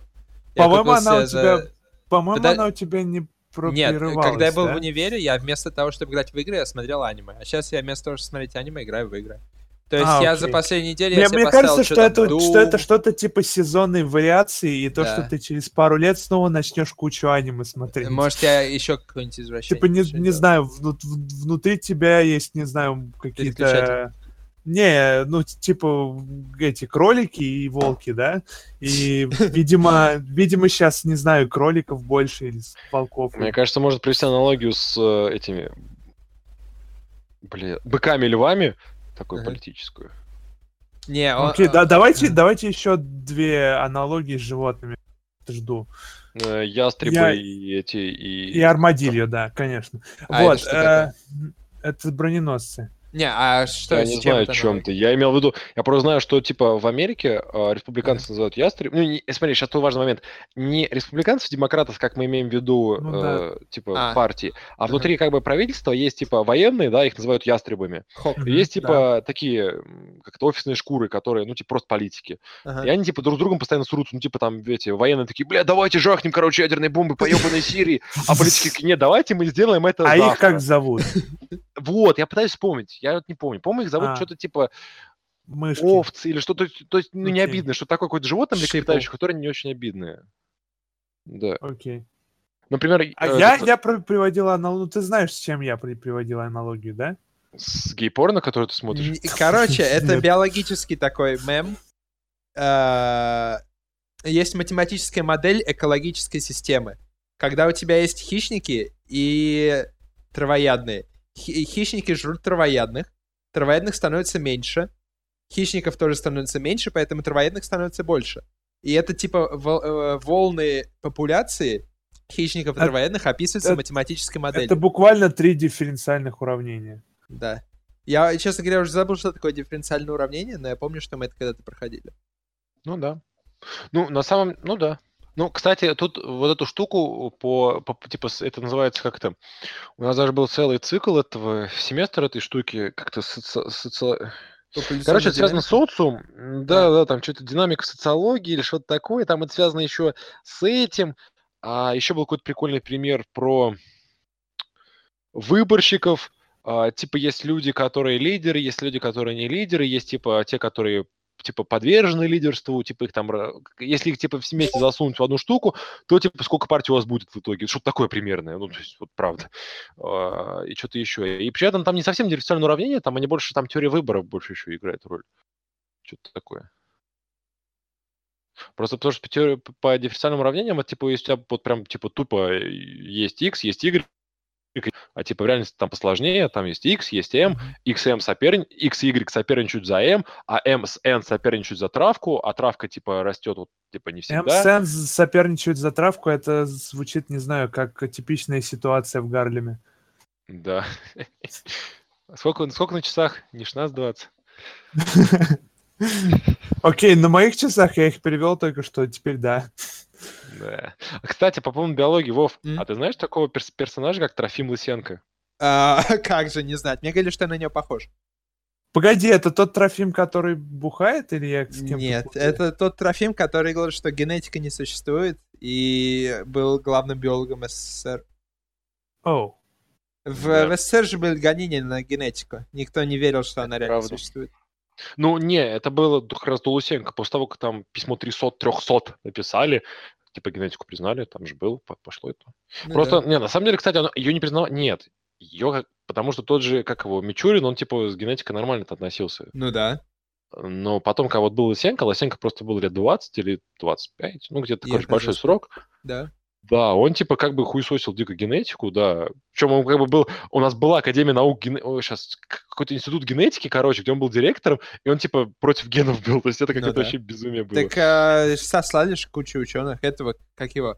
[SPEAKER 2] По-моему, она у
[SPEAKER 3] себе за-
[SPEAKER 2] тебя... По-моему, она у тебя не
[SPEAKER 3] Нет, когда я был
[SPEAKER 2] да?
[SPEAKER 3] в универе, я вместо того, чтобы играть в игры, я смотрел аниме. А сейчас я вместо того, чтобы смотреть аниме, играю в игры. То есть
[SPEAKER 2] А,
[SPEAKER 3] я
[SPEAKER 2] окей.
[SPEAKER 3] за последнюю неделю
[SPEAKER 2] Мне,
[SPEAKER 3] я себе
[SPEAKER 2] мне кажется, что это, что это что-то типа сезонной вариации, и то,
[SPEAKER 3] Да.
[SPEAKER 2] что ты через пару лет снова начнешь кучу аниме смотреть.
[SPEAKER 3] Может, я еще какой-нибудь извращение.
[SPEAKER 2] типа, не, не
[SPEAKER 3] делать.
[SPEAKER 2] знаю, вну- в- внутри тебя есть, не знаю, какие-то... Не, ну, типа, эти кролики и волки, да? И, видимо, *laughs* видимо, сейчас, не знаю, кроликов больше или волков.
[SPEAKER 1] Мне кажется, может привести аналогию с э, этими, бля, быками и львами, такую
[SPEAKER 3] Ага.
[SPEAKER 1] политическую.
[SPEAKER 3] Не, он-
[SPEAKER 2] Окей,
[SPEAKER 3] а,
[SPEAKER 2] да, давайте, давайте еще две аналогии с животными. Жду.
[SPEAKER 1] Э, Ястребы
[SPEAKER 2] Я-
[SPEAKER 1] и эти, и...
[SPEAKER 2] И армадильо, да, конечно.
[SPEAKER 3] А это
[SPEAKER 2] вот.
[SPEAKER 3] что
[SPEAKER 2] э,
[SPEAKER 3] такое?
[SPEAKER 2] это броненосцы.
[SPEAKER 3] Не, а что
[SPEAKER 1] Я не знаю, о чем ты. Я имел в виду, я просто знаю, что типа в Америке э, республиканцы называют ястреб. Ну, не- смотри, сейчас тут важный момент. Не республиканцев, демократов, как мы имеем в виду,
[SPEAKER 2] Ну да.
[SPEAKER 1] э, типа
[SPEAKER 3] А.
[SPEAKER 1] партии, а внутри как бы правительства есть типа военные, да, их называют ястребами.
[SPEAKER 3] Хоп.
[SPEAKER 1] Есть
[SPEAKER 2] да.
[SPEAKER 1] типа такие, м, как-то офисные шкуры, которые, ну, типа просто политики.
[SPEAKER 3] Ага.
[SPEAKER 1] И они типа друг с другом постоянно срутся, ну, типа там эти военные такие, бля, давайте жахнем, короче, ядерные бомбы по ебаной *laughs* Сирии. А политики такие, нет, давайте мы сделаем это
[SPEAKER 2] А их
[SPEAKER 1] завтра».
[SPEAKER 2] как зовут? *laughs*
[SPEAKER 1] Вот, я пытаюсь вспомнить, я вот не помню. По-моему, их зовут
[SPEAKER 2] А.
[SPEAKER 1] что-то типа
[SPEAKER 2] Мышки.
[SPEAKER 1] овцы или что-то, то есть, ну, не
[SPEAKER 2] Окей.
[SPEAKER 1] обидно, что такое какое-то животное млекопитающее, которое не очень обидное. Да.
[SPEAKER 2] Окей.
[SPEAKER 1] Например,
[SPEAKER 2] А
[SPEAKER 1] э,
[SPEAKER 2] я,
[SPEAKER 1] этот,
[SPEAKER 2] я приводил аналогию. Ну, ты знаешь, с чем я при- приводил аналогию, да?
[SPEAKER 1] с гей-порно, который ты смотришь.
[SPEAKER 3] Короче, *laughs* это биологический такой мем. Э, Есть математическая модель экологической системы. Когда у тебя есть хищники и травоядные. Хи- Хищники жрут травоядных, травоядных становится меньше, хищников тоже становится меньше, поэтому травоядных становится больше. И это типа вол- э, волны популяции хищников и
[SPEAKER 2] Это-
[SPEAKER 3] травоядных описываются
[SPEAKER 2] это-
[SPEAKER 3] математической моделью.
[SPEAKER 2] Это буквально три дифференциальных уравнения.
[SPEAKER 3] Да. Я, честно говоря, уже забыл, что такое дифференциальное уравнение, но я помню, что мы это когда-то проходили.
[SPEAKER 1] Ну да. Ну, на самом... Ну да. Ну, кстати, тут вот эту штуку по, по- типа, это называется как-то... У нас даже был целый цикл этого семестра этой штуки, как-то соци- соци- Короче, это связано с социум. М, Да, да, там что-то динамика социологии или что-то такое. Там это связано еще с этим. А еще был какой-то прикольный пример про выборщиков. А, типа есть люди, которые лидеры, есть люди, которые не лидеры, есть типа те, которые типа подвержены лидерству, типа их там, если их типа вместе засунуть в одну штуку, то типа сколько партий у вас будет в итоге, что-то такое примерное, ну то есть вот правда, А, и что-то еще. И при этом там не совсем дифференциальное уравнение, там они больше, там теория выборов больше еще играет роль, что-то такое. Просто потому что по, по дифференциальным уравнениям, это типа, если у тебя вот прям типа тупо э, есть x, есть y, а типа в реальности там посложнее, там есть x, есть m, x и m соперни... x и y соперничают за m, а m с n соперничают за травку, а травка типа растет вот типа не всегда.
[SPEAKER 2] МСН соперничает за травку, это звучит, не знаю, как типичная ситуация в Гарлеме.
[SPEAKER 1] Да. *laughs* Сколько, сколько на часах? Не 16-20. *laughs*
[SPEAKER 2] Окей, на моих часах я их перевел только что, теперь да.
[SPEAKER 1] Да. Кстати, по поводу биологии, Вов,
[SPEAKER 3] М?
[SPEAKER 1] а ты знаешь такого перс- персонажа, как Трофим Лысенко?
[SPEAKER 3] А, *laughs* как же не знать? Мне говорили, что я на нее похож.
[SPEAKER 2] Погоди, это тот Трофим, который бухает, или я с кем
[SPEAKER 3] Нет, это тот Трофим, который говорит, что генетика не существует, и был главным биологом СССР.
[SPEAKER 2] Оу.
[SPEAKER 3] В,
[SPEAKER 1] Да.
[SPEAKER 3] в СССР же были гонения на генетику. Никто не верил, что она реально
[SPEAKER 1] правда.
[SPEAKER 3] существует.
[SPEAKER 1] Ну, не, это было как раз до Лысенко. После того, как там письмо 300-300 написали, типа генетику признали, там же был, по- пошло это.
[SPEAKER 3] Ну
[SPEAKER 1] Просто,
[SPEAKER 3] да.
[SPEAKER 1] не, на самом деле, кстати, она, ее не признала. Нет, ее, потому что тот же, как его, Мичурин, он типа с генетикой нормально относился.
[SPEAKER 3] Ну да.
[SPEAKER 1] Но потом, когда вот был Лысенко, Лысенко просто был лет 20 или 25, ну где-то, короче, большой срок.
[SPEAKER 3] Да.
[SPEAKER 1] Да, он типа как бы хуесосил дико генетику, да. Причем он как бы был... У нас была Академия наук... Ген... сейчас какой-то институт генетики, короче, где он был директором, и он типа против генов был. *laughs* То есть это
[SPEAKER 3] Ну
[SPEAKER 1] какое-то
[SPEAKER 3] да.
[SPEAKER 1] вообще безумие было.
[SPEAKER 3] Так а, сослали ж кучу ученых. Этого, как его?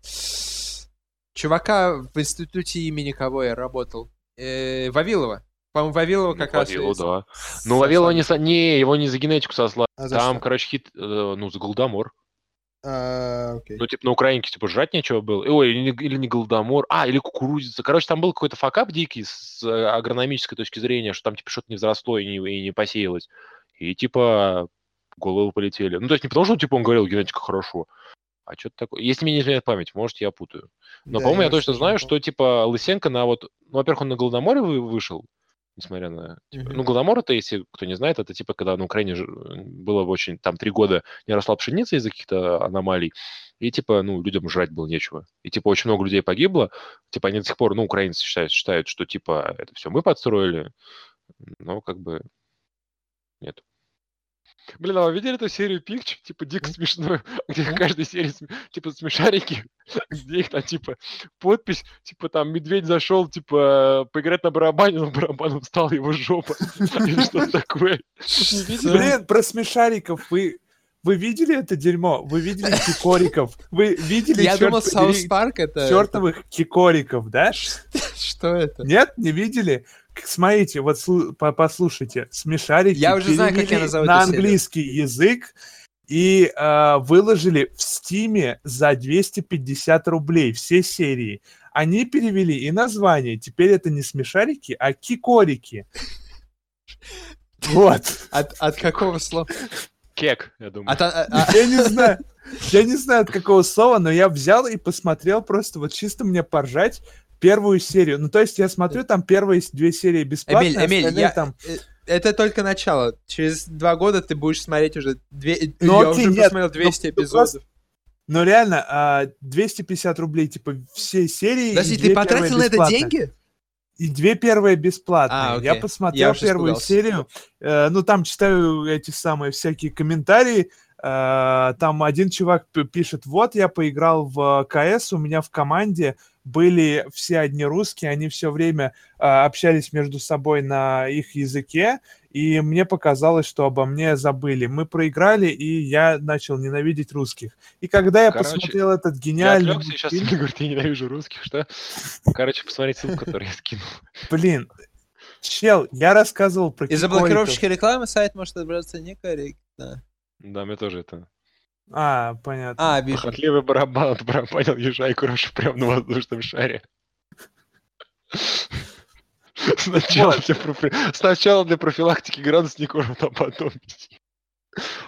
[SPEAKER 3] Чувака в институте имени кого я работал? Э, Вавилова. По-моему, Вавилова
[SPEAKER 1] Ну,
[SPEAKER 3] как раз...
[SPEAKER 1] Вавилова, да.
[SPEAKER 3] с-
[SPEAKER 1] Ну, Вавилова не... Не, его не за генетику сослали.
[SPEAKER 3] А
[SPEAKER 1] Там, короче, хит... э, Ну, за Голодомор.
[SPEAKER 3] А, окей.
[SPEAKER 1] Ну, типа, на Украинке, типа, жрать нечего было. Ой, или не, или не Голодомор. А, или кукурузица. Короче, там был какой-то факап дикий с э, агрономической точки зрения, что там, типа, что-то не взросло и не, и не посеялось. И, типа, головы полетели. Ну, то есть не потому, что, типа, он говорил, генетика хорошо, а что-то такое. Если мне не изменяет память, может, я путаю. Но,
[SPEAKER 3] Да,
[SPEAKER 1] по-моему, я
[SPEAKER 3] вообще
[SPEAKER 1] точно знаю, что, типа, Лысенко на вот... Ну, во-первых, он на Голодоморе вы- вышел, несмотря на... типа. Ну, Голодомор, это, если кто не знает, это, типа, когда на Украине же было очень... Там три года не росла пшеница из-за каких-то аномалий, и, типа, ну, людям жрать было нечего. И, типа, очень много людей погибло. Типа, они до сих пор, ну, украинцы считают, считают что, типа, это все мы подстроили. Но, как бы, нет. Блин, а вы видели эту серию Пикч? Типа, дико смешную, *laughs* где в каждой серии, типа, смешарики, *laughs* где их там, типа, подпись, типа, там, медведь зашел, типа, поиграть на барабане, но барабаном стала его жопа. *laughs* Или что такое.
[SPEAKER 2] Блин, про смешариков вы... Вы видели это дерьмо? Вы видели кикориков? Вы видели
[SPEAKER 3] Я
[SPEAKER 2] чёрт
[SPEAKER 3] думал, Саус Парк это...
[SPEAKER 2] чертовых кикориков, да?
[SPEAKER 3] Что это?
[SPEAKER 2] Нет, не видели? Смотрите, вот слу- по- послушайте, смешарики
[SPEAKER 3] Я уже знаю, как я назову
[SPEAKER 2] на
[SPEAKER 3] эту серию.
[SPEAKER 2] английский язык и э, выложили в Стиме за 250 рублей все серии. Они перевели и название. Теперь это не смешарики, а кикорики. Вот.
[SPEAKER 3] От, от какого слова?
[SPEAKER 1] Кек, я думаю.
[SPEAKER 3] От, а- а-
[SPEAKER 2] Я не знаю. Я не знаю от какого слова, но я взял и посмотрел просто вот чисто мне поржать первую серию. Ну, то есть я смотрю, там первые две серии бесплатные,
[SPEAKER 3] Эмиль, Эмиль, я-
[SPEAKER 2] там...
[SPEAKER 3] э, это только начало. Через два года ты будешь смотреть уже... Две...
[SPEAKER 2] Ну,
[SPEAKER 3] я
[SPEAKER 2] окей,
[SPEAKER 3] уже
[SPEAKER 2] нет,
[SPEAKER 3] посмотрел
[SPEAKER 2] ну,
[SPEAKER 3] 200
[SPEAKER 2] ну,
[SPEAKER 3] эпизодов.
[SPEAKER 2] Но реально, а, 250 рублей, типа, все серии.
[SPEAKER 3] Подожди, ты потратил на это деньги?
[SPEAKER 2] И две первые бесплатные.
[SPEAKER 3] А,
[SPEAKER 2] Я посмотрел
[SPEAKER 3] Я
[SPEAKER 2] первую
[SPEAKER 3] испугался.
[SPEAKER 2] серию. э, ну, там читаю эти самые всякие комментарии. э, там один чувак пишет, вот я поиграл в КС, у меня в команде были все одни русские, они все время э, общались между собой на их языке, и мне показалось, что обо мне забыли. Мы проиграли, и я начал ненавидеть русских. И когда я
[SPEAKER 1] Короче,
[SPEAKER 2] посмотрел этот
[SPEAKER 1] Я
[SPEAKER 2] гениальный
[SPEAKER 1] отвлекся, и сейчас мне говорит, я ненавижу русских, что? Короче, посмотреть ссылку, которую я скинул.
[SPEAKER 2] Блин, чел, я рассказывал про
[SPEAKER 3] Из-за
[SPEAKER 2] кикориков.
[SPEAKER 3] блокировщика рекламы сайт может отображаться некорректно.
[SPEAKER 1] Да, мне тоже это...
[SPEAKER 2] А, понятно.
[SPEAKER 3] А, вижу.
[SPEAKER 1] Похотливый барабан отбарабанил ежа и крошу прямо на воздушном шаре. Сначала для, профи- Сначала для профилактики градусников, а потом...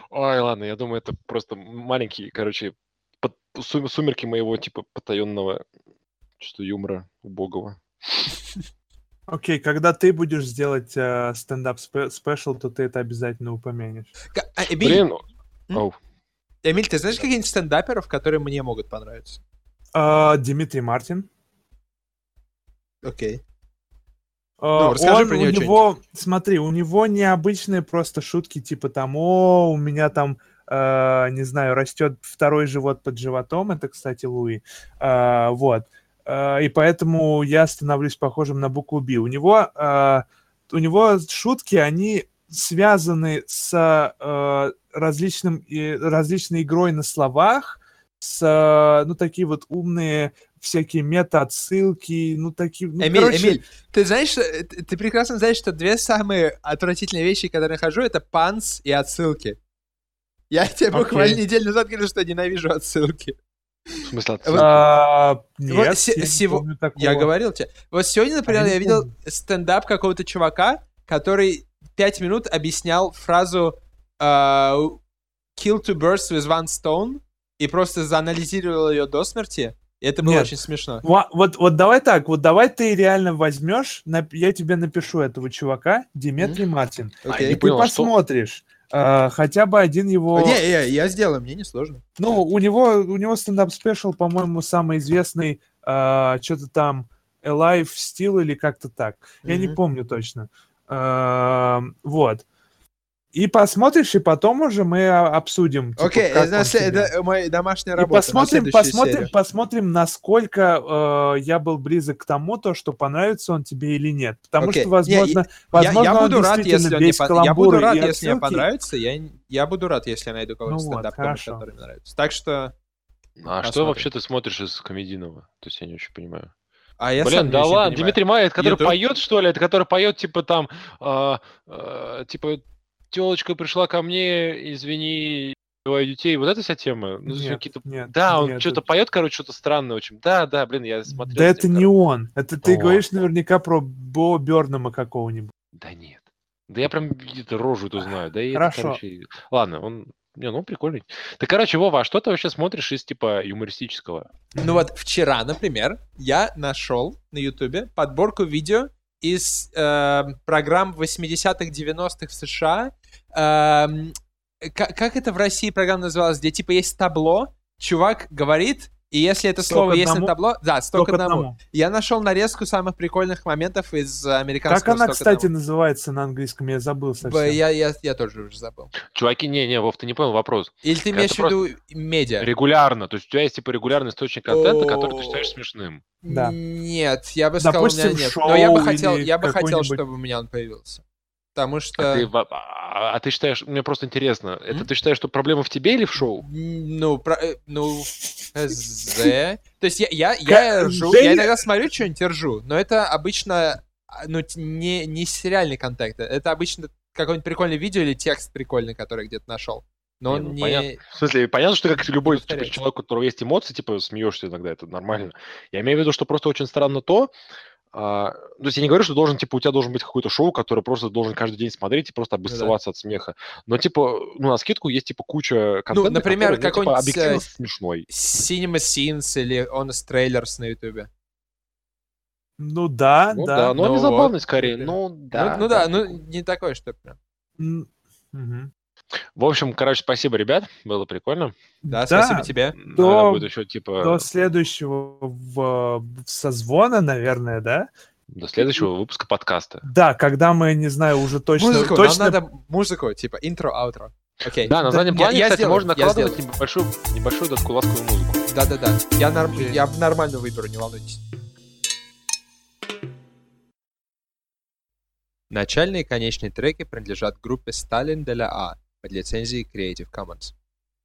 [SPEAKER 1] Ой, ладно, я думаю, это просто маленький, короче, под- сум- сумерки моего, типа, потаенного чувства юмора убогого.
[SPEAKER 2] Окей, когда ты будешь сделать э, стендап спе- спешл, то ты это обязательно упомянешь.
[SPEAKER 3] А,
[SPEAKER 1] Блин, оу,
[SPEAKER 3] Эмиль, ты знаешь каких-нибудь стендаперов, которые мне могут понравиться?
[SPEAKER 2] А, Дмитрий Мартин.
[SPEAKER 3] Окей.
[SPEAKER 2] А,
[SPEAKER 3] Ну, расскажи
[SPEAKER 2] он-
[SPEAKER 3] про
[SPEAKER 2] у
[SPEAKER 3] него
[SPEAKER 2] него, смотри, у него необычные просто шутки, типа там, о, у меня там, э, не знаю, растет второй живот под животом, это, кстати, Луи, А, вот, А, и поэтому я становлюсь похожим на букву Би. У него, а, у него шутки, они связаны с э, различным, и- различной игрой на словах, с, э, ну, такие вот умные всякие мета-отсылки, ну, такие... ну,
[SPEAKER 3] Эмиль,
[SPEAKER 2] короче,
[SPEAKER 3] Эмиль, ты знаешь, э, ты прекрасно знаешь, что две самые отвратительные вещи, которые я нахожу, это панс и отсылки. Я *laughs* тебе
[SPEAKER 2] Окей.
[SPEAKER 3] буквально неделю назад говорил, что ненавижу отсылки.
[SPEAKER 1] в смысле,
[SPEAKER 3] Вот-
[SPEAKER 1] отсылки?
[SPEAKER 2] А, нет,
[SPEAKER 3] се-
[SPEAKER 2] я не
[SPEAKER 3] сего-. Я говорил тебе. Вот сегодня, например,
[SPEAKER 2] А я
[SPEAKER 3] я видел стендап какого-то чувака, который пять минут объяснял фразу а, «kill two birds with one stone» и просто заанализировал ее до смерти. И это было
[SPEAKER 2] Нет.
[SPEAKER 3] очень смешно.
[SPEAKER 2] Ва- Вот, вот давай так, вот давай ты реально возьмешь, нап- я тебе напишу этого чувака, Диметрий Мартин,
[SPEAKER 1] А,
[SPEAKER 3] Окей.
[SPEAKER 1] не
[SPEAKER 2] и
[SPEAKER 1] понял,
[SPEAKER 2] ты
[SPEAKER 1] а что-
[SPEAKER 2] посмотришь а, хотя бы один его...
[SPEAKER 3] Не, не, я сделаю, мне не сложно.
[SPEAKER 2] Ну, у него, у него стендап спешл, по-моему, самый известный, а, что-то там Alive Steel или как-то так. Я не помню точно. А, вот. И посмотришь, и потом уже мы а, обсудим. типа,
[SPEAKER 3] Окей,
[SPEAKER 2] как
[SPEAKER 3] это,
[SPEAKER 2] он
[SPEAKER 3] сле-
[SPEAKER 2] тебе.
[SPEAKER 3] это моя домашняя
[SPEAKER 2] И
[SPEAKER 3] работа. на
[SPEAKER 2] посмотрим,
[SPEAKER 3] следующую
[SPEAKER 2] посмотрим,
[SPEAKER 3] серию.
[SPEAKER 2] посмотрим, насколько э, я был близок к тому, то, что понравится он тебе или нет. Потому
[SPEAKER 3] Окей.
[SPEAKER 2] что, возможно,
[SPEAKER 3] Я,
[SPEAKER 2] возможно,
[SPEAKER 3] я
[SPEAKER 2] он
[SPEAKER 3] буду рад, если он мне
[SPEAKER 2] весь
[SPEAKER 3] пон- Я буду рад,
[SPEAKER 2] и
[SPEAKER 3] если мне понравится. Я, я буду рад, если я найду кого-то
[SPEAKER 2] Ну вот,
[SPEAKER 3] стендап
[SPEAKER 2] хорошо.
[SPEAKER 3] который мне нравится. Так что...
[SPEAKER 1] А что
[SPEAKER 3] Посмотрим.
[SPEAKER 1] вообще ты смотришь из комедийного? То есть я не очень понимаю.
[SPEAKER 3] А я
[SPEAKER 1] Блин, да ладно. Дмитрий Майя, это который
[SPEAKER 3] YouTube?
[SPEAKER 1] поет, что ли? Это который поет, типа там, а, а, типа, телочка пришла ко мне, извини, убиваю детей. Вот эта вся тема? Ну,
[SPEAKER 2] Нет,
[SPEAKER 1] какие-то...
[SPEAKER 2] нет,
[SPEAKER 1] Да, он
[SPEAKER 2] нет,
[SPEAKER 1] что-то
[SPEAKER 2] это-
[SPEAKER 1] поет, короче, что-то странное очень. Да, да, блин, я смотрел.
[SPEAKER 2] Да это
[SPEAKER 1] ним,
[SPEAKER 2] не
[SPEAKER 1] короче.
[SPEAKER 2] он. Это ты
[SPEAKER 1] Вот.
[SPEAKER 2] говоришь наверняка про Бо Бернама какого-нибудь.
[SPEAKER 1] Да нет. Да я прям где-то рожу эту знаю. Да и это,
[SPEAKER 2] Хорошо.
[SPEAKER 1] короче, Ладно, он... Не, ну прикольный. Да, короче, Вова, а что ты вообще смотришь из, типа, юмористического?
[SPEAKER 3] Ну вот вчера, например, я нашел на Ютубе подборку видео из э, программ 80-х, 90-х в США. Эм, ка- как это в России программа называлась? Где типа есть табло, чувак говорит, и если это слово есть на табло... Да, 100 к
[SPEAKER 2] Только
[SPEAKER 3] одному.
[SPEAKER 2] одному.
[SPEAKER 3] Я нашел нарезку самых прикольных моментов из э, американского
[SPEAKER 2] Как она,
[SPEAKER 3] 100
[SPEAKER 2] кстати,
[SPEAKER 3] одному.
[SPEAKER 2] называется на английском? Я забыл совсем.
[SPEAKER 3] Я, я, я тоже уже забыл.
[SPEAKER 1] Чуваки, не-не, Вов, ты не понял вопрос.
[SPEAKER 3] Или ты имеешь в виду медиа?
[SPEAKER 1] Регулярно. То есть у тебя есть, типа, регулярный источник контента, который ты считаешь смешным.
[SPEAKER 2] Да.
[SPEAKER 3] Нет, я бы сказал, у меня нет. Но я бы хотел, я бы хотел, чтобы у меня он появился. Потому что...
[SPEAKER 1] А, ты, а- а ты считаешь, мне просто интересно, это
[SPEAKER 3] М?
[SPEAKER 1] ты считаешь, что проблема в тебе или в шоу?
[SPEAKER 3] Ну, про, э, ну, *laughs* з. То есть я, я, я ржу, я иногда смотрю что-нибудь ржу, но это обычно, а, ну, не, не сериальный контент, это обычно какое-нибудь прикольное видео или текст прикольный, который где-то нашел. Но
[SPEAKER 1] Не, ну,
[SPEAKER 3] не...
[SPEAKER 1] понятно. В смысле, понятно, что как любой типа, человек, у которого есть эмоции, типа, смеешься иногда, это нормально. Я имею в виду, что просто очень странно то, а, то есть я не говорю, что должен, типа, у тебя должен быть какое-то шоу, которое просто должен каждый день смотреть и просто обоссываться от смеха. Но, типа, ну, на скидку есть, типа, куча контента,
[SPEAKER 3] например,
[SPEAKER 1] который, ну, типа,
[SPEAKER 3] какой-нибудь,
[SPEAKER 1] объективно
[SPEAKER 3] э,
[SPEAKER 1] смешной.
[SPEAKER 3] Cinema Scenes или Honest Trailers на ютубе.
[SPEAKER 2] Ну да,
[SPEAKER 1] Ну
[SPEAKER 2] да.
[SPEAKER 1] да, но
[SPEAKER 3] ну
[SPEAKER 1] не
[SPEAKER 3] вот,
[SPEAKER 1] забавный скорее. Ну да.
[SPEAKER 3] ну, ну да, ну не такой, что прям.
[SPEAKER 2] Мгм.
[SPEAKER 1] В общем, короче, спасибо, ребят. Было прикольно.
[SPEAKER 3] Да, спасибо тебе.
[SPEAKER 1] Надо
[SPEAKER 2] До-
[SPEAKER 1] будет еще, типа,
[SPEAKER 2] До следующего в- созвона, наверное, да?
[SPEAKER 1] до следующего выпуска подкаста.
[SPEAKER 2] Да, когда мы, не знаю, уже точно...
[SPEAKER 3] музыку,
[SPEAKER 2] точно...
[SPEAKER 3] нам надо музыку, типа интро-аутро. Окей.
[SPEAKER 1] Да, на заднем
[SPEAKER 3] Я-
[SPEAKER 1] плане,
[SPEAKER 3] я
[SPEAKER 1] кстати,
[SPEAKER 3] сделаю,
[SPEAKER 1] можно накладывать небольшую, небольшую такую ласковую музыку.
[SPEAKER 3] Да-да-да. Я, норм- я нормально выберу, не волнуйтесь. Начальные и конечные треки принадлежат группе de la A под лицензией Creative Commons.